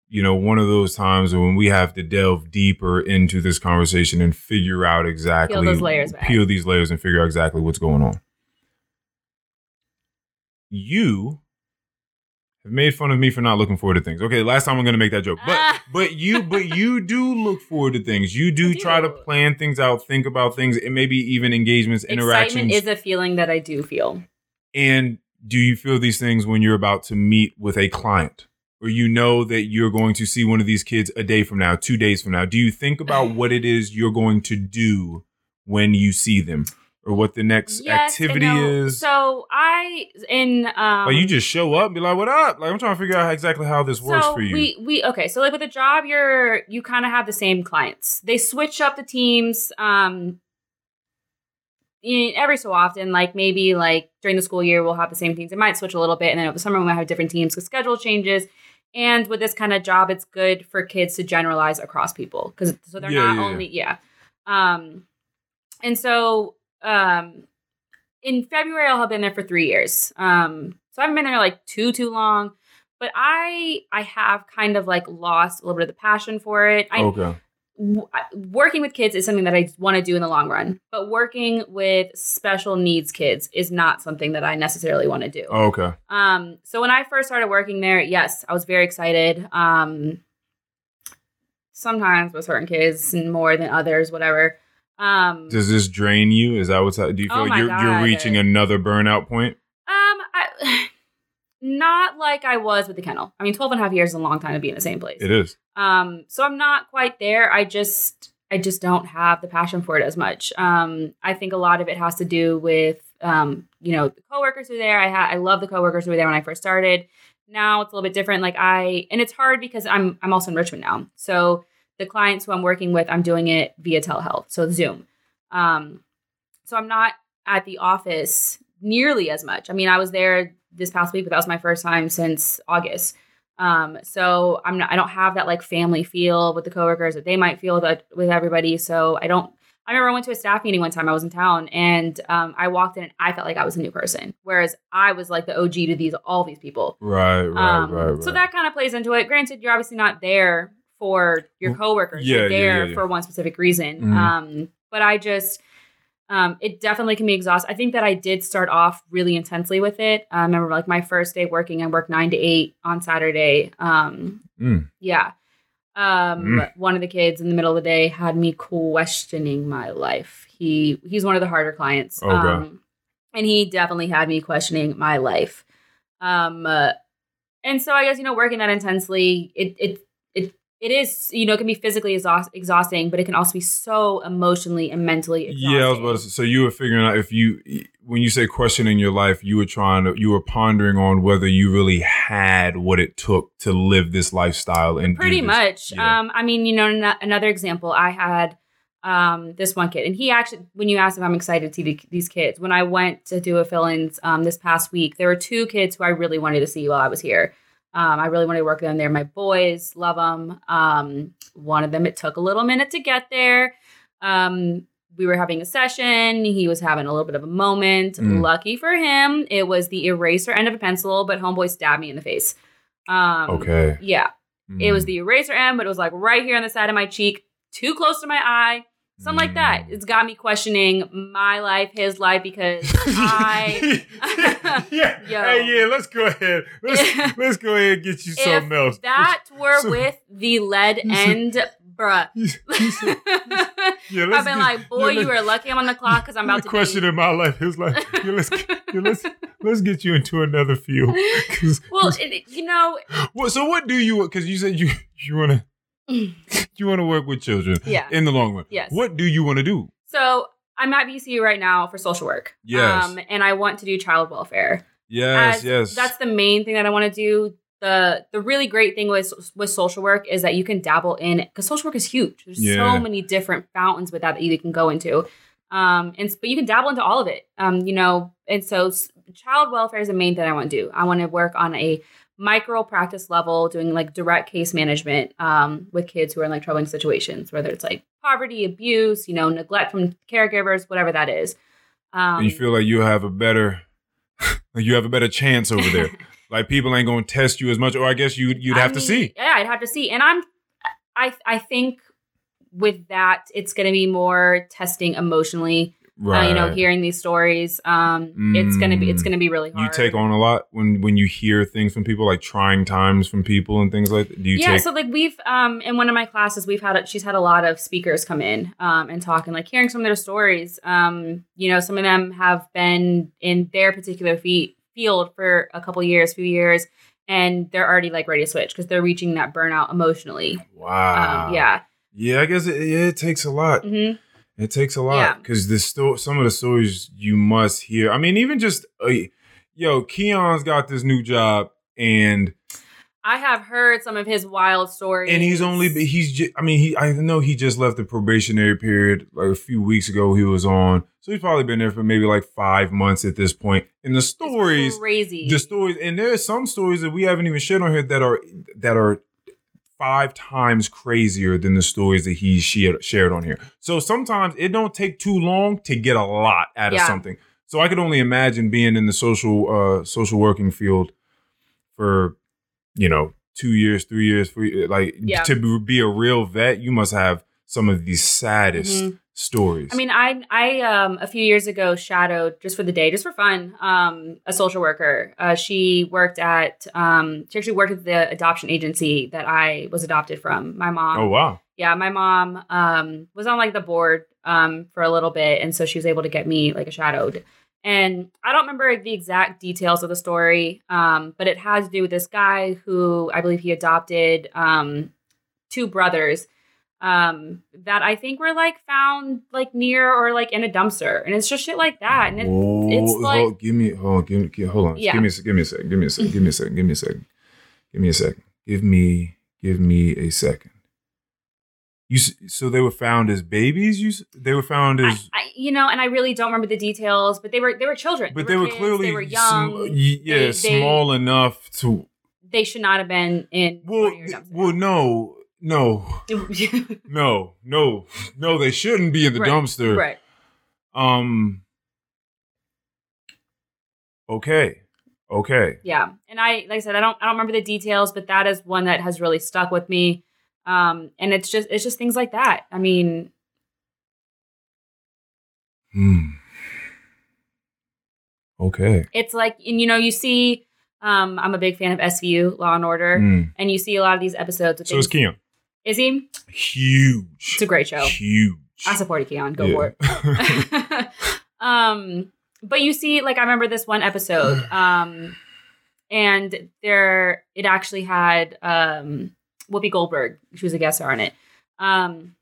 you know one of those times when we have to delve deeper into this conversation and figure out exactly those layers back. peel these layers and figure out exactly what's going on you have made fun of me for not looking forward to things okay last time i'm going to make that joke but Ah. but you but you do look forward to things you do, I try to plan things out think about things and maybe even engagements interactions excitement is a feeling that I do feel. and do you feel these things when you're about to meet with a client? Or you know that you're going to see one of these kids a day from now, two days from now? Do you think about what it is you're going to do when you see them? Or what the next Yes activity no. is? So I in um like you just show up and be like, what up? Like I'm trying to figure out exactly how this works for you. We we okay. So like with a job, you're you kind of have the same clients. They switch up the teams. Um, in, every so often, like maybe like during the school year, we'll have the same teams. It might switch a little bit, and then over the summer we might have different teams because schedule changes. And with this kind of job, it's good for kids to generalize across people because so they're Yeah, not yeah, only yeah. Um, and so um, in February I'll have been there for three years. Um, so I haven't been there like too too long, but I I have kind of like lost a little bit of the passion for it. I, okay. W- working with kids is something that I want to do in the long run, but working with special needs kids is not something that I necessarily want to do. Okay. Um, so when I first started working there, yes, I was very excited. Um, sometimes with certain kids and more than others, whatever. Um, Does this drain you? Is that what's do you Oh feel you're you're reaching another burnout point? um, I, not like I was with the kennel. I mean, 12 and a half years is a long time to be in the same place. It is. Um, so I'm not quite there. I just I just don't have the passion for it as much. Um, I think a lot of it has to do with um, you know, the coworkers who are there. I had I love the coworkers who were there when I first started. Now it's a little bit different. Like I and it's hard because I'm I'm also in Richmond now. So the clients who I'm working with, I'm doing it via telehealth, so Zoom. Um, so I'm not at the office nearly as much. I mean, I was there this past week, but that was my first time since August. Um, so I'm not, I don't have that like family feel with the coworkers that they might feel that with everybody. So I don't, I remember I went to a staff meeting one time. I was in town and um, I walked in and I felt like I was a new person, whereas I was like the OG to these all these people. Right, right, Um, right, right. So that kind of plays into it. Granted, you're obviously not there for your coworkers. yeah, you're yeah, there yeah, yeah. for one specific reason. Mhm. Um, but I just, um, it definitely can be exhausting. I think that I did start off really intensely with it. I remember like my first day working, I worked nine to eight on Saturday. Um, Mm. yeah. Um, Mm. one of the kids in the middle of the day had me questioning my life. He he's one of the harder clients. Okay. Um, and he definitely had me questioning my life. Um, uh, and so I guess you know working that intensely, it it it is you know it can be physically exhaust- exhausting, but it can also be so emotionally and mentally exhausting. Yeah, I was about to say. So you were figuring out if you, when you say questioning your life, you were trying to, you were pondering on whether you really had what it took to live this lifestyle and pretty much Yeah. um i mean you know an- another example i had um this one kid and he actually when you asked if i'm excited to see the, these kids when i went to do a fill-ins um this past week there were two kids who i really wanted to see while i was here um, I really wanted to work with them. They're my boys, love them. Um, one of them, it took a little minute to get there. Um, we were having a session. He was having a little bit of a moment. Mm. Lucky for him, it was the eraser end of a pencil, but homeboy stabbed me in the face. Um, Okay. Yeah. It was Mm. the eraser end, but it was like right here on the side of my cheek, too close to my eye, something like that. Mm. It's got me questioning my life, his life, because I. yeah. Yo. Hey, yeah. Let's go ahead. Let's let's go ahead and get you something else. that were So- with the lead end, bruh. yeah, I've been like, boy, you were lucky I'm on the clock because I'm about to question in my life. Was like, yeah, let's yeah, let's let's get you into another field. 'Cause- Well, 'cause- it, you know, Well, so what do you? Because you said you you want to you want to work with children yeah. in the long run. Yes. What do you want to do? So I'm at VCU right now for social work. Yes. Um, and I want to do child welfare. Yes. as yes. That's the main thing that I want to do. The the really great thing with with social work is that you can dabble in because social work is huge. There's Yeah. so many different fountains with that that you can go into. Um, and but you can dabble into all of it. Um, you know, and so child welfare is the main thing I want to do. I want to work on a micro practice level, doing like direct case management um, with kids who are in like troubling situations, whether it's like poverty, abuse, you know, neglect from caregivers, whatever that is. Um, you feel like you have a better, like you have a better chance over there. like people ain't gonna test you as much, or I guess you you'd I have to see. Yeah, I'd have to see. And I'm I I think with that it's going to be more testing emotionally. Right. Uh, you know, hearing these stories, um, it's gonna be it's Mm. gonna be really hard. you take on a lot when when you hear things from people, like trying times from people and things like that. Do you yeah, take? so like we've um in one of my classes we've had a, she's had a lot of speakers come in um and talk and like hearing some of their stories. Um, you know, some of them have been in their particular field for a couple years, few years, and they're already like ready to switch because they're reaching that burnout emotionally. wow. Um, yeah. Yeah, I guess it, it takes a lot. hmm It takes a lot Yeah. because the sto- some of the stories you must hear. I mean, even just uh, yo, Keon's got this new job and I have heard some of his wild stories. and he's only he's just, I mean he I know he just left the probationary period like a few weeks ago. He was on, so he's probably been there for maybe like five months at this point. And the It's stories, crazy. the stories, and there's some stories that we haven't even shared on here that are that are five times crazier than the stories that he shared shared on here. So sometimes it don't take too long to get a lot out of something. So I could only imagine being in the social uh social working field for you know two years, three years, for like Yeah. to be a real vet. You must have some of the saddest Mhm. Stories. I mean, I I um a few years ago shadowed just for the day, just for fun, um a social worker. Uh, she worked at um she actually worked at the adoption agency that I was adopted from. My mom. oh wow, Yeah, my mom um was on like the board um for a little bit, and so she was able to get me like a shadowed. And I don't remember the exact details of the story, um, but it had to do with this guy who I believe he adopted um two brothers um that I think were like found like near or like in a dumpster, and it's just shit like that. And it, oh, it's like- hold, give me hold on, give me give, hold on, Yeah. give me give me a second, give me a second, give me a second, give me a second, give me a second, give me give me a second. You so they were found as babies. You they were found as, I, you know, and I really don't remember the details, but they were they were children, but they were kids, clearly they were young. y- yeah, They- they- small enough to they should not have been in. Well, one of your dumpsters. well, no, no, no, no, no. They shouldn't be in the Right, dumpster. right. Um. Okay. Okay. Yeah, and I like I said, I don't I don't remember the details, but that is one that has really stuck with me. Um, and it's just it's just things like that. I mean, Hmm. Okay. it's like and you know you see. Um, I'm a big fan of SVU, Law and Order, Hmm. and you see a lot of these episodes. With So is things- Keon. Is he? Huge. It's a great show. Huge. I support Keon. Go Yeah. for it. um, but you see, like I remember this one episode, um, and there it actually had um Whoopi Goldberg. She was a guest star on it. Um,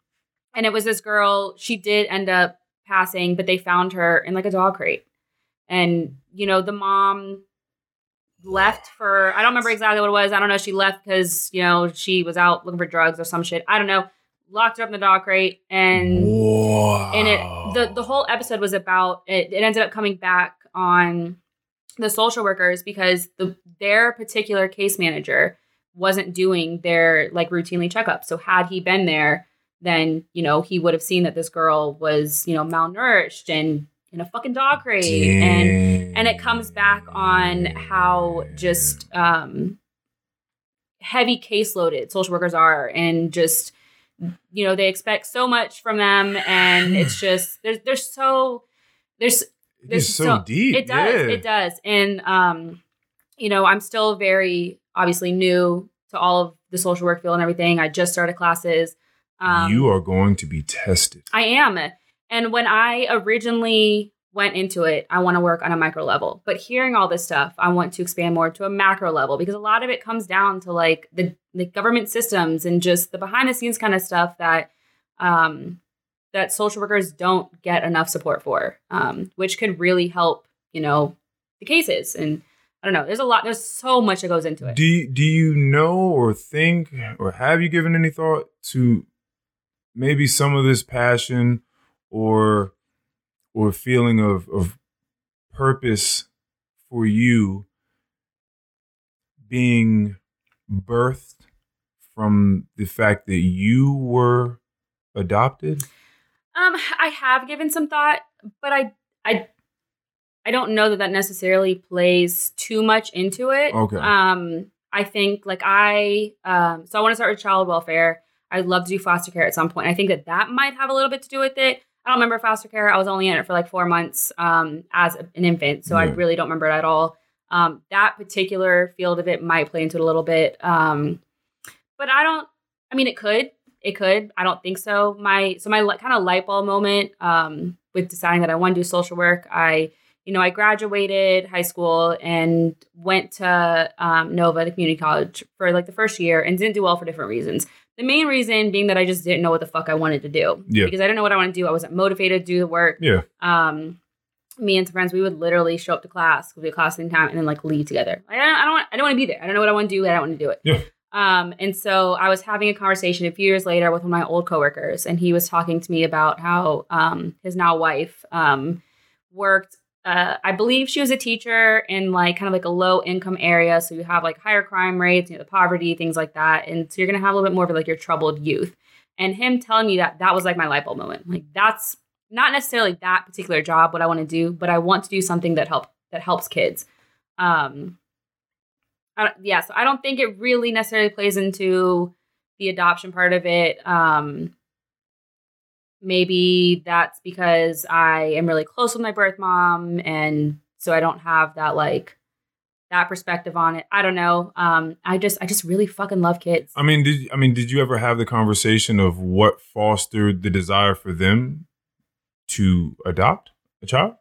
and it was this girl. She did end up passing, but they found her in like a dog crate, and you know the mom left for I don't remember exactly what it was. I don't know. She left because you know she was out looking for drugs or some shit. I don't know. Locked her up in the dog crate and wow. and it the the whole episode was about it, it ended up coming back on the social workers because the their particular case manager wasn't doing their like routinely checkups so had he been there then you know he would have seen that this girl was you know malnourished and in a fucking dog crate and and it comes back on how just um heavy caseloaded social workers are and just you know they expect so much from them and it's just there's there's so there's it's there's so, deep. it does yeah. it does and um you know i'm still very obviously new to all of the social work field and everything i just started classes um you are going to be tested. I am. And when I originally went into it, I want to work on a micro level. But hearing all this stuff, I want to expand more to a macro level because a lot of it comes down to like the, the government systems and just the behind the scenes kind of stuff that um, that social workers don't get enough support for, um, which could really help, you know, the cases. And I don't know, there's a lot, there's so much that goes into it. Do you, do you know or think or have you given any thought to maybe some of this passion or or feeling of of purpose for you being birthed from the fact that you were adopted? Um, I have given some thought, but I, I, I don't know that that necessarily plays too much into it. Okay. Um, I think like I, um, so I want to start with child welfare. I'd love to do foster care at some point. I think that that might have a little bit to do with it. I don't remember foster care. I was only in it for like four months um, as an infant, so I really don't remember it at all. Um, that particular field of it might play into it a little bit, um, but I don't. I mean, it could. It could. I don't think so. My so my li- kind of light bulb moment um, with deciding that I want to do social work. I you know I graduated high school and went to um, Nova, the community college, for like the first year and didn't do well for different reasons. The main reason being that I just didn't know what the fuck I wanted to do. Yeah. Because I didn't know what I wanted to do. I wasn't motivated to do the work. Yeah. Um, me and some friends, we would literally show up to class, we'd be at class same time, and then like leave together. Like, I don't, I don't, want, I don't want to be there. I don't know what I want to do. I don't want to do it. Yeah. Um, and so I was having a conversation a few years later with one of my old coworkers, and he was talking to me about how um, his now wife um, worked. Uh, I believe she was a teacher in like kind of like a low income area, so you have like higher crime rates, you know, the poverty, things like that, and so you're gonna have a little bit more of like your troubled youth. And him telling me that that was like my light bulb moment. Like that's not necessarily that particular job what I want to do, but I want to do something that help that helps kids. Um, I, yeah, so I don't think it really necessarily plays into the adoption part of it. Um, maybe that's because I am really close with my birth mom, and so I don't have that like that perspective on it. I don't know. Um, I just I just really fucking love kids. I mean, did I mean did you ever have the conversation of what fostered the desire for them to adopt a child?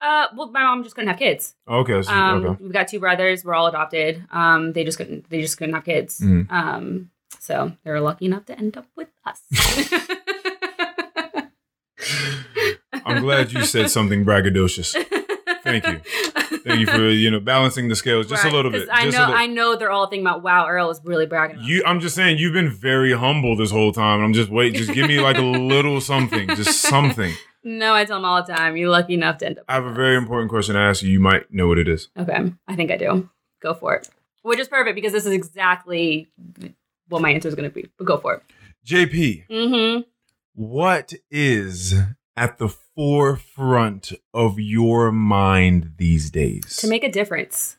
Uh, well, my mom just couldn't have kids. Okay, so, Um, okay. we've got two brothers. We're all adopted. Um, they just couldn't. They just couldn't have kids. Mhm. Um, so they were lucky enough to end up with us. I'm glad you said something braggadocious. Thank you. Thank you for you know balancing the scales just Right, a little bit. I know. I know they're all thinking about. Wow, Earl is really bragging. You, I'm just saying, you've been very humble this whole time. I'm just wait, just give me like a little something, just something. No, I tell them all the time. You're lucky enough to end up. I have a very important question to ask you. You might know what it is. Okay, I think I do. Go for it. which is perfect because this is exactly what my answer is going to be. But go for it. JP, Mm-hmm. What is at the forefront of your mind these days? To make a difference.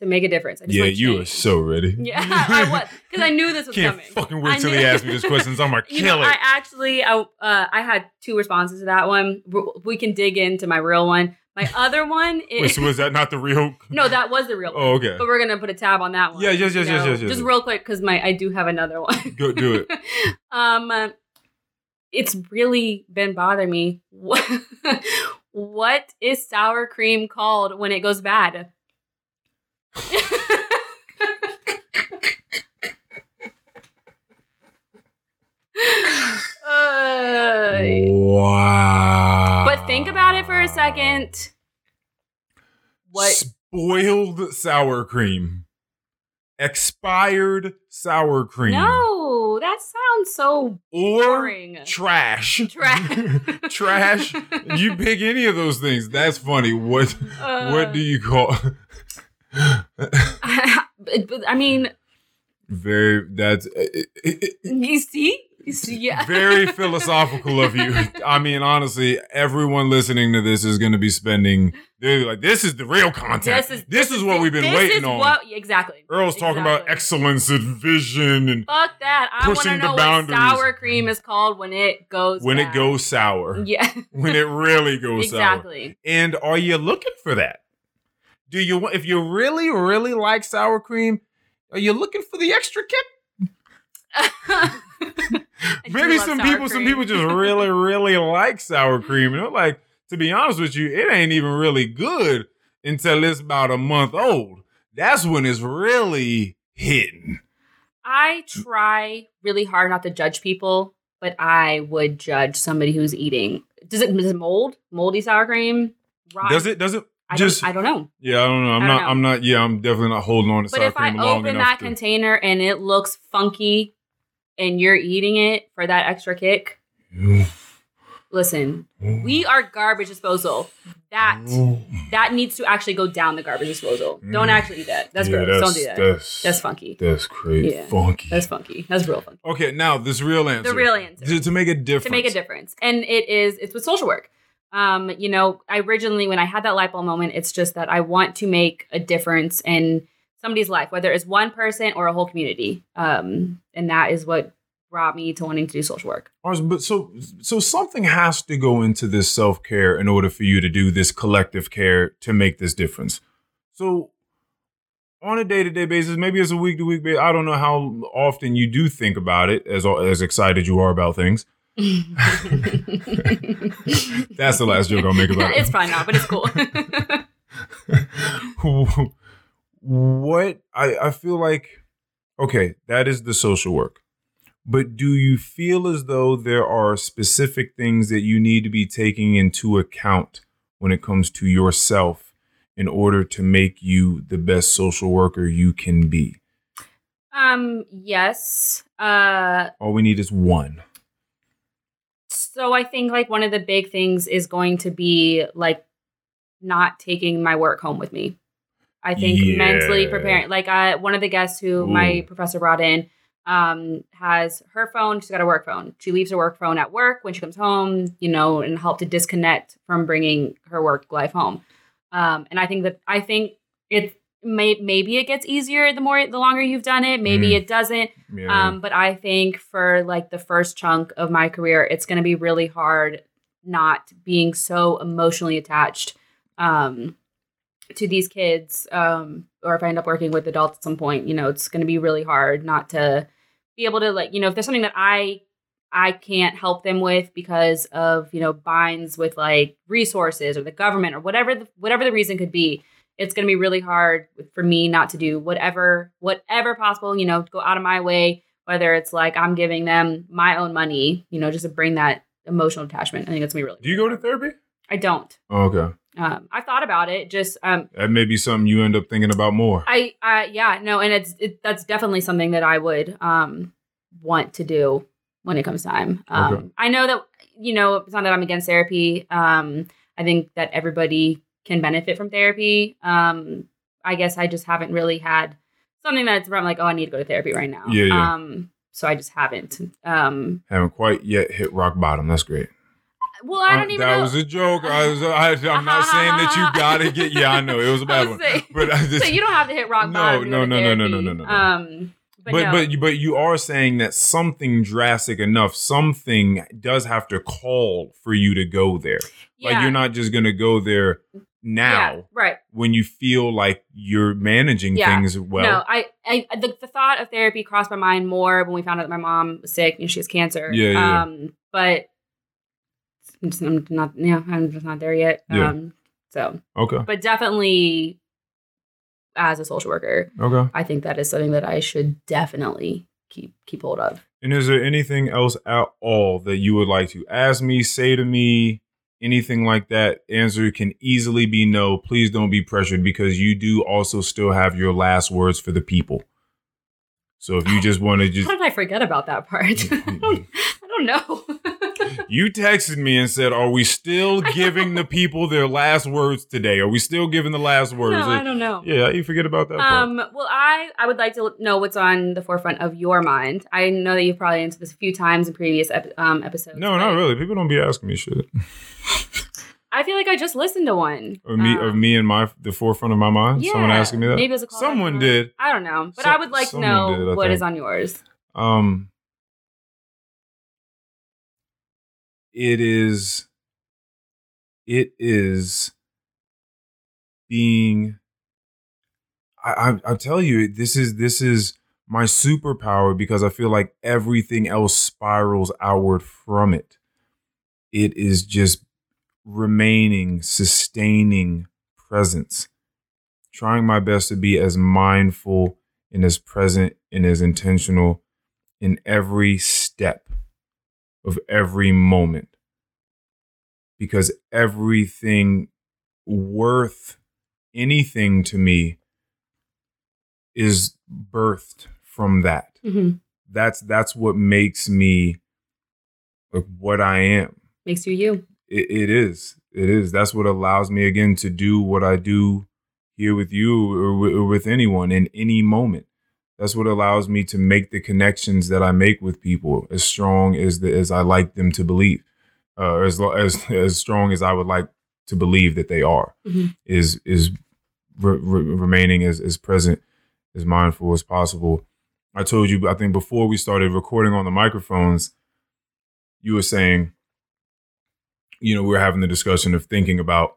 To make a difference. I just yeah, you are so ready. Yeah, I was because I knew this was Can't coming. fucking wait till they ask me these questions. I'm gonna You kill know, it. I actually, I, uh, I had two responses to that one. We can dig into my real one. My other one is Wait, so was that not the real? no, that was the real one. Oh, okay. But we're gonna put a tab on that one. Yeah, yes, yes, you yes, know, yes, yes, Just yes. real quick, because my I do have another one. Go do it. um, it's really been bothering me. What, is sour cream called when it goes bad? Uh, wow. but think about it for a second. What? Spoiled sour cream. Expired sour cream. No, that sounds so Or boring. trash. Trash. trash. You pick any of those things. That's funny. What Uh, what do you call but, I mean, very that's it- it- it- you see, you see, yeah, very philosophical of you. I mean, honestly, everyone listening to this is going to be spending. They're like, this is the real content. This is, this, is what we've been this waiting is on. What, exactly. Earl's talking about excellence and vision and Fuck that! I want to pushing the know what boundaries. sour cream is called when it goes. when it goes sour. Yeah, When it really goes sour. exactly. And are you looking for that? Do you want if you really, really like sour cream, are you looking for the extra kick? Maybe some sour people, some people just really, really like sour cream. And they're like, to be honest with you, it ain't even really good until it's about a month old. That's when it's really hitting. I try really hard not to judge people, but I would judge somebody who's eating. Does it, does it mold? Moldy sour cream? Rotten? Does it? Does it? I just don't, I don't know. yeah, I don't know. I'm I not. know. I'm not. Yeah, I'm definitely not holding on to sour cream. long enough. But if I open that to- container and it looks funky and you're eating it for that extra kick, listen, we are garbage disposal. That that needs to actually go down the garbage disposal. Don't Mm. actually eat that. That's Yeah, gross. Don't do that. That's, That's funky. That's crazy. Yeah. Funky. That's funky. That's real funky. okay, now this real answer. The real answer. To, to make a difference. to make a difference. And it is it's with social work. Um, you know, I originally when I had that light bulb moment, it's just that I want to make a difference in somebody's life, whether it's one person or a whole community. Um, and that is what brought me to wanting to do social work. But so so something has to go into this self care in order for you to do this collective care to make this difference. So on a day to day basis, maybe it's a week to week basis. I don't know how often you do think about it, as as excited you are about things. That's the last joke I'll make about it. it's probably not, but it's cool. what I, I feel like okay that is the social work but do you feel as though there are specific things that you need to be taking into account when it comes to yourself in order to make you the best social worker you can be um, yes. Uh all we need is one So I think like one of the big things is going to be like not taking my work home with me. I think Yeah. mentally preparing. Like I, one of the guests who my professor brought in um, has her phone. She's got a work phone. She leaves her work phone at work when she comes home. You know, and help to disconnect from bringing her work life home. Um, and I think that I think it may maybe it gets easier the more the longer you've done it. Maybe Mm. it doesn't. yeah. Um, but I think for like the first chunk of my career, it's going to be really hard not being so emotionally attached um, to these kids. Um, or if I end up working with adults at some point, you know, it's going to be really hard not to be able to like, you know, if there's something that I I can't help them with because of you know binds with like resources or the government or whatever the, whatever the reason could be it's going to be really hard for me not to do whatever whatever possible you know go out of my way whether it's like i'm giving them my own money you know just to bring that emotional attachment. I think that's be really do you go to therapy i don't Oh, okay um i thought about it just um that may be something you end up thinking about more i uh yeah no and it's it, that's definitely something that i would um want to do when it comes time um Okay. i know that you know it's not that i'm against therapy um i think that everybody can benefit from therapy um I guess I just haven't really had something that's where I'm like, oh, I need to go to therapy right now. Yeah, yeah. Um, so I just haven't. Um, Haven't quite yet hit rock bottom. That's great. Well, I don't even that know. was a joke. I was, I, I'm not saying that you gotta get. Yeah, I know it was a bad was one. saying- But I just, so you don't have to hit rock No, bottom. no, no, no, no, no, no, no, no. Um, but, but no. but you but you are saying that something drastic enough, something does have to call for you to go there. Like you're not just gonna go there now Yeah, right. when you feel like you're managing Yeah. things well. no, I, I the, the thought of therapy crossed my mind more when we found out that my mom was sick and she has cancer. Yeah, yeah, yeah. Um, but I'm just- I'm not. Yeah, I'm just not there yet. Yeah. Um, so, Okay. but definitely, as a social worker, Okay. I think that is something that I should definitely keep keep hold of. And is there anything else at all that you would like to ask me, say to me, anything like that? Answer can easily be no. Please don't be pressured because you do also still have your last words for the people. So if you just want to just How did I forget about that part? I don't, I don't know. You texted me and said, "Are we still giving the people their last words today? Are we still giving the last words?" no, I don't know. yeah, you forget about that. part. Um, well, I I would like to know what's on the forefront of your mind. I know that you've probably answered this a few times in previous ep- um, episodes. no, not really. People don't be asking me shit I feel like I just listened to one of me of Um, me and my the forefront of my mind. Yeah, Someone asking me that. Maybe it was a call Someone did. I don't know, but So- I would like to know did, what is think. on yours. Um, it is. It is being. I, I I tell you, this is this is my superpower because I feel like everything else spirals outward from it. It is just remaining, sustaining presence, trying my best to be as mindful and as present and as intentional in every step of every moment. Because everything worth anything to me is birthed from that. hmm That's that's what makes me like what I am. Makes you you. It, it is. It is. That's what allows me again to do what I do here with you or, wi- or with anyone in any moment. That's what allows me to make the connections that I make with people as strong as the, as I like them to believe, uh, as as as strong as I would like to believe that they are. Mhm. Is is re- re- remaining as as present, as mindful as possible. I told you, I think before we started recording on the microphones, you were saying you know, we were having the discussion of thinking about,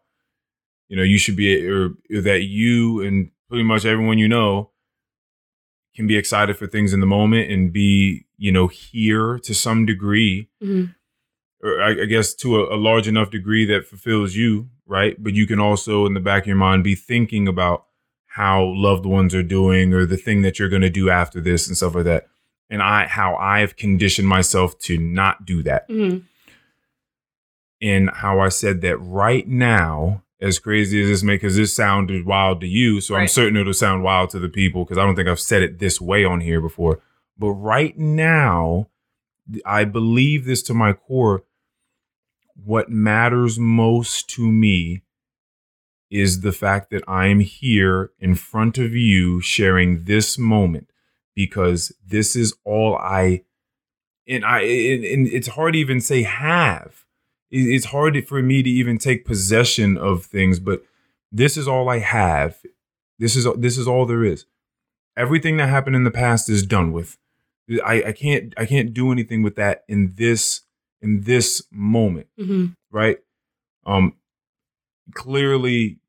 you know, you should be, or, or that you and pretty much everyone you know can be excited for things in the moment and be, you know, here to some degree, hmm or I, I guess to a, a large enough degree that fulfills you, right? But you can also, in the back of your mind, be thinking about how loved ones are doing or the thing that you're going to do after this and stuff like that. And I, how I've conditioned myself to not do that hmm in how I said that right now, as crazy as this may, because this sounded wild to you, so I'm certain it'll sound wild to the people because I don't think I've said it this way on here before. But right now, I believe this to my core. What matters most to me is the fact that I'm here in front of you sharing this moment because this is all I and I and, and it's hard to even say have. It- It's hard for me to even take possession of things, but this is all I have. This is this is all there is. Everything that happened in the past is done with. I, I can't I can't do anything with that in this in this moment hmm right? Um, clearly,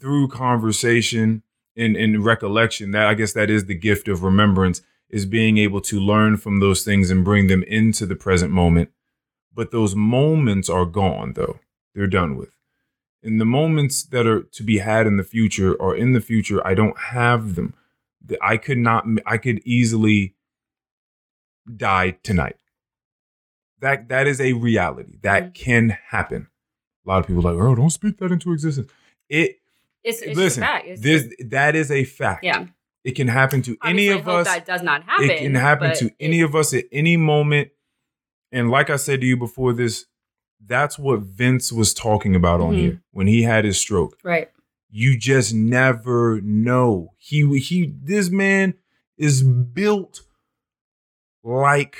through conversation and, and recollection, that I guess that is the gift of remembrance, is being able to learn from those things and bring them into the present moment. But those moments are gone, though. They're done with. And the moments that are to be had in the future or in the future, I don't have them. I could not, I could easily die tonight that that is a reality that Mhm. can happen. A lot of people are like, oh, don't speak that into existence. It It's, it's listen, a fact. It's, this that is a fact. yeah. it can happen to any Obviously, I of us. That does not happen. it can happen to it- any of us at any moment. And like I said to you before this, that's what Vince was talking about on Mhm. here when he had his stroke. Right. you just never know. He he this man is built like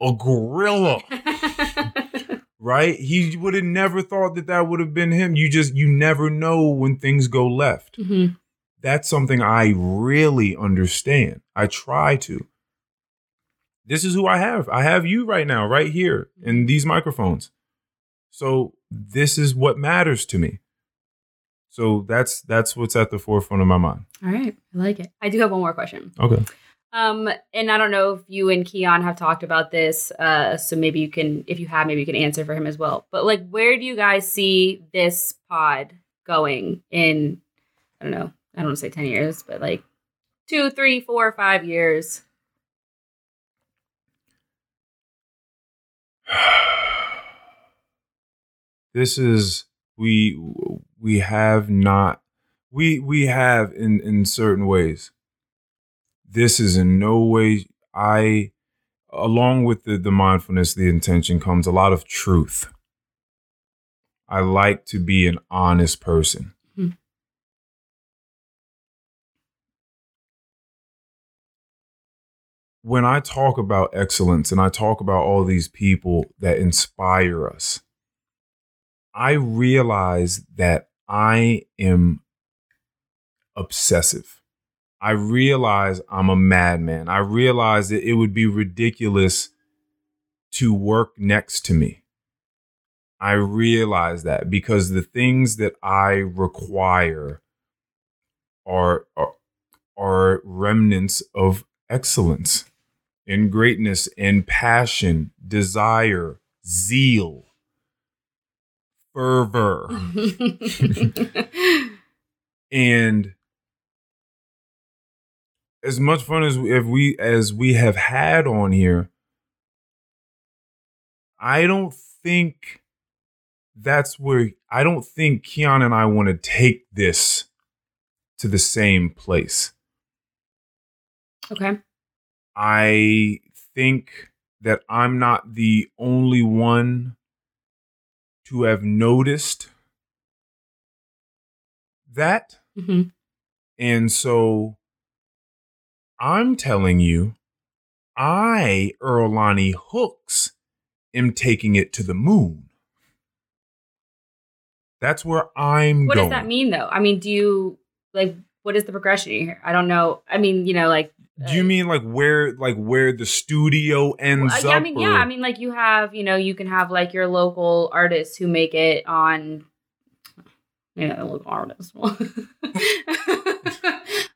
a gorilla, right? He would have never thought that that would have been him. You just you never know when things go left. Mhm. That's something I really understand. I try to. This is who I have. I have you right now, right here in these microphones. So this is what matters to me. So that's that's what's at the forefront of my mind. All right. I like it. I do have one more question. Okay. Um, and I don't know if you and Keon have talked about this. Uh, so maybe you can, if you have, maybe you can answer for him as well. But like, where do you guys see this pod going in? I don't know. I don't want to say ten years, but like two, three, four, five years. this is we we have not we we have in in certain ways. This is in no way i along with the the mindfulness the intention comes a lot of truth. I like to be an honest person when i talk about excellence and i talk about all these people that inspire us I realize that I am obsessive. I realize I'm a madman. I realize that it would be ridiculous to work next to me. I realize that because the things that I require are are, are remnants of excellence and greatness and passion, desire, zeal fervor. and as much fun as we, if we as we have had on here, I don't think that's where I don't think Keon and I want to take this to the same place. okay. I think that I'm not the only one to have noticed that. hmm And so I'm telling you, I, Erlani Hooks, am taking it to the moon. That's where I'm going. What going. does that mean, though? I mean, do you like what is the progression here? I don't know. I mean, you know, like. Do you mean like where like where the studio ends Well, yeah, I mean, yeah, I mean, like you have, you know, you can have like your local artists who make it on, you know, local artists.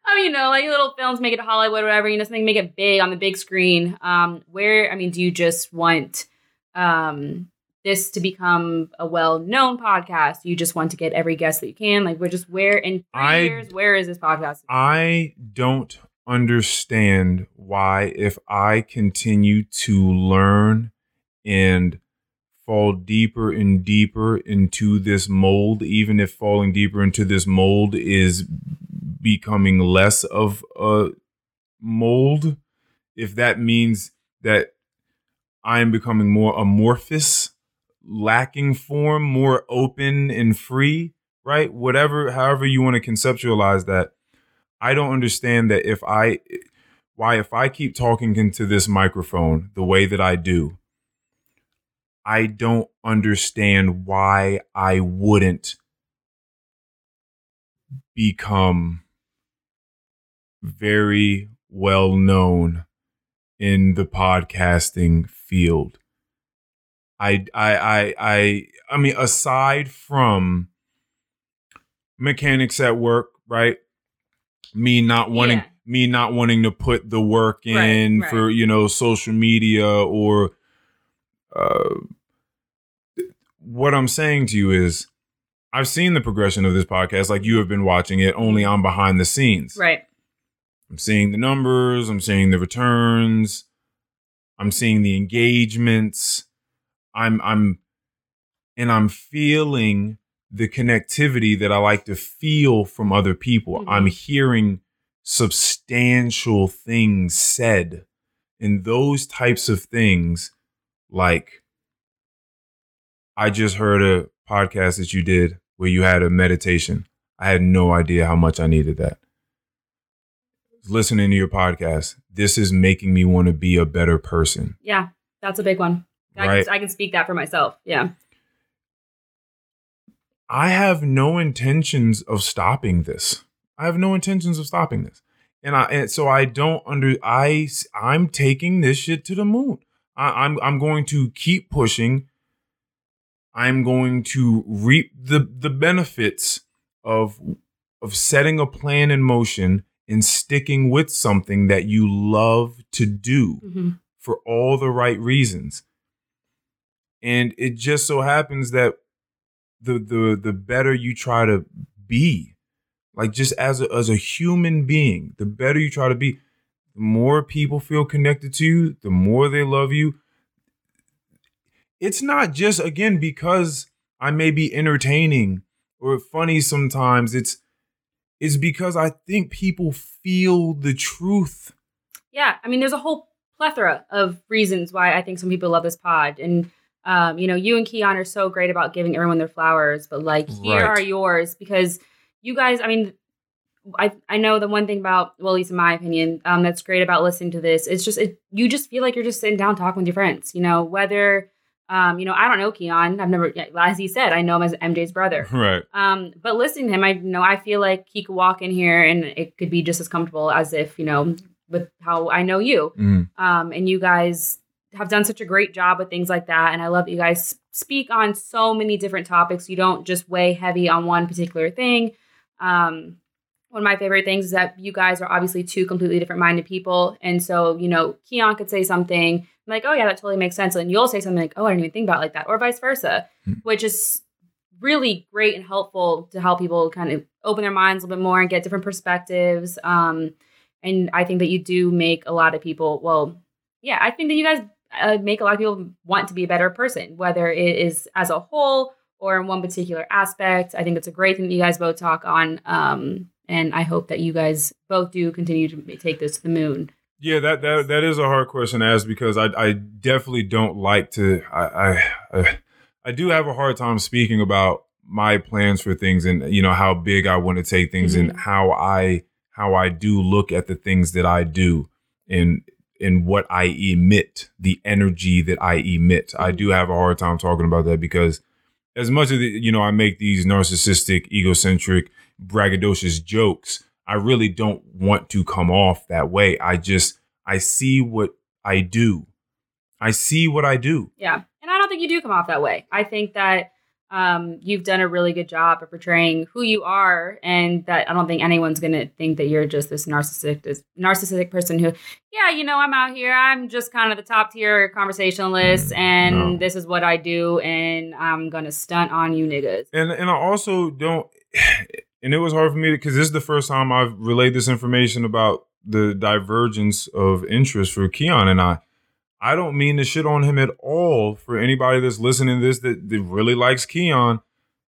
I mean, you know, like little films make it to Hollywood, whatever. You know, something make it big on the big screen. Um, where I mean, do you just want um this to become a well-known podcast? You just want to get every guest that you can. Like, we're just where in three I- years, where is this podcast? I don't understand why, if I continue to learn and fall deeper and deeper into this mold, even if falling deeper into this mold is becoming less of a mold, if that means that I am becoming more amorphous, lacking form, more open and free, right? Whatever, however you want to conceptualize that. I don't understand that if I, why if I keep talking into this microphone the way that I do, I don't understand why I wouldn't become very well known in the podcasting field. I I I I I mean aside from mechanics at work, right? Me not wanting Yeah. me not wanting to put the work Right, in right. for, you know, social media or uh what I'm saying to you is I've seen the progression of this podcast like you have been watching it only on behind the scenes. Right. I'm seeing the numbers, I'm seeing the returns, I'm seeing the engagements. I'm I'm and I'm feeling the connectivity that I like to feel from other people. Mhm. I'm hearing substantial things said. And those types of things like I just heard a podcast that you did where you had a meditation. I had no idea how much I needed that. Listening to your podcast, this is making me want to be a better person. Yeah, that's a big one. I, Right. can, I can speak that for myself. Yeah. I have no intentions of stopping this. I have no intentions of stopping this. And I and so I don't under I I'm taking this shit to the moon. I, I'm I'm going to keep pushing. I'm going to reap the the benefits of of setting a plan in motion and sticking with something that you love to do hmm for all the right reasons. And it just so happens that the the the better you try to be, like just as a, as a human being, the better you try to be, the more people feel connected to you, the more they love you. It's not just again because I may be entertaining or funny sometimes. It's it's because I think people feel the truth. Yeah. I mean, there's a whole plethora of reasons why I think some people love this pod. And, um, you know, you and Keon are so great about giving everyone their flowers, but like, here Right. are yours because you guys, I mean, I, I know the one thing about, well, at least in my opinion, um, that's great about listening to this. It's just, it, you just feel like you're just sitting down talking with your friends, you know, whether, um, you know, I don't know Keon. I've never, as he said, I know him as MJ's brother. Right. Um, but listening to him, I know I feel like he could walk in here and it could be just as comfortable as if, you know, with how I know you. Mm. Um, and you guys have done such a great job with things like that. And I love that you guys speak on so many different topics. You don't just weigh heavy on one particular thing. Um, one of my favorite things is that you guys are obviously two completely different minded people. And so, you know, Keon could say something like, oh, yeah, that totally makes sense. And you'll say something like, oh, I didn't even think about it like that, or vice versa, Hmm. which is really great and helpful to help people kind of open their minds a little bit more and get different perspectives. Um, and I think that you do make a lot of people, well, yeah, I think that you guys uh, make a lot of people want to be a better person, whether it is as a whole or in one particular aspect. I think it's a great thing that you guys both talk on. Um, and I hope that you guys both do continue to take this to the moon. Yeah, that that that is a hard question to ask because I I definitely don't like to I I I, I do have a hard time speaking about my plans for things and you know how big I want to take things and how I how I do look at the things that I do and and what I emit, the energy that I emit. I do mm-hmm. have a hard time talking about that because as much as you know I make these narcissistic, egocentric, braggadocious jokes, I really don't want to come off that way. I just I see what I do. I see what I do. Yeah. And I don't think you do come off that way. I think that um, you've done a really good job of portraying who you are, and that I don't think anyone's going to think that you're just this narcissistic, this narcissistic person who, yeah, you know, I'm out here, I'm just kind of the top tier conversationalist, Mm, and no. this is what I do, and I'm going to stunt on you niggas. And and I also don't and it was hard for me because this is the first time I've relayed this information about the divergence of interest for Keon and I. I don't mean to shit on him at all for anybody that's listening to this that, that really likes Keon.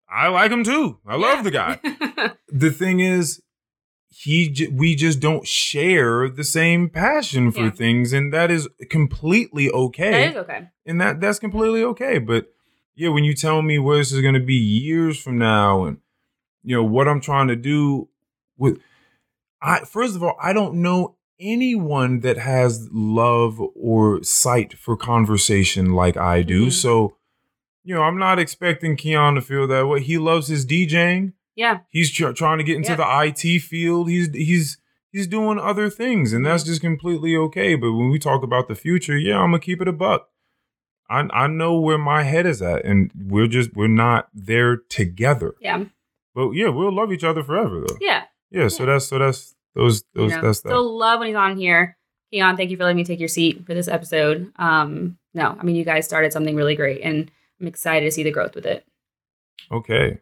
I like him too. I love the guy. the thing is he j- we just don't share the same passion for Yeah. things and that is completely okay that is okay. and that that's completely okay but yeah when you tell me where this is going to be years from now and you know what i'm trying to do with i first of all i don't know anyone that has love or sight for conversation like i do Mhm. so you know i'm not expecting keon to feel that way he loves his djing Yeah. he's tr- trying to get into Yeah. the IT field. He's he's he's doing other things, and that's just completely okay. But when we talk about the future, yeah, I'm gonna keep it a buck. I I know where my head is at, and we're just we're not there together. Yeah. But yeah, we'll love each other forever, though. Yeah. Yeah. So Yeah. that's so that's those You those know, that's that. Still love when he's on here. Keon, thank you for letting me take your seat for this episode. Um, no, I mean you guys started something really great, and I'm excited to see the growth with it. okay.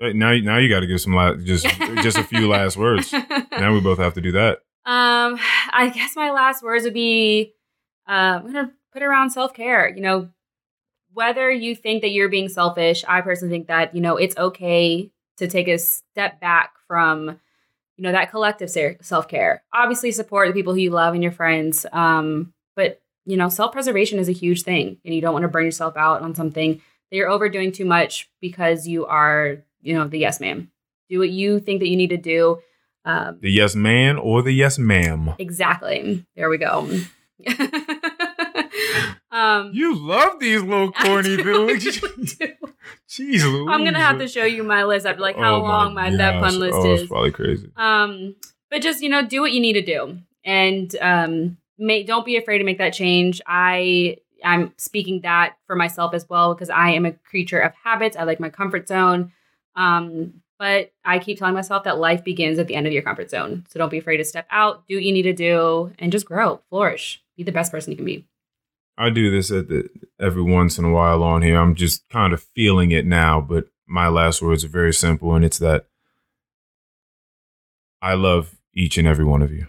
Now now you got to give some last, just just a few last words. Now we both have to do that. Um, I guess my last words would be, uh, I'm gonna put around self care. You know, whether you think that you're being selfish, I personally think that you know it's okay to take a step back from, you know, that collective self care. Obviously, support the people who you love and your friends. Um, but you know, self preservation is a huge thing, and you don't want to burn yourself out on something that you're overdoing too much because you are, you know, the yes ma'am. Do what you think that you need to do. Um, The yes man or the yes ma'am. exactly. There we go. um, You love these little corny do, things. Jeez, Louise. I'm gonna have to show you my list after like how Oh long my that pun list oh, is. It's probably crazy. Um, but just you know, do what you need to do, and um, may, don't be afraid to make that change. I I'm speaking that for myself as well because I am a creature of habits. I like my comfort zone. Um, but I keep telling myself that life begins at the end of your comfort zone. So don't be afraid to step out, do what you need to do, and just grow, flourish, be the best person you can be. I do this at the, every once in a while on here. I'm just kind of feeling it now, but my last words are very simple, and it's that I love each and every one of you.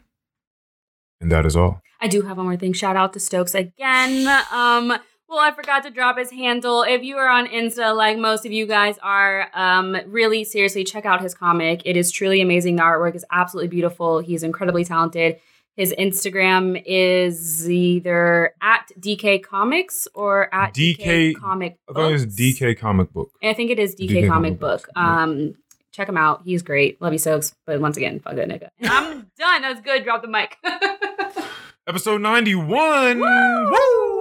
And that is all. I do have one more thing. Shout out to Stokes again. Um, well, I forgot to drop his handle. If you are on Insta, like most of you guys are, um, really seriously check out his comic. It is truly amazing. The artwork is absolutely beautiful. He's incredibly talented. His Instagram is either at DK Comics or at DK Comic. I thought it was DK Comic Book. I think it is DK, DK Comic Comic Book. Um, check him out. He's great. Love you, Stokes. But once again, fuck that nigga. And I'm done. That was good. Drop the mic. Episode 91. Woo! Woo!